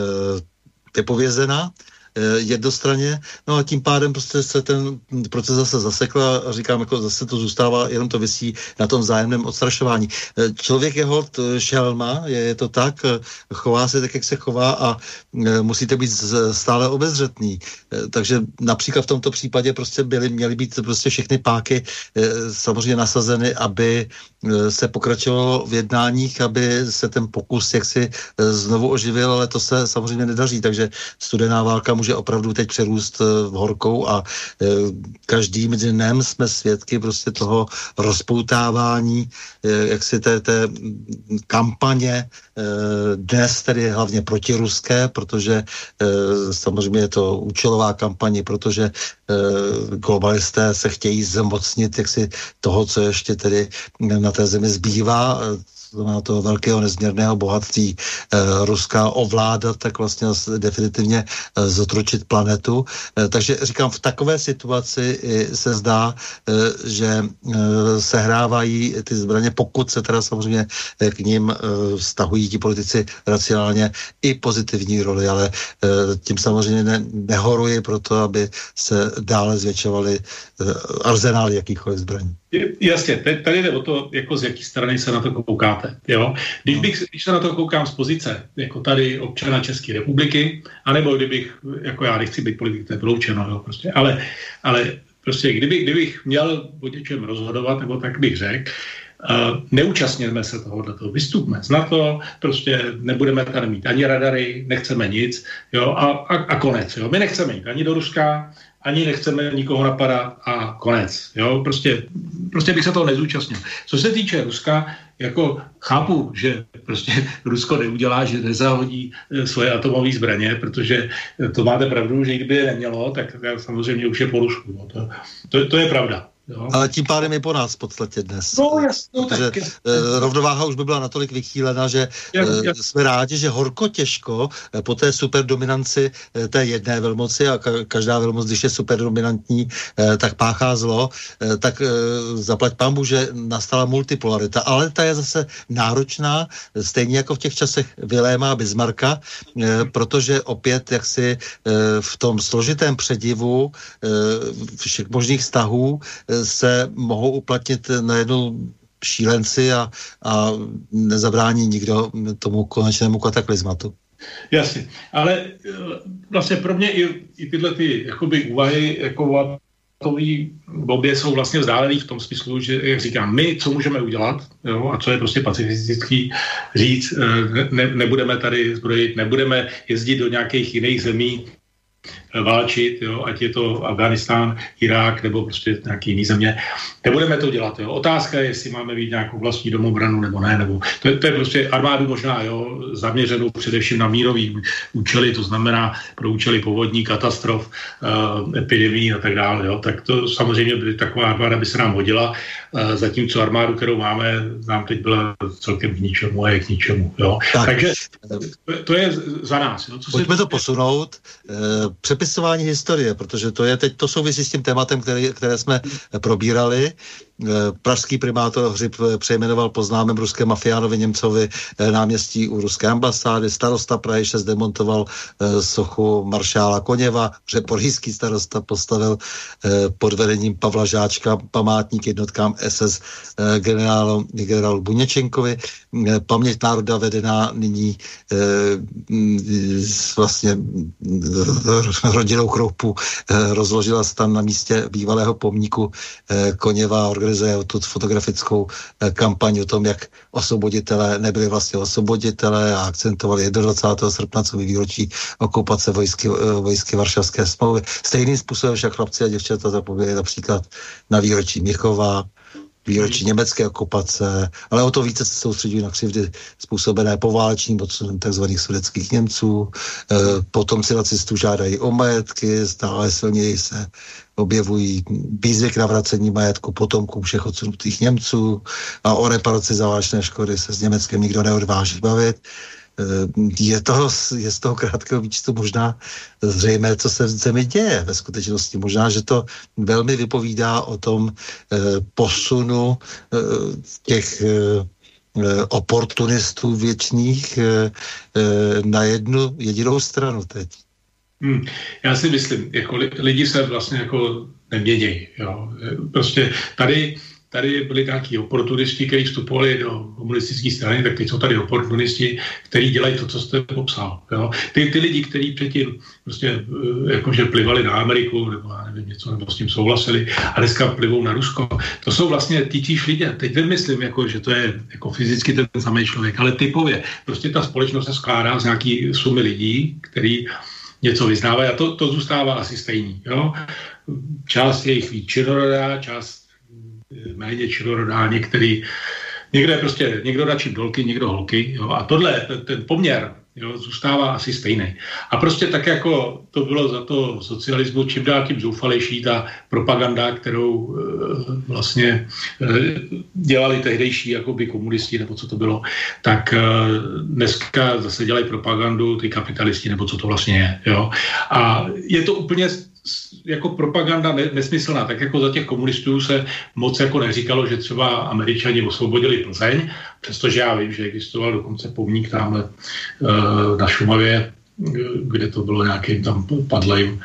vypovězena, Eh, jednostranně, no a tím pádem prostě se ten proces zase zasekl a říkám, jako zase to zůstává, jenom to vysí na tom vzájemném odstrašování. Eh, člověk je hod eh, šelma, je, je to tak, chová se tak, jak se chová a musíte být stále obezřetný. Takže například v tomto případě prostě byly, měly být prostě všechny páky samozřejmě nasazeny, aby se pokračovalo v jednáních, aby se ten pokus jaksi znovu oživil, ale to se samozřejmě nedaří, takže studená válka může opravdu teď přerůst eh, v horkou a eh, každým dnem jsme svědky prostě toho rozpoutávání, eh, jak si té, té kampaně dnes tedy hlavně protiruské, protože samozřejmě je to účelová kampaně, protože globalisté se chtějí zmocnit jaksi toho, co ještě tedy na té zemi zbývá, znamená toho velkého nezměrného bohatství e, Ruska ovládat, tak vlastně definitivně e, zotročit planetu. E, takže říkám, v takové situaci se zdá, e, že e, sehrávají ty zbraně, pokud se teda samozřejmě k ním e, vztahují ti politici racionálně i pozitivní roli, ale e, tím samozřejmě ne, nehoruji pro to, aby se dále zvětšovaly e, arzenály jakýchkoliv zbraní. Jasně, tady jde o to, jako z jaký strany se na to koukáte. Jo? Když, bych, když se na to koukám z pozice, jako tady občana České republiky, anebo kdybych, jako já nechci být politik, to je vyloučeno, jo, prostě, ale, ale prostě kdyby, kdybych měl o něčem rozhodovat, nebo tak bych řekl, Uh, neúčastněme se tohohle, vystupme z NATO, prostě nebudeme tady mít ani radary, nechceme nic, jo, a, a, a konec, jo. My nechceme jít ani do Ruska, ani nechceme nikoho napadat a konec. Jo? Prostě, prostě bych se toho nezúčastnil. Co se týče Ruska, jako chápu, že prostě <laughs> Rusko neudělá, že nezahodí eh, svoje atomové zbraně, protože to máte pravdu, že kdyby je nemělo, tak samozřejmě už je po Rusku. No. To, to, to je pravda. Jo. Ale tím pádem je po nás v podstatě dnes. No jasno, Protože tak, uh, rovnováha už by byla natolik vychýlena, že jak, uh, jak. jsme rádi, že horko těžko uh, po té superdominanci té jedné velmoci a ka- každá velmoc, když je superdominantní, tak páchá zlo, tak zaplať pambu, že nastala multipolarita. Ale ta je zase náročná, stejně jako v těch časech Viléma a Bismarcka, protože opět jaksi v tom složitém předivu všech možných vztahů se mohou uplatnit najednou šílenci a, a nezabrání nikdo tomu konečnému kataklizmatu. Jasně, ale e, vlastně pro mě i, i tyhle ty jakoby úvahy jako tový obě jsou vlastně vzdálený v tom smyslu, že, jak říkám, my, co můžeme udělat, jo, a co je prostě pacifistický říct, e, ne, nebudeme tady zbrojit, nebudeme jezdit do nějakých jiných zemí, válčit, jo, ať je to Afganistán, Irák nebo prostě nějaký jiný země. Nebudeme to dělat. Jo. Otázka je, jestli máme mít nějakou vlastní domobranu nebo ne. Nebo to, je, to je prostě armádu možná jo, zaměřenou především na mírový účely, to znamená pro účely povodní, katastrof, uh, epidemí a tak dále. Jo. Tak to samozřejmě by taková armáda by se nám hodila, uh, zatímco armádu, kterou máme, nám teď byla celkem k ničemu a je k ničemu. Jo. Tak. Takže to, je za nás. Jo. Co Pojďme se... to posunout. Uh, přepisování historie, protože to je teď, to souvisí s tím tématem, který, které jsme probírali. Pražský primátor Hřib přejmenoval po známém ruském mafiánovi Němcovi náměstí u ruské ambasády, starosta Prahy se zdemontoval sochu maršála Koněva, že poryský starosta postavil pod vedením Pavla Žáčka památník jednotkám SS generálu, generálu Buněčenkovi. Paměť národa vedená nyní vlastně rodinou Kroupu rozložila stan na místě bývalého pomníku Koněva organizuje tu fotografickou eh, kampaň o tom, jak osvoboditelé nebyli vlastně osvoboditelé a akcentovali 21. srpna, co výročí okupace vojsky, eh, vojsky Varšavské smlouvy. Stejným způsobem však chlapci a děvčata zapomněli například na výročí Měchova, výročí německé okupace, ale o to více se soustředí na křivdy způsobené poválečným odsunem tzv. sudeckých Němců. E, potom si nacistů žádají o majetky, stále silněji se objevují výzvy k navracení majetku potomkům všech odsunutých Němců a o reparaci za válečné škody se s Německem nikdo neodváží bavit. Eh, je, toho, je z toho krátkého výčtu možná zřejmé, co se v zemi děje ve skutečnosti. Možná, že to velmi vypovídá o tom eh, posunu eh, těch oportunistů věčných na jednu jedinou stranu teď. Hmm. Já si myslím, jako lidi se vlastně jako nemědějí. Jo. Prostě tady tady byli nějaký oportunisti, kteří vstupovali do komunistické strany, tak teď jsou tady oportunisti, kteří dělají to, co jste popsal. Jo. Ty, ty lidi, kteří předtím prostě eh, jakože plivali na Ameriku, nebo já nevím, něco, nebo s tím souhlasili, a dneska plivou na Rusko, to jsou vlastně ty tíž lidé. Teď nemyslím, jako, že to je jako fyzicky ten samý člověk, ale typově. Prostě ta společnost se skládá z nějaký sumy lidí, který něco vyznávají a to, to zůstává asi stejný. Jo? Část je jich víc činorodá, část méně čilorodá, některý, někde prostě, někdo radši dolky, někdo holky, jo, a tohle, ten, ten poměr, jo, zůstává asi stejný. A prostě tak, jako to bylo za to socialismu, čím dál tím zoufalejší ta propaganda, kterou e, vlastně e, dělali tehdejší jakoby komunisti, nebo co to bylo, tak e, dneska zase dělají propagandu ty kapitalisti, nebo co to vlastně je. Jo. A je to úplně jako propaganda nesmyslná. Tak jako za těch komunistů se moc jako neříkalo, že třeba američani osvobodili Plzeň, přestože já vím, že existoval dokonce pomník tamhle uh, na Šumavě, kde to bylo nějakým tam padlým,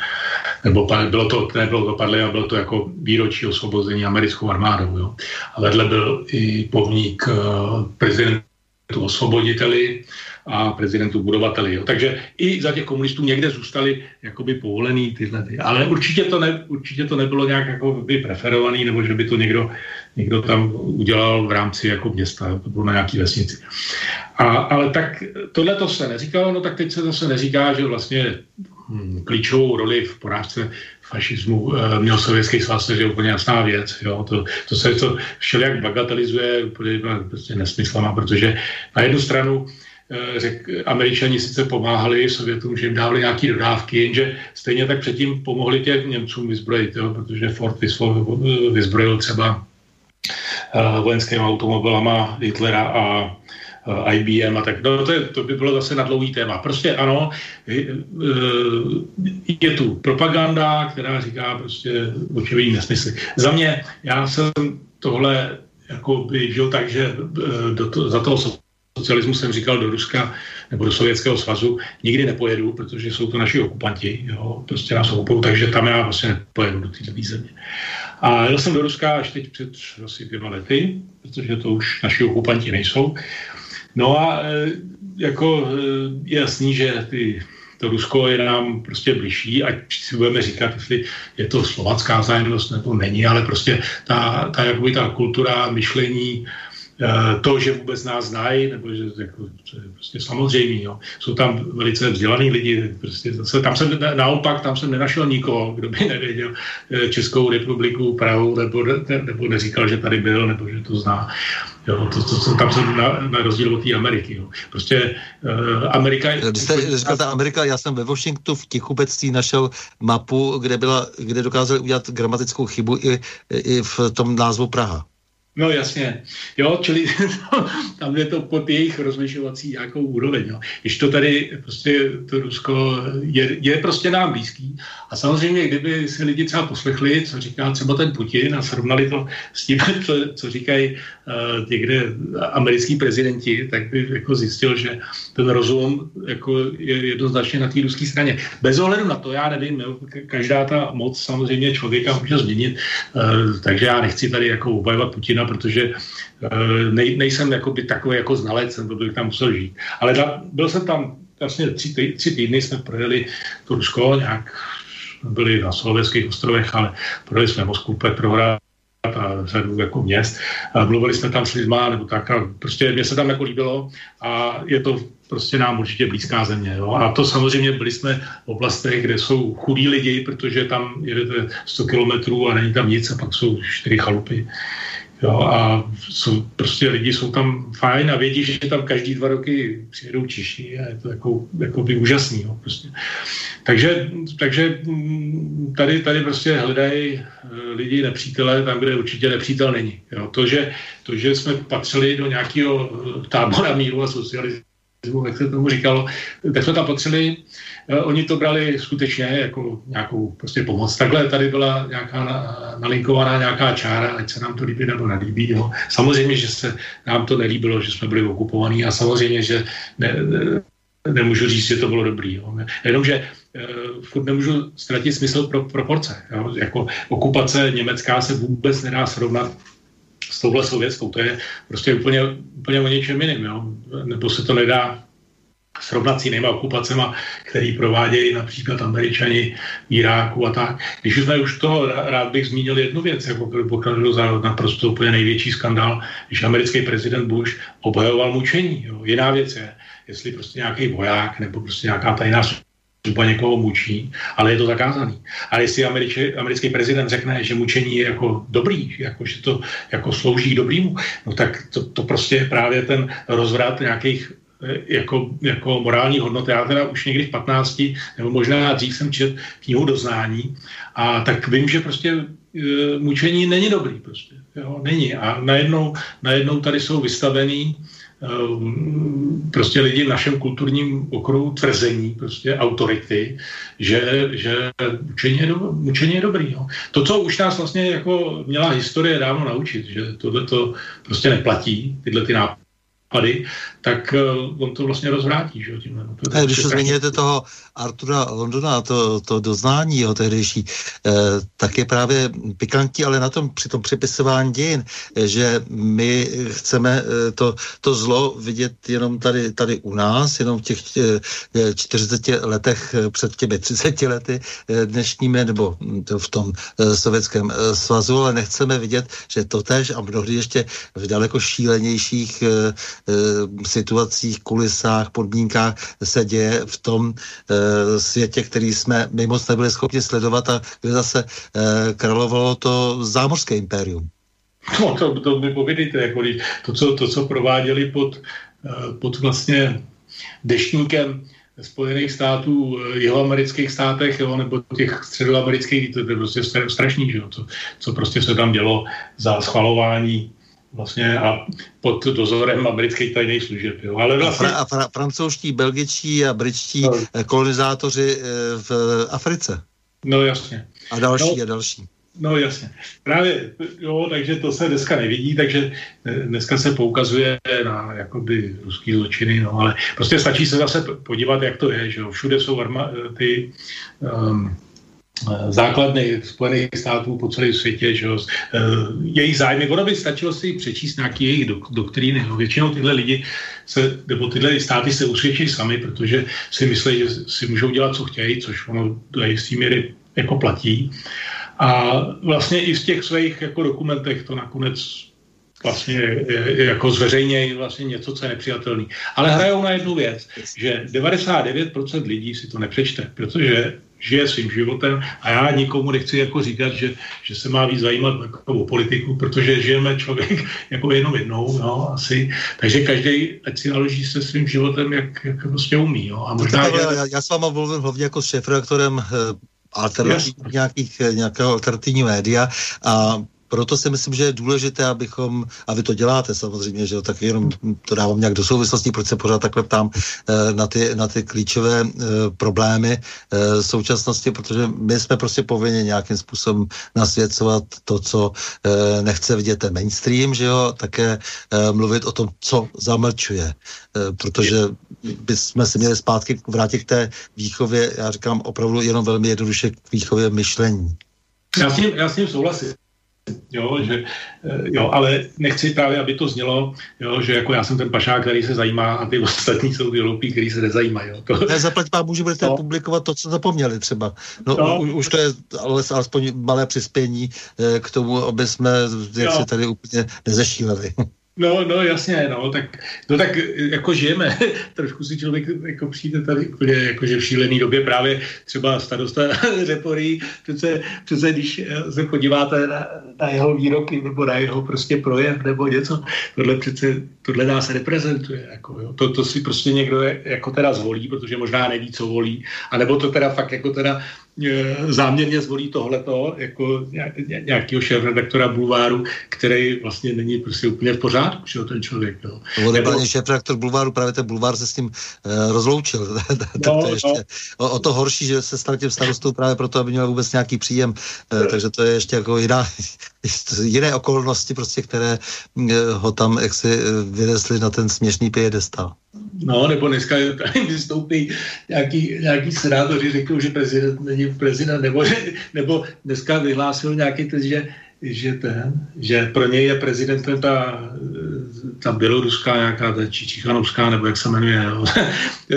nebo bylo to, nebylo to padlým, a bylo to jako výročí osvobození americkou armádou. Jo. A vedle byl i pomník uh, prezidentu osvoboditeli, a prezidentu budovateli. Jo. Takže i za těch komunistů někde zůstali jakoby povolený tyhle. Ty. Ale určitě to, ne, určitě to nebylo nějak jako by preferovaný, nebo že by to někdo, někdo tam udělal v rámci jako města, to bylo na nějaký vesnici. A, ale tak tohle to se neříkalo, no tak teď se zase neříká, že vlastně hm, klíčovou roli v porážce fašismu e, měl Sovětský svaz, to je úplně jasná věc. Jo. To, to se to všelijak bagatelizuje, úplně prostě nesmyslná, protože na jednu stranu Eh, řek, američani sice pomáhali Sovětům, že jim dávali nějaké dodávky, jenže stejně tak předtím pomohli těm Němcům vyzbrojit, jo, protože Ford vyzbrojil třeba vojenskými automobilama Hitlera a eh, IBM a tak. No, to, je, to by bylo zase na dlouhý téma. Prostě ano, je tu propaganda, která říká prostě očividný nesmysly. Za mě, já jsem tohle jako by žil tak, že do to, za toho socialismu jsem říkal do Ruska nebo do Sovětského svazu, nikdy nepojedu, protože jsou to naši okupanti, jo, prostě nás okupují, takže tam já vlastně nepojedu do této země. A jel jsem do Ruska až teď před asi dvěma lety, protože to už naši okupanti nejsou. No a e, jako e, je jasný, že ty to Rusko je nám prostě blížší, ať si budeme říkat, jestli je to slovacká zájemnost, nebo není, ale prostě ta, ta, jakoby ta kultura myšlení, to, že vůbec nás znají, nebo že jako, to je prostě samozřejmé. Jo. Jsou tam velice vzdělaný lidi, prostě zase, tam jsem naopak, tam jsem nenašel nikoho, kdo by nevěděl eh, Českou republiku, Prahu, nebo, ne, nebo neříkal, že tady byl, nebo že to zná. Jo, to, to, to, tam jsem na, na rozdíl od té Ameriky. Jo. Prostě uh, Amerika... Když jste říkal ta Amerika, já jsem ve Washingtonu v Tichubectví našel mapu, kde, byla, kde dokázali udělat gramatickou chybu i, i v tom názvu Praha. No jasně, jo, čili <laughs> tam je to pod jejich rozlišovací nějakou úroveň, jo. Když to tady prostě to Rusko je, je prostě nám blízký a samozřejmě, kdyby si lidi třeba poslechli, co říká třeba ten Putin a srovnali to s tím, <laughs> co, co říkají uh, někde americký prezidenti, tak by jako zjistil, že ten rozum jako je jednoznačně na té ruské straně. Bez ohledu na to, já nevím, jo, každá ta moc samozřejmě člověka může změnit, uh, takže já nechci tady jako obajovat Putina, protože uh, nej, nejsem jakoby takový jako znalec, nebo bych tam musel žít. Ale da, byl jsem tam vlastně tři, tři týdny jsme projeli to Rusko, nějak byli na Slovenských ostrovech, ale projeli jsme Moskvu, Petrohrad, a řadu jako měst. A mluvili jsme tam s lidma, nebo tak a prostě mě se tam jako líbilo a je to prostě nám určitě blízká země. Jo? A to samozřejmě byli jsme v oblastech, kde jsou chudí lidi, protože tam jedete 100 kilometrů a není tam nic a pak jsou čtyři chalupy. Jo, a jsou, prostě lidi jsou tam fajn a vědí, že tam každý dva roky přijedou Češi a je to jako, jako by úžasný. Jo, prostě. Takže, takže mm, tady, tady prostě hledají eh, lidi nepřítele tam, kde určitě nepřítel není. Jo. To, že, to, že jsme patřili do nějakého eh, tábora míru a socialismu, jak se tomu říkalo, tak jsme tam patřili Eh, oni to brali skutečně jako nějakou prostě pomoc. Takhle tady byla nějaká nalinkovaná nějaká čára, ať se nám to líbí nebo nelíbí. Jo. Samozřejmě, že se nám to nelíbilo, že jsme byli okupovaní a samozřejmě, že ne, ne, nemůžu říct, že to bylo dobrý. Jo. Jenomže uh, furt nemůžu ztratit smysl pro proporce. Jo. Jako okupace německá se vůbec nedá srovnat s touhle sovětskou. To je prostě úplně, úplně o něčem jiným. Jo. Nebo se to nedá srovnat s jinýma okupacema, který provádějí například američani v Iráku a tak. Když už jsme už toho, rád bych zmínil jednu věc, jako pokladu za naprosto úplně největší skandál, když americký prezident Bush obhajoval mučení. Jo. Jiná věc je, jestli prostě nějaký voják nebo prostě nějaká tajná služba někoho mučí, ale je to zakázaný. Ale jestli američí, americký prezident řekne, že mučení je jako dobrý, jako, že to jako slouží dobrýmu, no tak to, to prostě je právě ten rozvrat nějakých Eh, jako, jako morální hodnoty. Já teda už někdy v 15, nebo možná dřív jsem čet knihu Doznání a tak vím, že prostě e, mučení není dobrý prostě. Jo, není. A najednou, najednou tady jsou vystavený prostě lidi v našem kulturním okruhu tvrzení, prostě autority, že, že mučení, je do, mučení je dobrý. Jo. To, co už nás vlastně jako měla historie dávno naučit, že tohle to prostě neplatí, tyhle ty nápady, tak uh, on to vlastně rozvrátí. Že, tímhle. No, to, když se zmiňujete toho Artura Londona, to, to doznání jeho tehdejší, eh, tak je právě pikantní, ale na tom při tom přepisování dějin, eh, že my chceme eh, to, to zlo vidět jenom tady, tady u nás, jenom v těch eh, 40 letech eh, před těmi 30 lety eh, dnešními, nebo to v tom eh, sovětském eh, svazu, ale nechceme vidět, že to tež a mnohdy ještě v daleko šílenějších eh, Eh, situacích, kulisách, podmínkách se děje v tom eh, světě, který jsme my moc nebyli schopni sledovat a kde zase eh, královalo to zámořské impérium. No, to, to mi povědejte, jako to, co, to, co prováděli pod, pod vlastně deštníkem Spojených států, jeho amerických státech, jo, nebo těch středoamerických, to je prostě strašný, že jo, co, co prostě se tam dělo za schvalování vlastně a pod dozorem amerických tajných služeb. Jo. Ale vlastně... A, fra, a fra, francouzští, belgičtí a britští no. Eh, kolonizátoři eh, v Africe. No jasně. A další no, a další. No jasně. Právě, jo, takže to se dneska nevidí, takže eh, dneska se poukazuje na jakoby ruský zločiny, no ale prostě stačí se zase podívat, jak to je, že jo. Všude jsou arma, ty um, Eh, základny Spojených států po celém světě, že jo, eh, jejich zájmy. Ono by stačilo si přečíst nějaký jejich dok- doktríny. No. Většinou tyhle lidi se, nebo tyhle státy se usvědčí sami, protože si myslí, že si můžou dělat, co chtějí, což ono do jistý míry jako platí. A vlastně i v těch svých jako dokumentech to nakonec vlastně jako zveřejnějí vlastně něco, co je nepřijatelný. Ale hrajou na jednu věc, že 99% lidí si to nepřečte, protože žije svým životem a já nikomu nechci jako říkat, že, že se má víc zajímat o politiku, protože žijeme člověk <laughs> jako jenom jednou, no, asi. Takže každý, ať si naloží se svým životem, jak, jak prostě umí. No. A možná, tak, já, já, s váma mluvím hlavně jako s šéfredaktorem eh, alternativ, nějakých, eh, nějakého alternativní média a proto si myslím, že je důležité, abychom, a vy to děláte samozřejmě, že jo, tak jenom to dávám nějak do souvislosti, proč se pořád takhle ptám eh, na ty, na ty klíčové eh, problémy eh, současnosti, protože my jsme prostě povinni nějakým způsobem nasvěcovat to, co nechce vidět ten mainstream, že jo, také mluvit o tom, co zamlčuje, protože bychom se měli zpátky vrátit k té výchově, já říkám opravdu jenom velmi jednoduše k výchově myšlení. Já s tím, já s tím souhlasím. Jo, že, eh, jo, ale nechci právě, aby to znělo, jo, že jako já jsem ten pašák, který se zajímá a ty ostatní jsou ty loupí, který se nezajímají. Jo. To... Ne, zaplať pán že budete no. publikovat to, co zapomněli třeba. No, no. U, už to je ale, alespoň malé přispění eh, k tomu, aby jsme věci tady úplně nezešíleli. <laughs> No, no, jasně, no, tak, no, tak jako žijeme, <laughs> trošku si člověk jako přijde tady úplně jakože v šílený době právě třeba starosta <laughs> Řeporí, přece, přece když se podíváte na, na, jeho výroky nebo na jeho prostě projev nebo něco, tohle přece, tohle nás reprezentuje, jako, jo. To, to si prostě někdo je, jako teda zvolí, protože možná neví, co volí, anebo to teda fakt jako teda E, záměrně zvolí tohleto jako nějakého šéf-redaktora Bulváru, který vlastně není prostě úplně v pořádku, že ten člověk. No, Nebo... šéf-redaktor Bulváru, právě ten Bulvár se s tím uh, rozloučil. <laughs> no, to ještě no. o, o, to horší, že se stal tím starostou právě proto, aby měl vůbec nějaký příjem. Uh, takže to je ještě jako jiná, <laughs> jiné okolnosti, prostě, které uh, ho tam jaksi vynesly na ten směšný piedestal. No, nebo dneska vystoupí nějaký, nějaký senátoři, řekl, že prezident není prezident, nebo, nebo dneska vyhlásil nějaký test, že, že ten, že pro něj je prezidentem ta, ta běloruská nějaká, ta Čichanovská, nebo jak se jmenuje, jo. <laughs> to,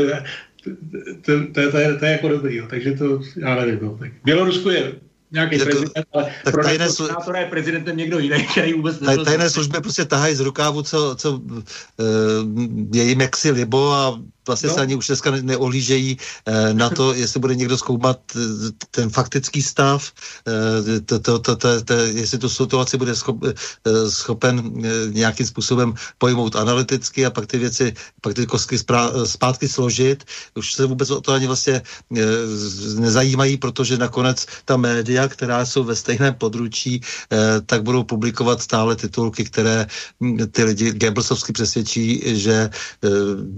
to, to, to, je, to je jako dobrý, jo. takže to, já nevím, no. tak Bělorusko je nějaký jako, prezident, ale tak pro tajné slu... je prezidentem někdo jiný, <laughs> který vůbec nebyl... Tajné služby prostě tahají z rukávu, co, co uh, je jim jaksi libo a vlastně no. se ani už dneska neohlížejí eh, na to, <laughs> jestli bude někdo zkoumat eh, ten faktický stav, eh, to, to, to, to, to, jestli tu situaci bude schop, eh, schopen eh, nějakým způsobem pojmout analyticky a pak ty věci, pak ty kostky zpátky složit. Už se vůbec o to ani vlastně eh, nezajímají, protože nakonec ta média, která jsou ve stejném područí, eh, tak budou publikovat stále titulky, které hm, ty lidi Goebbelsovsky přesvědčí, že eh,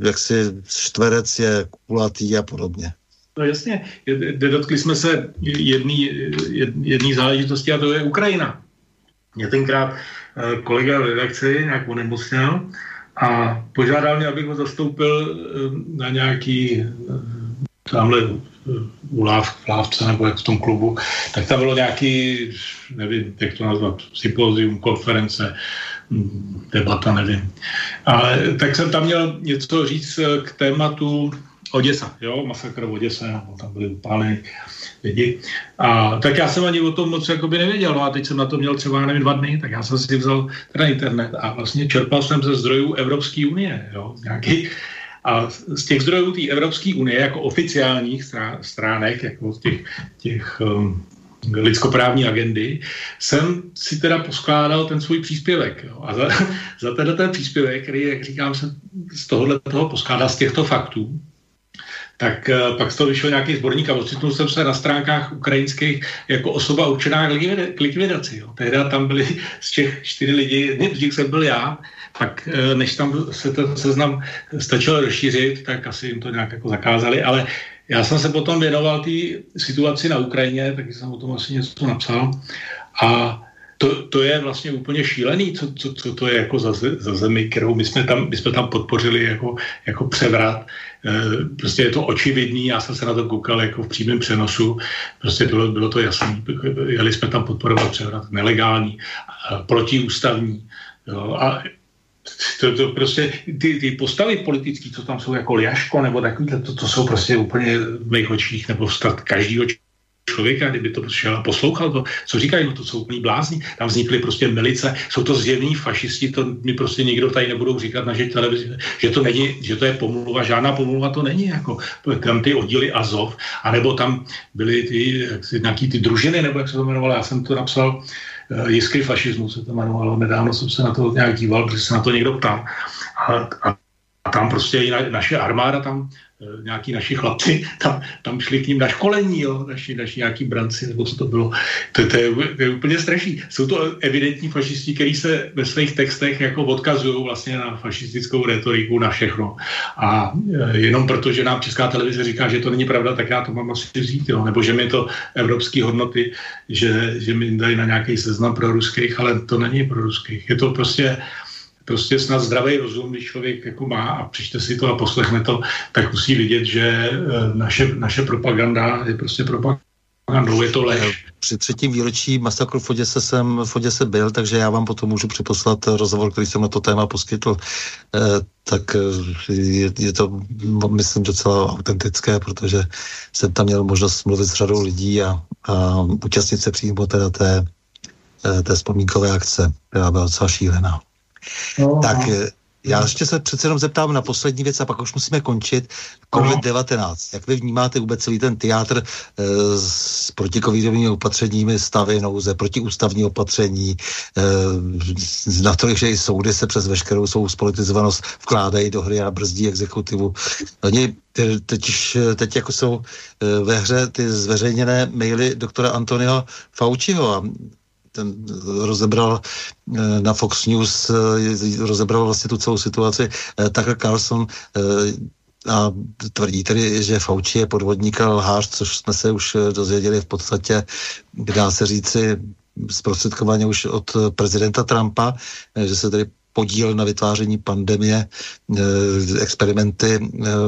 jak si čtverec je kulatý a podobně. No jasně, dotkli jsme se jedné jedný záležitosti a to je Ukrajina. Mě tenkrát eh, kolega v redakci nějak onemocněl a požádal mě, abych ho zastoupil eh, na nějaký eh, tamhle u láv, lávce nebo jak v tom klubu, tak tam bylo nějaký, nevím, jak to nazvat, sympozium, konference, debata, nevím. Ale tak jsem tam měl něco říct k tématu Oděsa, jo, masakr v Oděse, tam byly upáleny lidi. A tak já jsem ani o tom moc jakoby nevěděl, no a teď jsem na to měl třeba, nevím, dva dny, tak já jsem si vzal teda internet a vlastně čerpal jsem ze zdrojů Evropské unie, jo, nějaký, a z těch zdrojů té Evropské unie, jako oficiálních stránek, jako těch, těch um, lidskoprávní agendy, jsem si teda poskládal ten svůj příspěvek. Jo. A za, <laughs> za tenhle ten příspěvek, který, jak říkám, jsem z tohohle toho poskládal z těchto faktů, tak uh, pak z toho vyšel nějaký sborník a ocitnul jsem se na stránkách ukrajinských jako osoba určená k likvidaci. Jo. Tehdy tam byli <laughs> z těch čtyři lidi, jedni z nich jsem byl já, tak uh, než tam se ten seznam stačil rozšířit, tak asi jim to nějak jako zakázali, ale já jsem se potom věnoval té situaci na Ukrajině, taky jsem o tom asi něco napsal. A to, to je vlastně úplně šílený, co, co, co to je jako za, za zemi, kterou my jsme tam, my jsme tam podpořili jako, jako převrat. E, prostě je to očividný, já jsem se na to koukal jako v přímém přenosu, prostě bylo, bylo to jasné. Jeli jsme tam podporovat převrat nelegální, protiústavní. Jo, a to, to prostě, ty, ty postavy politické, co tam jsou jako Liaško nebo takovýhle, to, to jsou prostě úplně v mých očích nebo vstat každýho člověka, kdyby to šel a poslouchal to, co říkají, no to jsou úplný blázni, tam vznikly prostě milice, jsou to zjevní fašisti, to mi prostě nikdo tady nebudou říkat na televizi, že to není, že to je pomluva, žádná pomluva to není, jako tam ty oddíly Azov, anebo tam byly ty, nějaký ty družiny, nebo jak se to jmenovalo, já jsem to napsal, Eh, jiskry fašismu se to jmenovalo. Nedávno jsem se na to nějak díval, protože se na to někdo ptal. A, a a tam prostě i na, naše armáda tam Eh, nějaký naši chlapci tam, tam šli k ním na školení, jo, naši, naši nějaký branci, nebo co to bylo. To, to, je, to je úplně strašný. Jsou to evidentní fašisti, kteří se ve svých textech jako odkazují vlastně na fašistickou retoriku, na všechno. A e, jenom proto, že nám Česká televize říká, že to není pravda, tak já to mám asi vzít, jo. nebo že mi to evropské hodnoty, že, že mi dají na nějaký seznam pro ruských, ale to není pro ruských. Je to prostě prostě snad zdravý rozum, když člověk jako má a přečte si to a poslechne to, tak musí vidět, že eh, naše, naše propaganda je prostě propagandou, je to lež. Při třetím výročí masakru v Oděse jsem v Oděse byl, takže já vám potom můžu připoslat rozhovor, který jsem na to téma poskytl. E, tak eh, je, je to, myslím, docela autentické, protože jsem tam měl možnost mluvit s řadou lidí a, a účastnit se přímo teda té, té vzpomínkové akce, která byla docela šílená. No, tak no. Eh, já ještě se přece jenom zeptám na poslední věc a pak už musíme končit. COVID-19. Jak vy vnímáte vůbec celý ten teátr e, s protikovidovými opatřeními, stavy nouze, protiústavní opatření, e, na to, že i soudy se přes veškerou svou spolitizovanost vkládají do hry a brzdí exekutivu. Oni teď, teď jako jsou ve hře ty zveřejněné maily doktora Antonio Fauciho a ten rozebral eh, na Fox News, eh, rozebral vlastně tu celou situaci. Eh, Tucker Carlson a tvrdí tedy, že Fauci je podvodník a lhář, což jsme se už dozvěděli v podstatě, dá se říci, zprostředkovaně už od prezidenta Trumpa, že se tedy podíl na vytváření pandemie, experimenty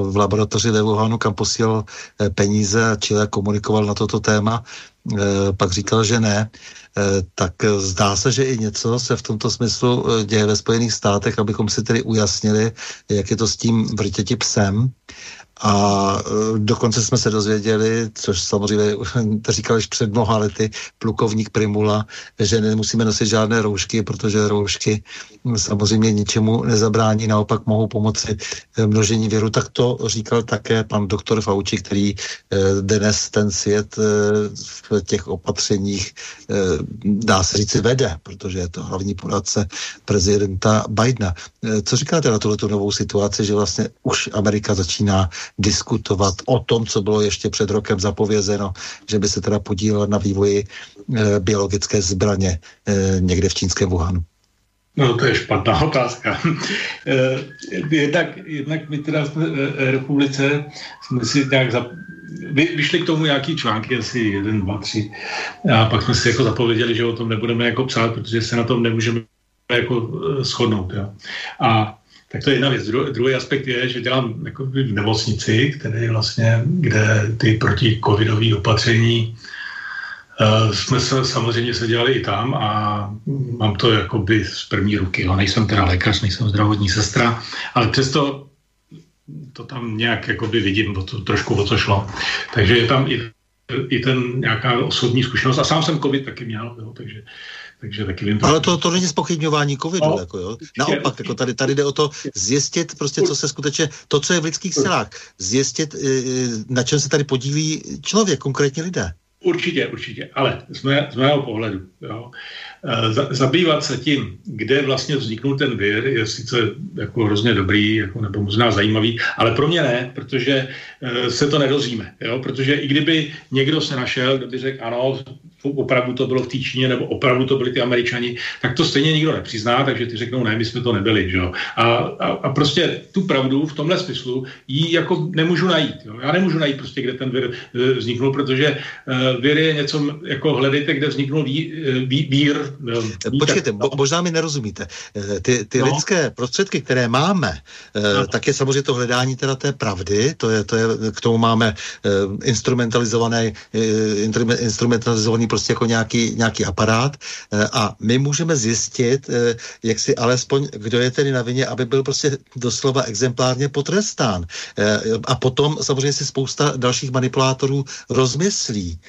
v laboratoři ve Wuhanu, kam posílal peníze a Chile komunikoval na toto téma. Pak říkal, že ne. Eh, tak zdá se, že i něco se v tomto smyslu eh, děje ve Spojených státech, abychom si tedy ujasnili, jak je to s tím vrtěti psem. A e, dokonce jsme se dozvěděli, což samozřejmě <laughs> to říkal již před mnoha lety, plukovník Primula, že nemusíme nosit žádné roušky, protože roušky samozřejmě ničemu nezabrání, naopak mohou pomoci e, množení věru. Tak to říkal také pan doktor Fauci, který e, dnes ten svět v těch opatřeních dá se říci vede, protože je to hlavní poradce prezidenta Bidena. Co říkáte na tuto novou situaci, že vlastně už Amerika začíná diskutovat o tom, co bylo ještě před rokem zapovězeno, že by se teda podílel na vývoji e, biologické zbraně e, někde v čínském Wuhanu. No to je špatná <laughs> otázka. Eh, jednak, jednak my teda v republice jsme si nějak za, vy, vyšli k tomu nějaký články, asi jeden, dva, tři. A pak jsme si jako zapověděli, že o tom nebudeme jako psát, protože se na tom nemůžeme jako shodnout. Jo. A tak to je jedna věc. Dru, druhý aspekt je, že dělám jako v nemocnici, které vlastně, kde ty protikovidové opatření uh, jsme se, samozřejmě se dělali i tam a mám to jakoby z první ruky. Jo. Nejsem teda lékař, nejsem zdravotní sestra, ale přesto to tam nějak jakoby vidím, o to, trošku o co šlo. Takže je tam i, i ten nějaká osobní zkušenost a sám jsem covid taky měl, jo, takže takže taky vím. Ale to, to není spochybňování covidu, no, jako jo. Naopak, jako tady, tady jde o to zjistit prostě, co se skutečně, to, co je v lidských silách, zjistit, eh, eh, na čem se tady podílí člověk, konkrétně lidé. Určitě, určitě, ale z, mé, z mého pohledu, jo, e, zabývat se tím, kde vlastně vzniknul ten vir, je sice jako hrozně dobrý, jako, nebo možná zajímavý, ale pro mě ne, protože e, se to nedozvíme, jo, protože i kdyby někdo se našel, kdo by řekl, ano, opravdu to bylo v té Číně, nebo opravdu to byli ty Američani, tak to stejně nikdo nepřizná, takže ty řeknou, ne, my jsme to nebyli. Že? A, a, a, prostě tu pravdu v tomhle smyslu ji jako nemůžu najít. Jo? Já nemůžu najít prostě, kde ten vir e, vzniknul, protože uh, vir je něco, jako hledejte, kde vzniknul ví, e, ví, vír. Ví, Počkejte, tak, no. možná mi nerozumíte. Ty, ty no. lidské prostředky, které máme, no. tak je samozřejmě to hledání teda té pravdy, to je, to je k tomu máme instrumentalizované, instrumentalizovaný prostě jako nějaký, nějaký aparát eh, a my můžeme zjistit, eh, jak si alespoň, kdo je tedy na vině, aby byl prostě doslova exemplárně potrestán. Eh, a potom samozřejmě si spousta dalších manipulátorů rozmyslí,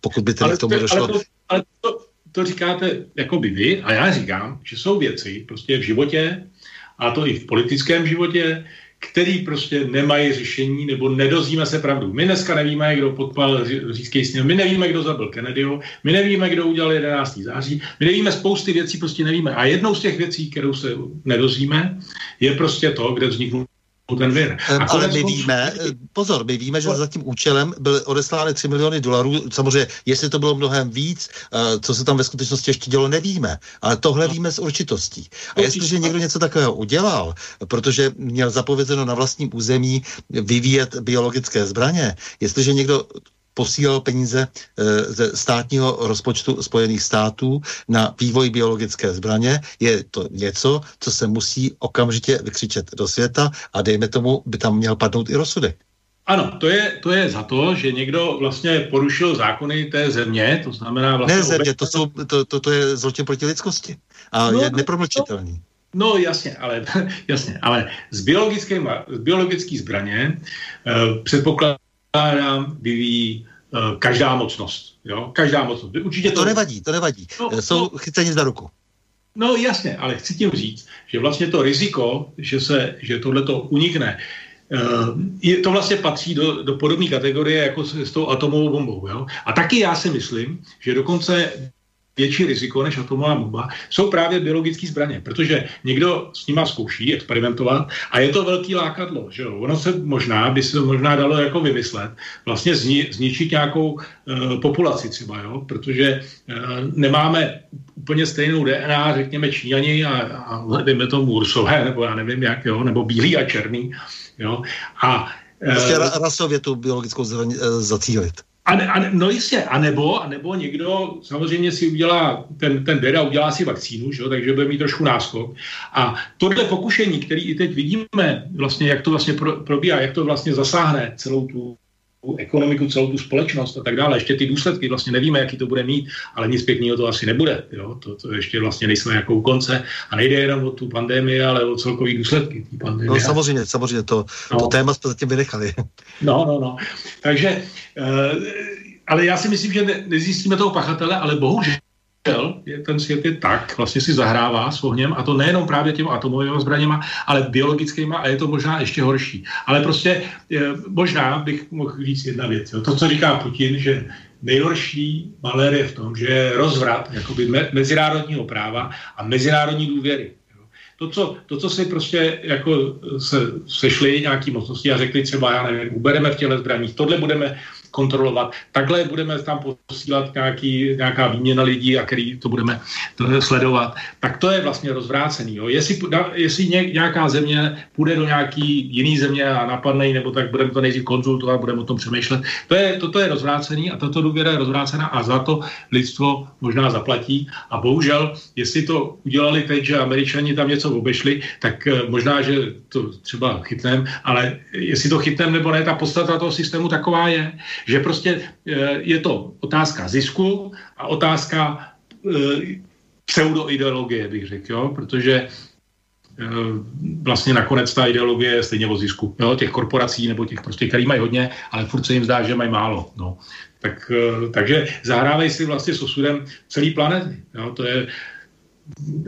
pokud by tedy k tomu došlo. Ale to, ale to, to říkáte jako by vy a já říkám, že jsou věci prostě v životě, a to i v politickém životě, který prostě nemají řešení nebo nedozvíme se pravdu. My dneska nevíme, kdo podpal říjský sněm, my nevíme, kdo zabil Kennedyho, my nevíme, kdo udělal 11. září, my nevíme spousty věcí, prostě nevíme. A jednou z těch věcí, kterou se nedozvíme, je prostě to, kde vzniknul ten vir. A ale my víme, pozor, my víme, že za tím účelem byly odeslány 3 miliony dolarů. Samozřejmě, jestli to bylo mnohem víc, co se tam ve skutečnosti ještě dělo, nevíme. Ale tohle no. víme s určitostí. A jestliže někdo něco takového udělal, protože měl zapovězeno na vlastním území vyvíjet biologické zbraně, jestliže někdo posílal peníze eh, ze státního rozpočtu Spojených států na vývoj biologické zbraně. Je to něco, co se musí okamžitě vykřičet do světa a dejme tomu, by tam měl padnout i rozsudek. Ano, to je, to je za to, že někdo vlastně porušil zákony té země, to znamená vlastně... Ne země, to, jsou, to, to, to je zločin proti lidskosti a no, je nepromlčitelný. No jasně, ale, <laughs> jasně, ale z, z biologické zbraně eh, předpokládám, předpokládám, vyvíjí uh, každá mocnost. Jo? Každá mocnost. Určitě to, to nevadí, to nevadí. No, Jsou no, chyceni za ruku. No jasně, ale chci tím říct, že vlastně to riziko, že, se, že tohle to unikne, uh, je, to vlastně patří do, do podobné kategorie jako s, s tou atomovou bombou. Jo? A taky já si myslím, že dokonce větší riziko než atomová bomba, jsou právě biologické zbraně, protože někdo s nima zkouší experimentovat a je to velký lákadlo. Že jo? Ono se možná, by se to možná dalo jako vymyslet, vlastně zni, zničit nějakou uh, populaci třeba, jo? protože uh, nemáme úplně stejnou DNA, řekněme Číňani a, a dejme tomu Ursové, nebo já nevím jak, jo? nebo bílý a černý. Jo? A Prostě rasově tu biologickou zbraň zacílit. A, ne, a, no jistě, a nebo, a nebo někdo samozřejmě si udělá ten, ten a udělá si vakcínu, že? takže bude mít trošku náskok. A tohle pokušení, který i teď vidíme, vlastně, jak to vlastně pro, probíhá, jak to vlastně zasáhne celou tu ekonomiku, celou tu společnost a tak dále. Ještě ty důsledky vlastně nevíme, jaký to bude mít, ale nic pěkného to asi nebude. Jo? To, to ještě vlastně nejsme jako u konce a nejde jenom o tu pandemii, ale o celkový důsledky té pandemie. No samozřejmě, samozřejmě, to, no. to téma jsme zatím vynechali. No, no, no. Takže, uh, ale já si myslím, že ne, nezjistíme toho pachatele, ale bohužel je, ten svět je tak, vlastně si zahrává s ohněm a to nejenom právě těmi atomovými zbraněma, ale biologickými a je to možná ještě horší. Ale prostě je, možná bych mohl říct jedna věc. Jo. To, co říká Putin, že nejhorší malér je v tom, že je rozvrat jakoby me, mezinárodního práva a mezinárodní důvěry. To co, to, co si prostě jako se, sešli nějaký mocnosti a řekli třeba, já nevím, ubereme v těle zbraních, tohle budeme kontrolovat. Takhle budeme tam posílat nějaký, nějaká výměna lidí a který to budeme sledovat. Tak to je vlastně rozvrácený. Jo. Jestli, jestli nějaká země půjde do nějaký jiný země a napadne ji, nebo tak budeme to nejdřív konzultovat, budeme o tom přemýšlet. To je, toto je rozvrácený a tato důvěra je rozvrácená a za to lidstvo možná zaplatí. A bohužel, jestli to udělali teď, že američani tam něco obešli, tak eh, možná, že to třeba chytneme, ale jestli to chytneme nebo ne, ta podstata toho systému taková je, že prostě eh, je to otázka zisku a otázka eh, pseudoideologie, bych řekl, jo? protože eh, vlastně nakonec ta ideologie je stejně o zisku. Jo? Těch korporací nebo těch prostě, který mají hodně, ale furt se jim zdá, že mají málo. No. Tak, takže zahrávají si vlastně s osudem celý planety. Jo? To je,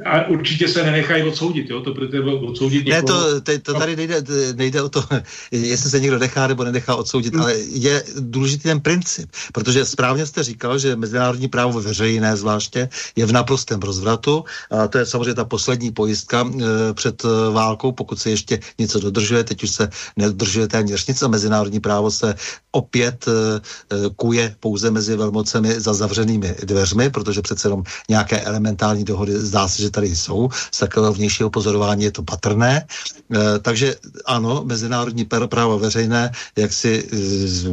a určitě se nenechají odsoudit, jo, to protože odsoudit někoho... Ne, to, to, to tady nejde, nejde o to, <laughs> jestli se někdo nechá nebo nenechá odsoudit, ale je důležitý ten princip, protože správně jste říkal, že mezinárodní právo veřejné zvláště je v naprostém rozvratu a to je samozřejmě ta poslední pojistka e, před e, válkou, pokud se ještě něco dodržuje, teď už se nedodržuje téměř nic a mezinárodní právo se opět e, e kuje pouze mezi velmocemi za zavřenými dveřmi, protože přece jenom nějaké elementární dohody zdá se, že tady jsou. Z takového vnějšího pozorování je to patrné. E, takže ano, mezinárodní právo veřejné jaksi e,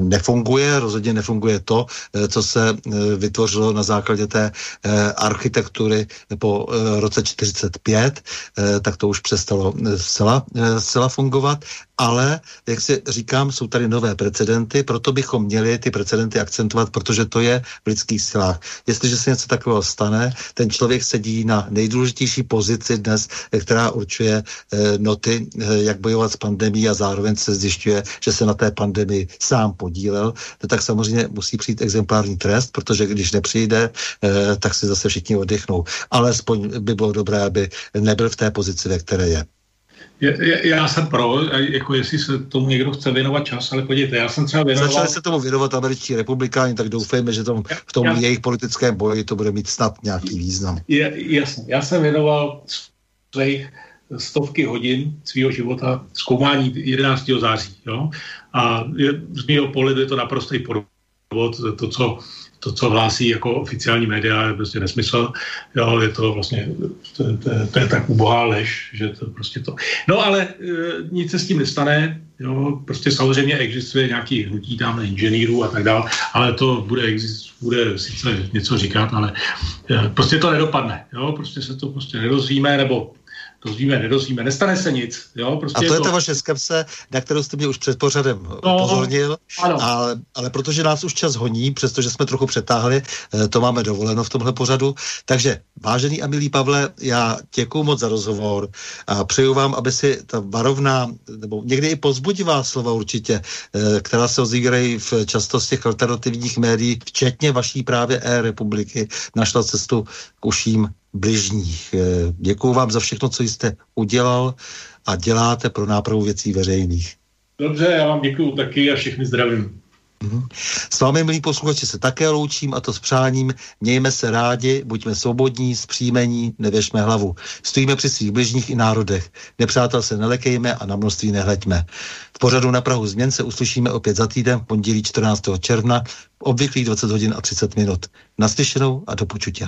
nefunguje, rozhodně nefunguje to, e, co se vytvořilo na základě té architektury po roce 45, e, tak to už přestalo zcela, zcela fungovat ale, jak si říkám, jsou tady nové precedenty, proto bychom měli ty precedenty akcentovat, protože to je v lidských silách. Jestliže se něco takového stane, ten člověk sedí na nejdůležitější pozici dnes, která určuje eh, noty, eh, jak bojovat s pandemí a zároveň se zjišťuje, že se na té pandemii sám podílel, tak samozřejmě musí přijít exemplární trest, protože když nepřijde, eh, tak si zase všichni oddechnou. Alespoň by bylo dobré, aby nebyl v té pozici, ve které je. Je, já jsem pro, jako jestli se tomu někdo chce věnovat čas, ale podívejte, já jsem třeba věnoval... Začali se tomu věnovat američtí republikáni, tak doufejme, že tom, v tom já, jejich politickém boji to bude mít snad nějaký význam. Je, jasně, já jsem věnoval svých stovky hodin svého života zkoumání 11. září. Jo? A je, z mého pohledu je to naprostý podvod, to, co to, co hlásí jako oficiální média, je prostě nesmysl. Jo, je to vlastně, to, to, to je tak ubohá lež, že to prostě to... No ale e, nic se s tím nestane, jo, prostě samozřejmě existuje nějaký hnutí tam inženýrů a tak dále, ale to bude, exist, bude sice něco říkat, ale e, prostě to nedopadne, jo, prostě se to prostě nedozvíme, nebo dozvíme, nedozvíme, nestane se nic. Jo? Prostě a to je, to... ta vaše skepse, na kterou jste mě už před pořadem no, upozornil, ano. Ale, ale protože nás už čas honí, přestože jsme trochu přetáhli, eh, to máme dovoleno v tomhle pořadu. Takže, vážený a milý Pavle, já děkuji moc za rozhovor a přeju vám, aby si ta varovná, nebo někdy i pozbudivá slova určitě, eh, která se ozývají v často z těch alternativních médií, včetně vaší právě e-republiky, našla cestu k uším bližních. Eh, Děkuji vám za všechno, co jste udělal a děláte pro nápravu věcí veřejných. Dobře, já vám děkuji taky a všechny zdravím. Mhm. S vámi, milí posluchači, se také loučím a to s přáním. Mějme se rádi, buďme svobodní, zpříjmení, nevěšme hlavu. Stojíme při svých bližních i národech. Nepřátel se nelekejme a na množství nehleďme. V pořadu na Prahu změn se uslyšíme opět za týden, pondělí 14. června, v obvyklých 20 hodin a 30 minut. Naslyšenou a do počutě.